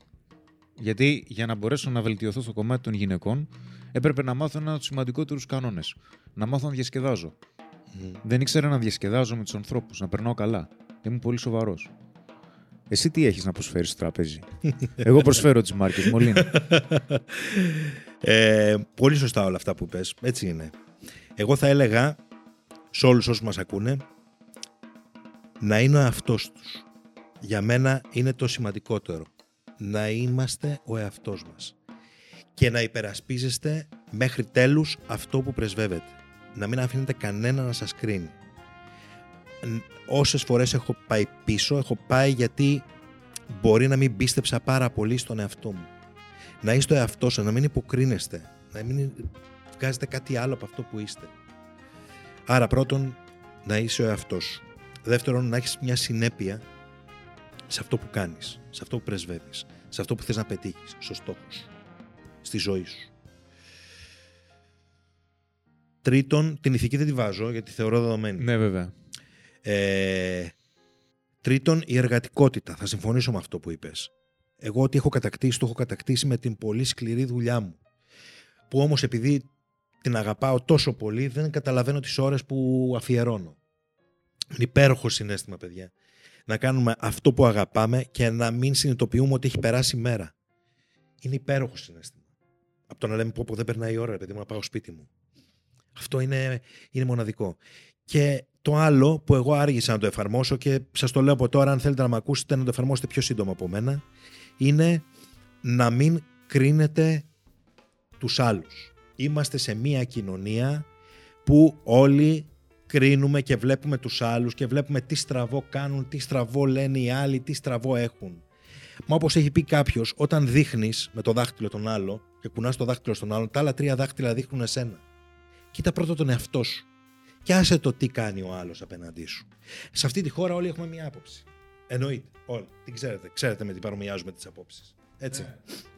Γιατί για να μπορέσω να βελτιωθώ στο κομμάτι των γυναικών, έπρεπε να μάθω ένα από τους σημαντικότερους κανόνες. Να μάθω να διασκεδάζω. Δεν ήξερα να διασκεδάζω με τους ανθρώπους, να περνάω καλά. Ήμουν πολύ σοβαρός. Εσύ τι έχεις να προσφέρεις στο τραπέζι; Εγώ προσφέρω τις μάρκες, Μολύνα. Ε, πολύ σωστά όλα αυτά που πες. Έτσι είναι. Εγώ θα έλεγα σε όλους όσους μας ακούνε να είναι ο εαυτός τους. Για μένα είναι το σημαντικότερο. Να είμαστε ο εαυτός μας. Και να υπερασπίζεστε μέχρι τέλους αυτό που πρεσβεύετε. Να μην αφήνετε κανένα να σας κρίνει. Ν- Όσες φορές έχω πάει πίσω, έχω πάει γιατί μπορεί να μην πίστεψα πάρα πολύ στον εαυτό μου. Να είστε ο εαυτός σας, να μην υποκρίνεστε, να μην βγάζετε κάτι άλλο από αυτό που είστε. Άρα πρώτον, να είσαι ο εαυτός σου. Δεύτερον, να έχεις μια συνέπεια σε αυτό που κάνεις, σε αυτό που πρεσβεύεις, σε αυτό που θες να πετύχεις, στο στόχο σου, στη ζωή σου. Τρίτον, την ηθική δεν τη βάζω γιατί θεωρώ δεδομένη. ναι, βέβαια. Ε, τρίτον, η εργατικότητα. Θα συμφωνήσω με αυτό που είπες. Εγώ ό,τι έχω κατακτήσει, το έχω κατακτήσει με την πολύ σκληρή δουλειά μου. Που όμως επειδή την αγαπάω τόσο πολύ, δεν καταλαβαίνω τις ώρες που αφιερώνω. Είναι υπέροχο συνέστημα, παιδιά. Να κάνουμε αυτό που αγαπάμε και να μην συνειδητοποιούμε ότι έχει περάσει η μέρα. Είναι υπέροχο συνέστημα. Από το να λέμε πω, πω δεν περνάει η ώρα, ρε παιδί μου, να πάω σπίτι μου. Αυτό είναι, είναι μοναδικό. Και το άλλο που εγώ άργησα να το εφαρμόσω και σας το λέω από τώρα, αν θέλετε να με ακούσετε, να το εφαρμόσετε πιο σύντομα από μένα, είναι να μην κρίνετε τους άλλους. Είμαστε σε μια κοινωνία που όλοι κρίνουμε και βλέπουμε τους άλλους και βλέπουμε τι στραβό κάνουν, τι στραβό λένε οι άλλοι, τι στραβό έχουν. Μα όπως έχει πει κάποιος, όταν δείχνεις με το δάχτυλο τον άλλο και κουνάς το δάχτυλο στον άλλον, τα άλλα τρία δάχτυλα δείχνουν εσένα. Κοίτα πρώτα τον εαυτό σου. Και άσε το τι κάνει ο άλλος απέναντί σου. Σε αυτή τη χώρα όλοι έχουμε μία άποψη. Εννοείται. Όλοι. Την ξέρετε. Ξέρετε με τι παρομοιάζουμε τις απόψεις. Έτσι.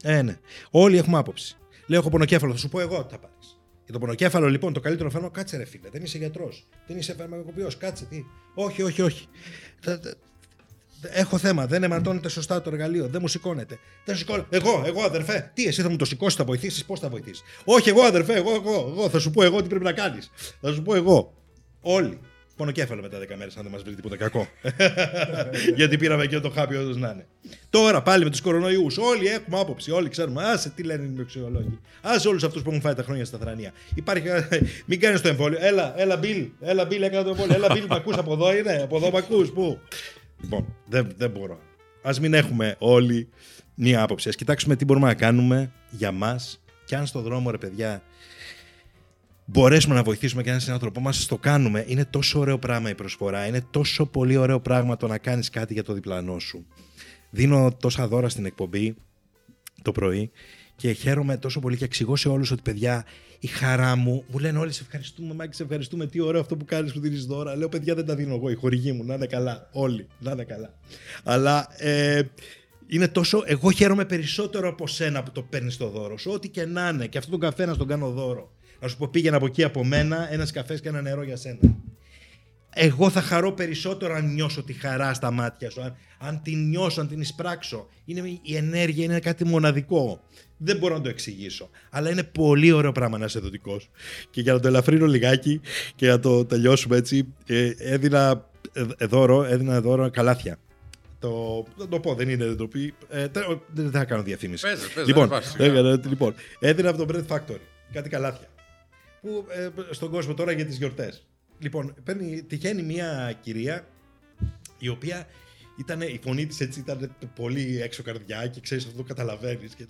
Ε, ναι. Όλοι έχουμε άποψη. Λέω, έχω πονοκέφαλο. Θα σου πω εγώ τι θα πάρεις. Για το πονοκέφαλο, λοιπόν, το καλύτερο φάρμακο, κάτσε ρε φίλε. Δεν είσαι γιατρός. Δεν είσαι φαρμακοποιός. Κάτσε τι. Όχι, όχι, όχι. Θα- θα- Έχω θέμα. Δεν αιματώνεται σωστά το εργαλείο. Δεν μου σηκώνεται. Δεν σου σηκώνεται. Εγώ, εγώ αδερφέ. Τι, εσύ θα μου το σηκώσεις, θα βοηθήσεις. Πώς θα βοηθήσεις; Όχι, εγώ αδερφέ. Εγώ, εγώ, εγώ. Θα σου πω εγώ τι πρέπει να κάνεις. Θα σου πω εγώ. Όλοι. Πονοκέφαλο μετά 10 μέρες, αν δεν μας βρει τίποτα κακό. Γιατί πήραμε και το χάπι, όντω να είναι. Τώρα πάλι με τους κορονοϊούς. Όλοι έχουμε άποψη. Όλοι ξέρουμε. Άσε τι λένε οι μυοξιολόγοι. Άσε όλους αυτούς που έχουν φάει τα χρόνια στα θρανία. Υπάρχει. Μην κάνεις το εμβόλιο. Έλα, έλα, Μπιλ. Έλα, Μπιλ, έκανα το εμβόλιο. Έλα, Μπιλ, μ' ακούς από εδώ είναι. Από εδώ μ' ακούς. Πού; Λοιπόν, δεν, δεν μπορώ. Α μην έχουμε όλοι μία άποψη. Α κοιτάξουμε τι μπορούμε να κάνουμε για μας. Και αν στο δρόμο, ρε παιδιά, μπορέσουμε να βοηθήσουμε και έναν συνάνθρωπό μας, το κάνουμε. Είναι τόσο ωραίο πράγμα η προσφορά. Είναι τόσο πολύ ωραίο πράγμα το να κάνεις κάτι για το διπλανό σου. Δίνω τόσα δώρα στην εκπομπή το πρωί και χαίρομαι τόσο πολύ και εξηγώ σε όλους ότι παιδιά, η χαρά μου, μου λένε όλοι σε ευχαριστούμε, Μάκη, σε ευχαριστούμε. Τι ωραίο αυτό που κάνεις που δίνεις δώρα. Λέω, παιδιά, δεν τα δίνω εγώ, η χορηγή μου, να είναι καλά. Όλοι, να είναι καλά. Αλλά ε, είναι τόσο. Εγώ χαίρομαι περισσότερο από σένα που το παίρνεις το δώρο σου. Ό,τι και να είναι. Και αυτόν τον καφέ να στον κάνω δώρο. Να σου πω πήγαινε από εκεί από μένα ένας καφές και ένα νερό για σένα. Εγώ θα χαρώ περισσότερο αν νιώσω τη χαρά στα μάτια σου. Αν, αν την νιώσω, αν την εισπράξω. Είναι, η ενέργεια είναι κάτι μοναδικό. Δεν μπορώ να το εξηγήσω. Αλλά είναι πολύ ωραίο πράγμα να είσαι δοτικό. Και για να το ελαφρύνω λιγάκι και να το τελειώσουμε έτσι, ε, έδινα ε, δώρο, έδινα δώρο καλάθια. Το, δεν το πω, δεν είναι δεν το πει. Ε, τε- ο- δεν θα κάνω διαφήμιση. Πες, πες, λοιπόν, δεν βάζεις, έκανα- λοιπόν, έδινα από το Bread Factory κάτι καλάθια. Που ε, στον κόσμο τώρα για τις γιορτές. Λοιπόν, παίρνει, τυχαίνει μια κυρία η οποία Ήταν, η φωνή της έτσι ήταν πολύ έξω καρδιά και ξέρεις αυτό το καταλαβαίνεις. Και,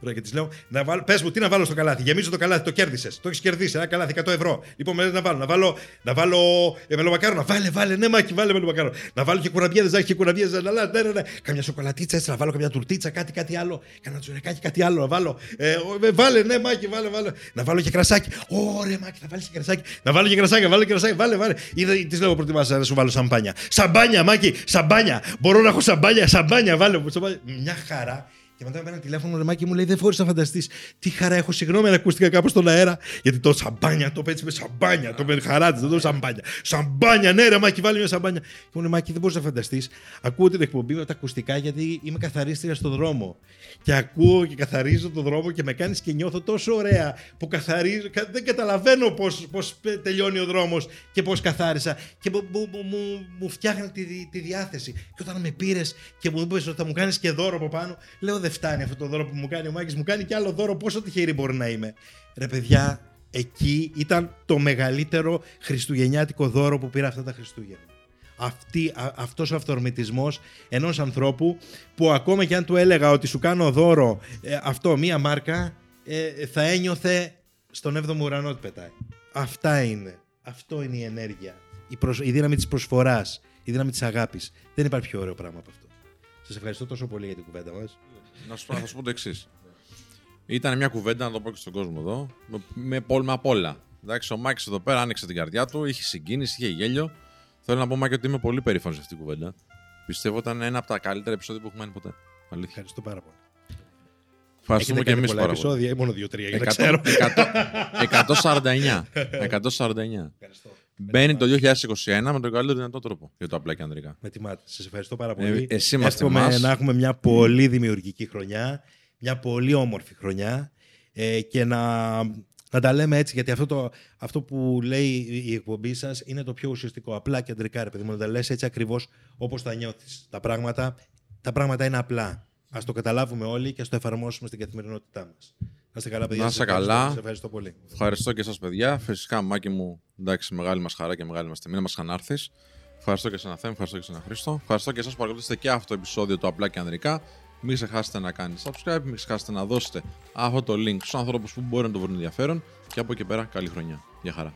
Ωραία, και της λέω: να βάλω, Πες μου, τι να βάλω στο καλάθι; Γεμίζω το καλάθι, το κέρδισες. Το έχεις κερδίσει. Ένα καλάθι 100 ευρώ. Λοιπόν, με λες να βάλω. Να βάλω, να βάλω ε, μελομακάρονα. Βάλε, βάλε, ναι, μάκι, βάλε μελομακάρονα. Να βάλω και κουραμπιέδες, να έχει και κουραμπιέδες. Ναι, ναι, ναι, ναι. Καμιά σοκολατίτσα έτσι, να βάλω καμιά τουρτίτσα, κάτι, κάτι άλλο. Κανένα τζουρεκάκι, κάτι άλλο να βάλω. Ε, ο, ε, βάλε, ναι, μάκι, βάλε, βάλε. Να βάλω και κρασάκι. Ωραία, μάκι, θα βάλεις και κρασάκι. Να βάλω και κρασάκι, να βάλω και κρασάκι. Βάλε, βάλε. Είδα, τη λέω προτιμάς να σου βάλω σαμπάνια. Σαμπάνια, μάκι, σαμπάνια. Μπορώ να έχω σαμπάνια, σαμπάνια, βάλε μου. Σαμπάνια. Μια χαρά. Και μετά με ένα τηλέφωνο ρε Μάκη μου λέει: Δεν μπορεί να φανταστείς τι χαρά έχω. Συγγνώμη αν ακούστηκα κάπου στον αέρα. Γιατί το σαμπάνια το πέτσε με σαμπάνια. Το με χαρά τη, δεν το σαμπάνια. Σαμπάνια, ναι, ρε Μάκη, βάλει μια σαμπάνια. Και μου λέει: Μάκη, δεν μπορείς να φανταστείς. Ακούω την εκπομπή με τα ακουστικά γιατί είμαι καθαρίστρια στον δρόμο. Και ακούω και καθαρίζω τον δρόμο και με κάνεις και νιώθω τόσο ωραία που καθαρίζω. κα- Δεν καταλαβαίνω πώς τελειώνει ο δρόμος και πώς καθάρισα. Και μου, μου, μου, μου, μου φτιάχνει τη, τη διάθεση. Και όταν με πήρες και μου είπες ότι θα μου κάνεις και δώρο από πάνω, λέω δεν φτάνει αυτό το δώρο που μου κάνει ο Μάκης, μου κάνει και άλλο δώρο. Πόσο τυχερή μπορεί να είμαι. Ρε παιδιά, εκεί ήταν το μεγαλύτερο χριστουγεννιάτικο δώρο που πήρα αυτά τα Χριστούγεννα. Αυτή, α, αυτός ο αυθορμητισμός ενός ανθρώπου που ακόμα και αν του έλεγα ότι σου κάνω δώρο ε, αυτό μία μάρκα ε, θα ένιωθε στον 7ο ουρανό ότι πετάει. Αυτά είναι. Αυτό είναι η ενέργεια. Η, προσ- η δύναμη της προσφοράς. Η δύναμη της αγάπης. Δεν υπάρχει πιο ωραίο πράγμα από αυτό. Σας ευχαριστώ τόσο πολύ για την κουβέντα μας. Να σου, πω- θα σου πω το εξής. Ήταν μια κουβέντα, να το πω και στον κόσμο εδώ, με, με, πόλ- με απ' όλα. Εντάξει, ο Μάκης εδώ πέρα άνοιξε την καρδιά του, είχε συγκίνηση, είχε γέλιο. Θέλω να πω, Μάκη, ότι είμαι πολύ περήφανος για αυτή την κουβέντα. Πιστεύω ήταν ένα από τα καλύτερα επεισόδια που έχουμε κάνει ποτέ. Αλήθεια. Ευχαριστώ πάρα πολύ. Ευχαριστούμε και κάνει εμείς πολλά πάρα πολύ. επεισόδια ή μόνο δύο-τρία, για να 100, ξέρω. 100, 149. 149. Ευχαριστώ. Μπαίνει το 2021 με τον καλύτερο δυνατό τρόπο για το απλά και ανδρικά. Με τιμάτε. Σας ευχαριστώ πάρα πολύ. Ε, εσύ μας Εύχομαι τιμάς. να έχουμε μια πολύ δημιουργική χρονιά, μια πολύ όμορφη χρονιά ε, και να, να τα λέμε έτσι, γιατί αυτό, το, αυτό που λέει η εκπομπή σας είναι το πιο ουσιαστικό. Απλά και αντρικά, ρε παιδί μου, να τα λες έτσι ακριβώς όπως τα νιώθεις. Τα πράγματα, τα πράγματα είναι απλά. Α το καταλάβουμε όλοι και ας το εφαρμόσουμε στην καθημερινότητά μας. Να είστε καλά, παιδιά. Να Σας είστε ευχαριστώ. καλά. Σας ευχαριστώ πολύ. Ευχαριστώ και εσά, παιδιά. Φυσικά, Μάκη μου, εντάξει, μεγάλη μας χαρά και μεγάλη μας τιμή να μας ξανάρθεις. Ευχαριστώ και εσένα, Θέμ, ευχαριστώ και εσένα, Χρήστο. Ευχαριστώ και εσάς που παρακολουθήσατε και αυτό το επεισόδιο του Απλά και Ανδρικά. Μην ξεχάσετε να κάνετε subscribe, μην ξεχάσετε να δώσετε αυτό το link στους ανθρώπους που μπορεί να το βρουν ενδιαφέρον. Και από εκεί πέρα, καλή χρονιά. Γεια χαρά.